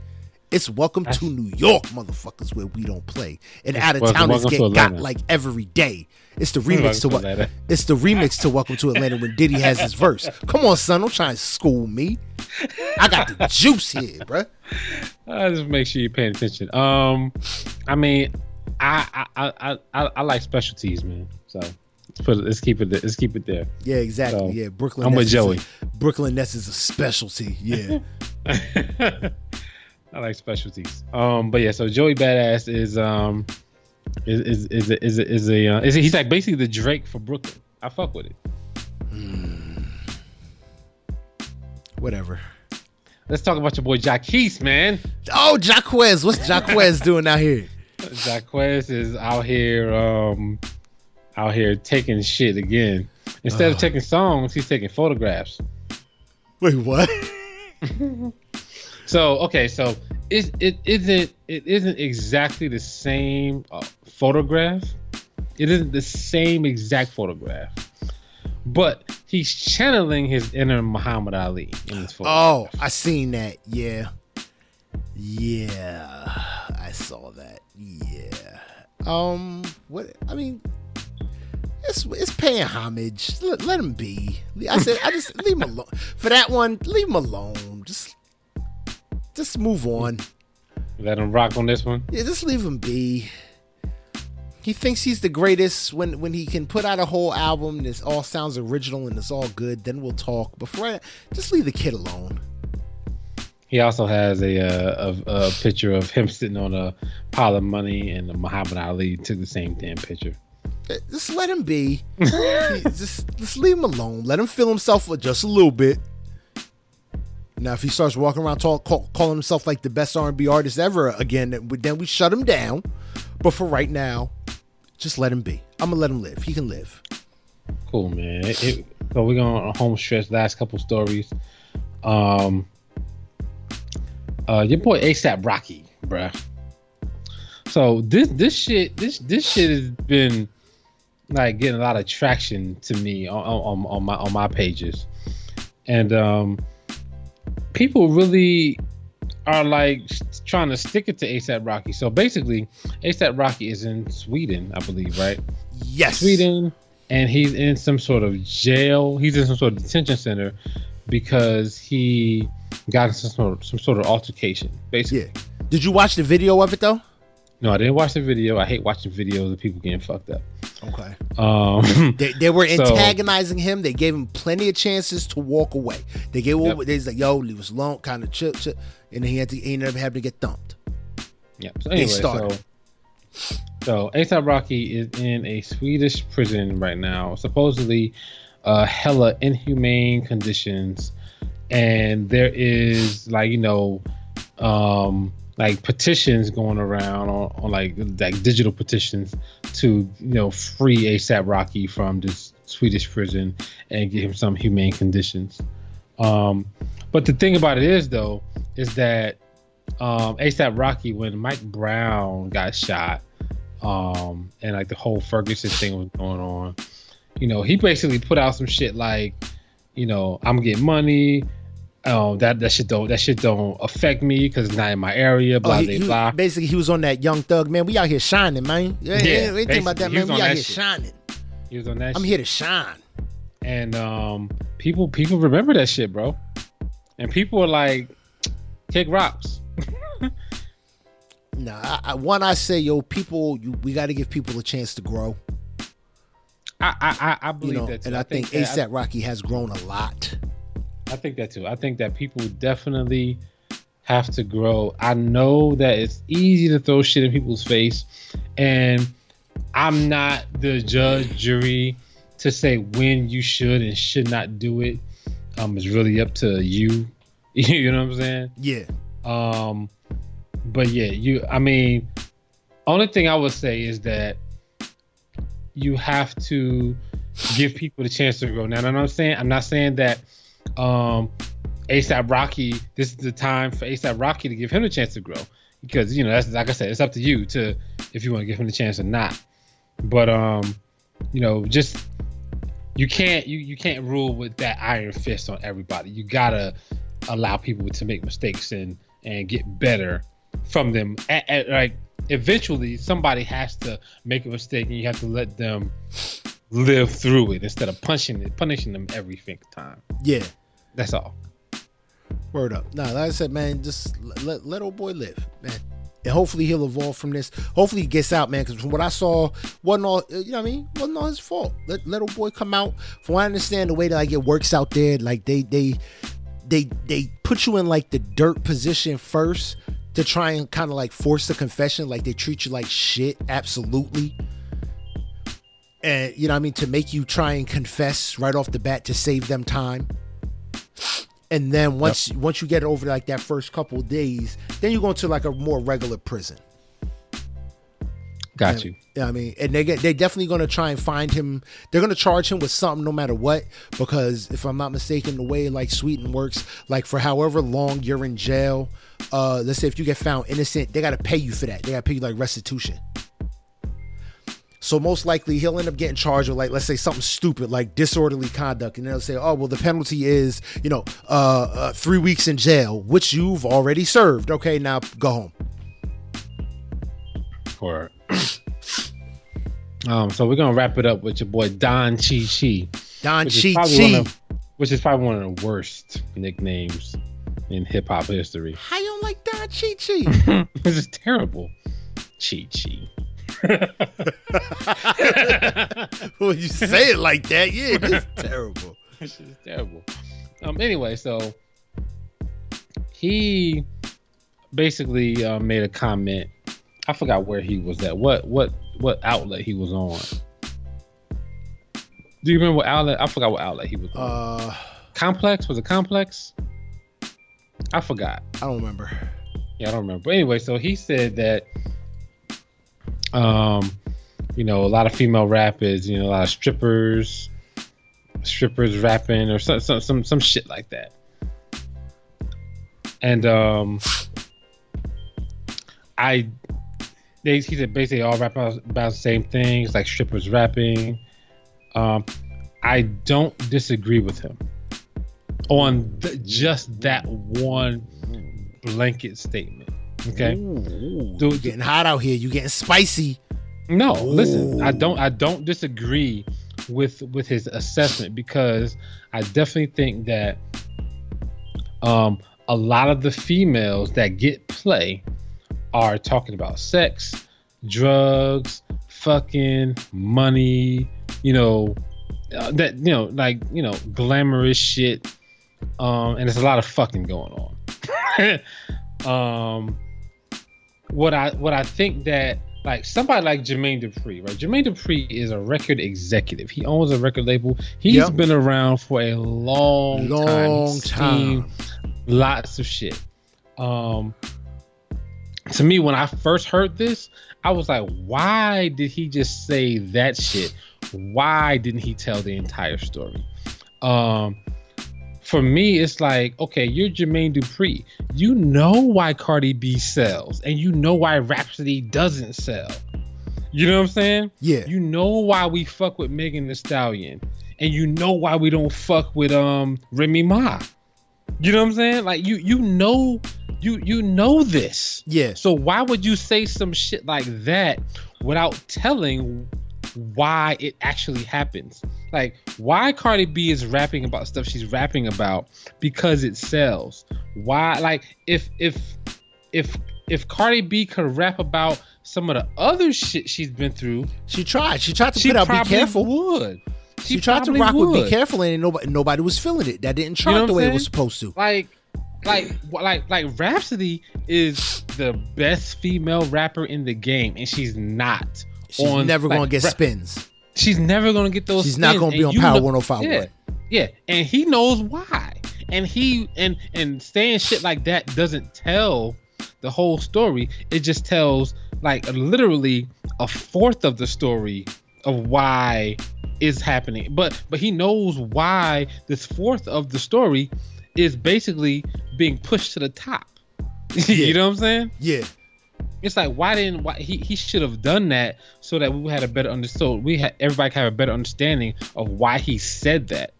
It's welcome to New York, motherfuckers, where we don't play. And out of towners get to got like every day. It's the remix Welcome to what? It's the remix to Welcome to Atlanta when Diddy has his verse. Come on, son, don't try and school me. I got the juice here, bruh. Uh, just make sure you're paying attention. Um, I mean, I I I I, I like specialties, man. So let's put it, let's keep it there. let's keep it there. Yeah, exactly. So, yeah, Brooklyn. I'm with is a- Joey. Brooklyn Nets is a specialty. Yeah. I like specialties. Um, but yeah, so Joey Badass is um is is is a, is a, is a, uh, is a he's like basically the Drake for Brooklyn. I fuck with it. Whatever. let's talk about your boy Jacquees, man. Oh, Jacquees. What's Jacquees doing out here? Jacquees is out here, um, out here taking shit again. Instead of Oh. taking songs, he's taking photographs. Wait, what? So okay, so it it isn't it isn't exactly the same uh, photograph. It isn't the same exact photograph, but he's channeling his inner Muhammad Ali in this. Oh, I seen that. Yeah. Yeah. I saw that. Yeah. Um what I mean it's it's paying homage. Let, let him be. I said I just leave him alone. For that one, leave him alone. Just just move on. Let him rock on this one. Yeah, just leave him be. He thinks he's the greatest when when he can put out a whole album and it all sounds original and it's all good. Then we'll talk. Before I, just leave the kid alone. He also has a, uh, a a picture of him sitting on a pile of money, and Muhammad Ali took the same damn picture. Uh, Just let him be. Just just leave him alone. Let him feel himself for just a little bit. Now, if he starts walking around talk, call, calling himself like the best R&B artist ever again, then we, shut him down. But for right now, just let him be. I'm gonna let him live. He can live. Cool, man. It- it- so we're going on home stretch. Last couple stories. Um, uh, your boy ASAP Rocky, bruh. So this this shit this this shit has been like getting a lot of traction to me on on, on my on my pages, and um, people really are like trying to stick it to ASAP Rocky. So basically, ASAP Rocky is in Sweden, I believe, right? Yes. Sweden, and he's in some sort of jail. He's in some sort of detention center because he got some sort of, some sort of altercation. Basically, Yeah. Did you watch the video of it though? no, I didn't watch the video. I hate watching videos of people getting fucked up. Okay. Um, They, they were So- antagonizing him. They gave him plenty of chances to walk away. They gave Yep. over. They was like, "Yo, leave us alone," kind of chill, chill, and then he had to. He ended up having to get thumped. yeah. So They anyway, started. so so ASAP Rocky is in a Swedish prison right now, supposedly uh, hella inhumane conditions, and there is like you know um like petitions going around on, on like like digital petitions to you know free ASAP Rocky from this Swedish prison and give him some humane conditions. Um, but the thing about it is though is that um, ASAP Rocky when Mike Brown got shot um, and like the whole Ferguson thing was going on, you know, he basically put out some shit like, you know, I'm getting money. Oh, that that shit don't that shit don't affect me because it's not in my area. Blah Oh, he- blah blah. basically, he was on that Young Thug man. We out here shining, man. Yeah, Yeah, think about that, man. We out here shit. shining. He was on that. I'm shit. here to shine. and um, people people remember that shit, bro. And people are like, kick rocks. Nah, I, I, one I say, yo, people, you, we got to give people a chance to grow. I I I, I You believe know, that too. and I, think, that- ASAP Rocky has grown a lot. I think that too. I think that people definitely have to grow. I know that it's easy to throw shit in people's face, and I'm not the judge, jury to say when you should and should not do it. Um, it's really up to you. you know what I'm saying? Yeah, Um, but yeah, you. I mean, only thing I would say is that you have to give people the chance to grow. Now, I know what I'm saying. I'm not saying that um, ASAP Rocky. This is the time for ASAP Rocky to give him a chance to grow because you know that's like I said, it's up to you to if you want to give him the chance or not. But um, you know, just you can't you you can't rule with that iron fist on everybody. You gotta allow people to make mistakes and and get better from them. At, at, like eventually, somebody has to make a mistake, and you have to let them live through it instead of punishing it, punishing them every single time. yeah. That's all. Word up. Nah, like I said, man, just let, let, old boy live, man. And hopefully he'll evolve from this. Hopefully he gets out, man. Because from what I saw, wasn't all you know. what I mean, wasn't all his fault. Let old boy come out. From what I understand, the way that like it works out there, like they they they they put you in like the dirt position first to try and kind of like force the confession. Like they treat you like shit. Absolutely. And you know what I mean to make you try and confess right off the bat to save them time and then once once you get over like that first couple of days, then you go into like a more regular prison. Got And- you. Yeah, I mean, and they get they definitely going to try and find him. They're going to charge him with something no matter what, because if I'm not mistaken, the way like Sweden works, like for however long you're in jail, uh, let's say if you get found innocent, they got to pay you for that. They got to pay you like restitution. So most likely he'll end up getting charged with like let's say something stupid like disorderly conduct, and they'll say, oh well, the penalty is you know uh, uh three weeks in jail, which you've already served. Okay, now go home. For um, so we're gonna wrap it up with your boy Don Chi Chi, Don Chi Chi. which is probably one of the worst nicknames in hip hop history. How you don't like Don Chi Chi? this is terrible. Chi Chi. when you say it like that, yeah, it's terrible. This is terrible. Um. Anyway, so he basically uh, made a comment. I forgot where he was at. What what what outlet he was on. Do you remember what outlet? I forgot what outlet he was on. Uh, Complex was it Complex? I forgot. I don't remember. Yeah, I don't remember. But anyway, so he said that, um, you know, a lot of female rappers, you know, a lot of strippers, strippers rapping or some some some, some shit like that. And um, I, they he said basically all rap about, about the same things, like strippers rapping. Um, I don't disagree with him on th- just that one blanket statement. Okay. Ooh, Dude, you getting hot out here. You getting spicy. No, listen, I don't I don't disagree with with his assessment because I definitely think that um a lot of the females that get play are talking about sex, drugs, fucking money, you know, uh, that you know like, you know, glamorous shit. Um and there's a lot of fucking going on. um what I what I think that like somebody like Jermaine Dupri, right? Jermaine Dupri is a record executive. He owns a record label. He's Yep. been around for a long. Long He's time. lots of shit. Um, to me, when I first heard this, I was like, why did he just say that shit? Why didn't he tell the entire story? Um, for me, it's like, okay, you're Jermaine Dupri. You know why Cardi B sells, and you know why Rapsody doesn't sell. You know what I'm saying? Yeah. You know why we fuck with Megan Thee Stallion, and you know why we don't fuck with um Remy Ma. You know what I'm saying? Like you you know you you know this. Yeah. So why would you say some shit like that without telling why it actually happens? Like why Cardi B is rapping about stuff she's rapping about because it sells. Why like if if if if Cardi B could rap about some of the other shit she's been through, She tried. She tried to she put out "Be Careful." would. She, tried to rock with "Be. Careful," and nobody nobody was feeling it. That didn't chart know the way it was supposed to. like like like like Rapsody is the best female rapper in the game and she's not She's on never like, gonna get spins. she's never gonna get those She's not gonna be on Power know- 105.1. yeah yeah and he knows why and he and and saying shit like that doesn't tell the whole story it just tells like literally a fourth of the story of why is happening but but he knows why this fourth of the story is basically being pushed to the top Yeah. you know what i'm saying Yeah. It's like why didn't why he, he should have done that so that we had a better understood so we had everybody have a better understanding of why he said that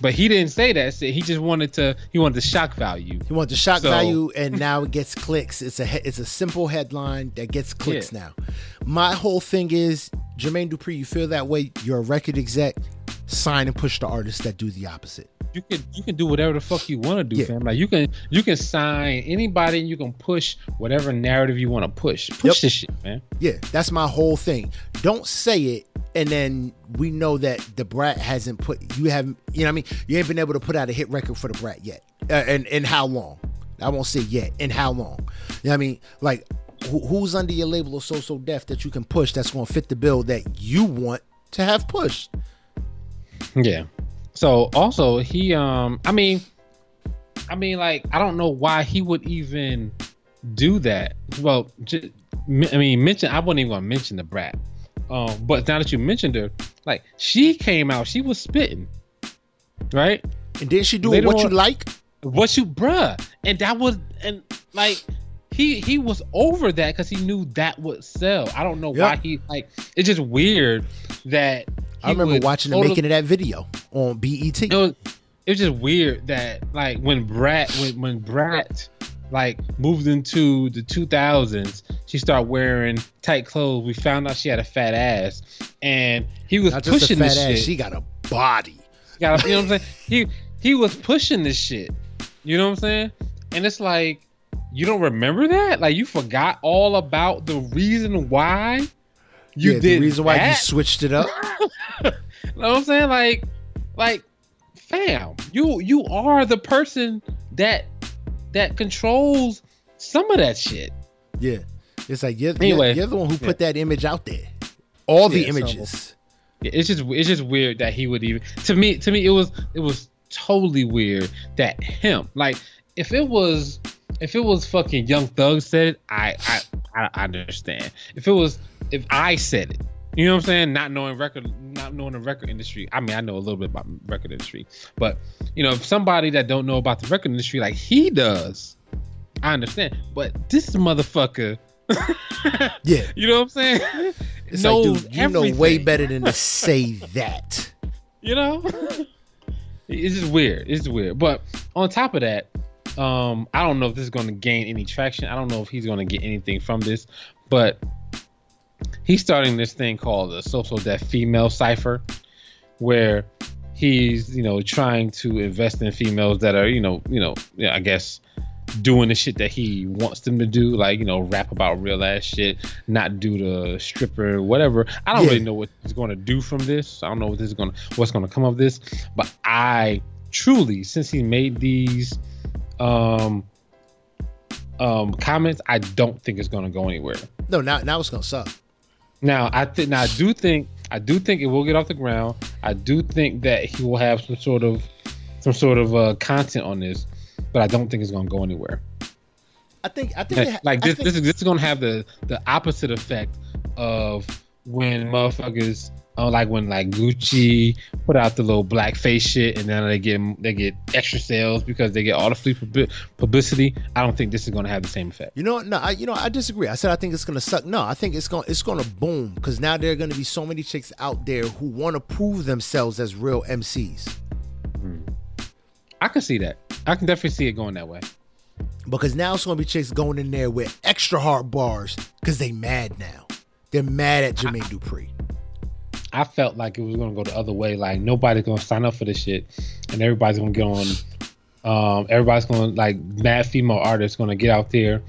but he didn't say that he just wanted to he wanted the shock value He wanted the shock So- value, and now it gets clicks. It's a it's a simple headline that gets clicks Yeah. now. My whole thing is Jermaine Dupri. You feel that way? You're a record exec. Sign and push the artists that do the opposite. you can you can do whatever the fuck you want to do Yeah. fam like you can you can sign anybody and you can push whatever narrative you want to push push Yep. this shit man Yeah, that's my whole thing. Don't say it, and then we know that the Brat hasn't put you haven't. You know what I mean? You ain't been able to put out a hit record for the Brat yet. Uh, and and how long? I won't say yet. And how long? You know what I mean? Like who, who's under your label of So So Def that you can push that's going to fit the bill that you want to have pushed? Yeah. So also he um I mean I mean, like, I don't know why he would even do that. Well, j- I mean, mention. I wasn't even gonna mention the brat. Um, but now that you mentioned her, like, she came out, she was spitting, right? And didn't she do Later what you like? What you, bruh? And that was, and like, he he was over that because he knew that would sell. I don't know why he like. It's just weird that. I remember watching the totally- making of that video on BET. it was it was just weird that like when Brat when when Brat like moved into the 2000s, she started wearing tight clothes. We found out she had a fat ass, and he was Not a pushing this ass, shit. she got a body. Got- you know what I'm saying? He he was pushing this shit. You know what I'm saying? And it's like you don't remember that? Like you forgot all about the reason why you yeah, did the reason why you switched it up. You know what I'm saying? Like, like, fam, you you are the person that that controls some of that shit. Yeah, it's like you're, Anyway, you're, you're the one who yeah. put that image out there. All the Yeah, so- images. Yeah, It's just it's just weird that he would even to me to me it was it was totally weird that him like if it was if it was fucking Young Thug said it I I I, I understand. If it was if I said it you know what I'm saying? Not knowing record not knowing the record industry. I mean I know a little bit about record industry but you know if somebody that don't know about the record industry like he does I understand. But this motherfucker Yeah, you know what I'm saying? It's knows like, dude, you know way better than to say that. you know? It's just weird. It's weird. But on top of that um i don't know if this is going to gain any traction. I don't know if he's going to get anything from this but he's starting this thing called the So So Def female cipher where he's you know trying to invest in females that are you know you know yeah, i guess doing the shit that he wants them to do like you know rap about real ass shit not do the stripper whatever. I don't Yeah. really know what he's going to do from this. I don't know what this is going to what's going to come of this but i truly since he made these um um comments i don't think it's going to go anywhere No, now now it's gonna suck. now I think now I do think I do think it will get off the ground. I do think that he will have some sort of some sort of uh, content on this, but I don't think it's gonna go anywhere. I think I think it ha- Like this, think- this is this is gonna have the the opposite effect of when motherfuckers, uh, like when like Gucci put out the little blackface shit, and then they get they get extra sales because they get all the free pub- publicity. I don't think this is gonna have the same effect. You know, what? no, I, you know, I disagree. I said I think it's gonna suck. No, I think it's gonna it's gonna boom because now there are gonna be so many chicks out there who want to prove themselves as real MCs. I can see that. I can definitely see it going that way. Because now it's gonna be chicks going in there with extra hard bars because they mad now. They're mad at Jermaine Dupri. I felt like it was gonna go the other way. Like nobody's gonna sign up for this shit, and everybody's gonna get on. Um, everybody's gonna like mad female artists gonna get out there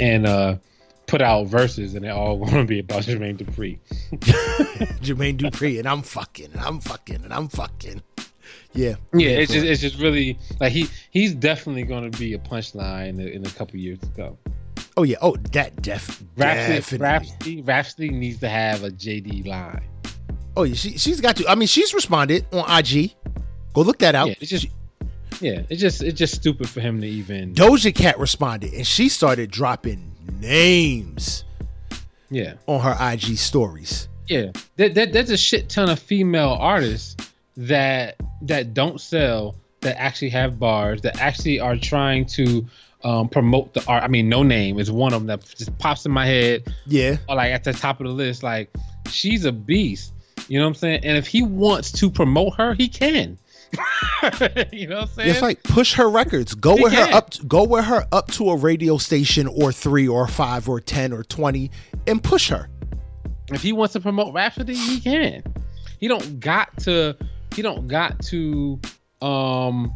and uh put out verses, and they're all gonna be about Jermaine Dupri. Jermaine Dupri and I'm fucking and I'm fucking and I'm fucking. Yeah. Yeah, it's just it. it's just really like he he's definitely gonna be a punchline in, a- in a couple years to come. Oh yeah. Oh, that def Rapsody, definitely. Rapsody, Rapsody needs to have a JD line. Oh yeah. She she's got to. I mean, she's responded on IG. Go look that out. Yeah, it's just yeah, it's just it's just stupid for him to even Doja Cat responded and she started dropping names yeah. on her IG stories. Yeah, there, there, there's a shit ton of female artists that that don't sell that actually have bars that actually are trying to um, promote the art. I mean, Noname is one of them that just pops in my head, Yeah. or like at the top of the list. Like she's a beast. You know what I'm saying? And if he wants to promote her, he can. you know what I'm saying? It's like push her records. Go He with her up. Go with her up to a radio station or three or five or ten or twenty, and push her. if he wants to promote Rapsody, he can. He don't got to. He don't got to um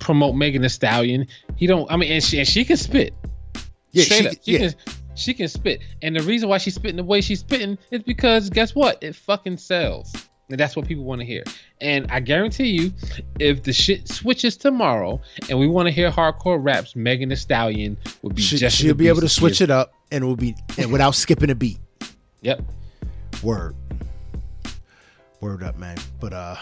promote Megan Thee Stallion. He don't. I mean, and she and she can spit. Yeah, Straight she, up, she yeah. can. She can spit, and the reason why she's spitting the way she's spitting is because guess what? It fucking sells, and that's what people want to hear. And I guarantee you, if the shit switches tomorrow, and we want to hear hardcore raps, Megan Thee Stallion would be She, just. she'll be able to switch it up, and will be and without skipping a beat. Yep. Word. Word up, man. But uh,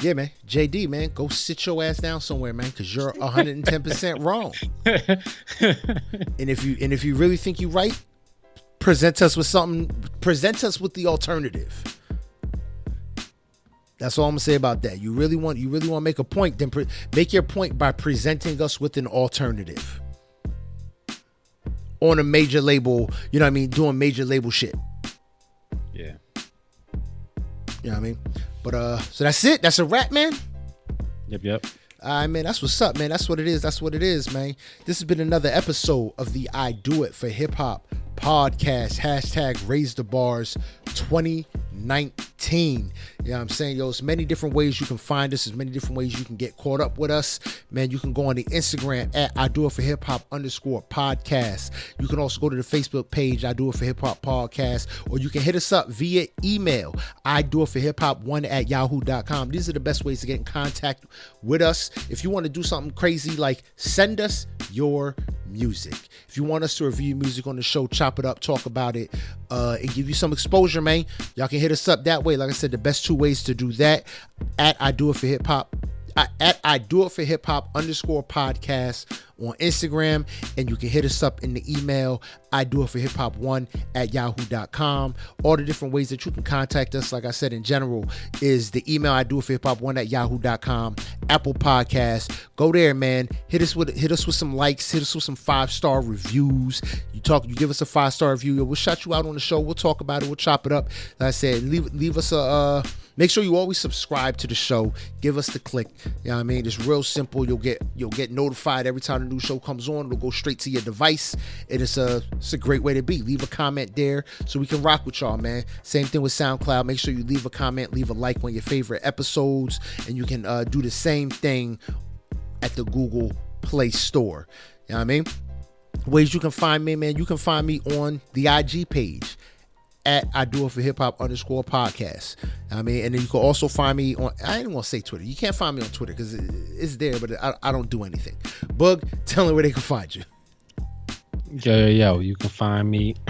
Yeah, man. JD, man, go sit your ass down somewhere, man, because you're 110% wrong. And if you and if you really think you're right, present us with something. Present us with the alternative. That's all I'm gonna say about that. You really want you really want to make a point, then pre- make your point by presenting us with an alternative on a major label. You know what I mean? Doing major label shit. yeah. You know what I mean? But uh, so that's it. That's a wrap, man. Yep. Yep. All right, man. That's what's up, man. That's what it is. That's what it is, man. This has been another episode of the I Do It for Hip Hop podcast. Hashtag Raise the Bars 2019. You know what I'm saying? Yo, there's many different ways you can find us. as many different ways you can get caught up with us. Man, you can go on the Instagram at I Do It for Hip Hop underscore podcast. You can also go to the Facebook page, I Do It for Hip Hop podcast, or you can hit us up via email, I Do It for Hip Hop 1 at yahoo.com. These are the best ways to get in contact with us. If you want to do something crazy, like send us your music. If you want us to review music on the show, chop it up, talk about it, uh, and give you some exposure, man, y'all can hit us up that way. Like I said, the best two ways to do that at I Do It for Hip Hop at I do it for hip hop underscore podcast on Instagram, and you can hit us up in the email I do it for hip hop one at yahoo.com. All the different ways that you can contact us, like I said in general, is the email I do it for hip hop one at yahoo.com, Apple Podcast. Go there, man. Hit us with hit us with some likes, hit us with some five star reviews. You talk, you give us a five star review, we'll shout you out on the show. We'll talk about it, we'll chop it up. Like I said, leave leave us a uh Make sure you always subscribe to the show. Give us the click. You know what I mean? It's real simple. You'll get you'll get notified every time a new show comes on. It'll go straight to your device. And it's a it's a great way to be. Leave a comment there so we can rock with y'all, man. Same thing with SoundCloud. Make sure you leave a comment, leave a like on your favorite episodes, and you can uh, do the same thing at the Google Play Store. You know what I mean? Ways you can find me, man. You can find me on the IG page at I do it for hip hop underscore podcast. I mean, and then you can also find me on. I didn't want to say Twitter. You can't find me on Twitter because it's there, but I, I don't do anything. Boog, tell them where they can find you. Yo, yo, yo. You can find me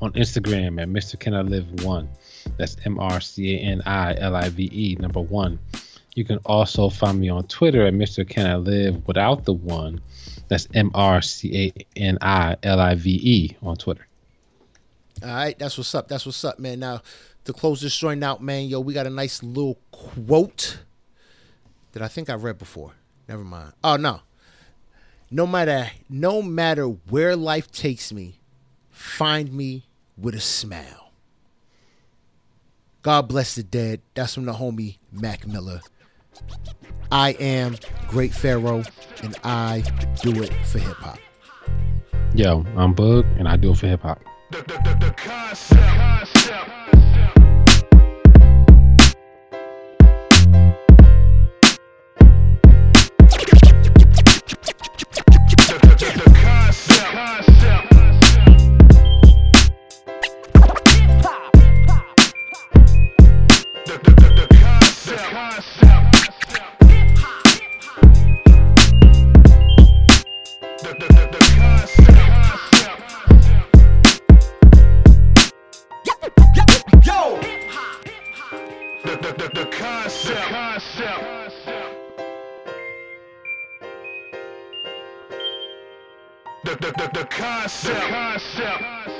on Instagram at Mr. Can I Live One. That's M R C A N I L I V E number one. You can also find me on Twitter at Mr. Can I Live without the one. That's M R C A N I L I V E on Twitter. All right, that's what's up. That's what's up, man. Now, to close this joint out, man, yo, we got a nice little quote that I think I read before. Never mind. Oh no. No matter no matter where life takes me, find me with a smile. God bless the dead. That's from the homie Mac Miller. I am Great Pharaoh, and I do it for hip hop. Yo, I'm Boog, and I do it for hip hop. The, the, the, the concept. concept. The, the, concept. concept.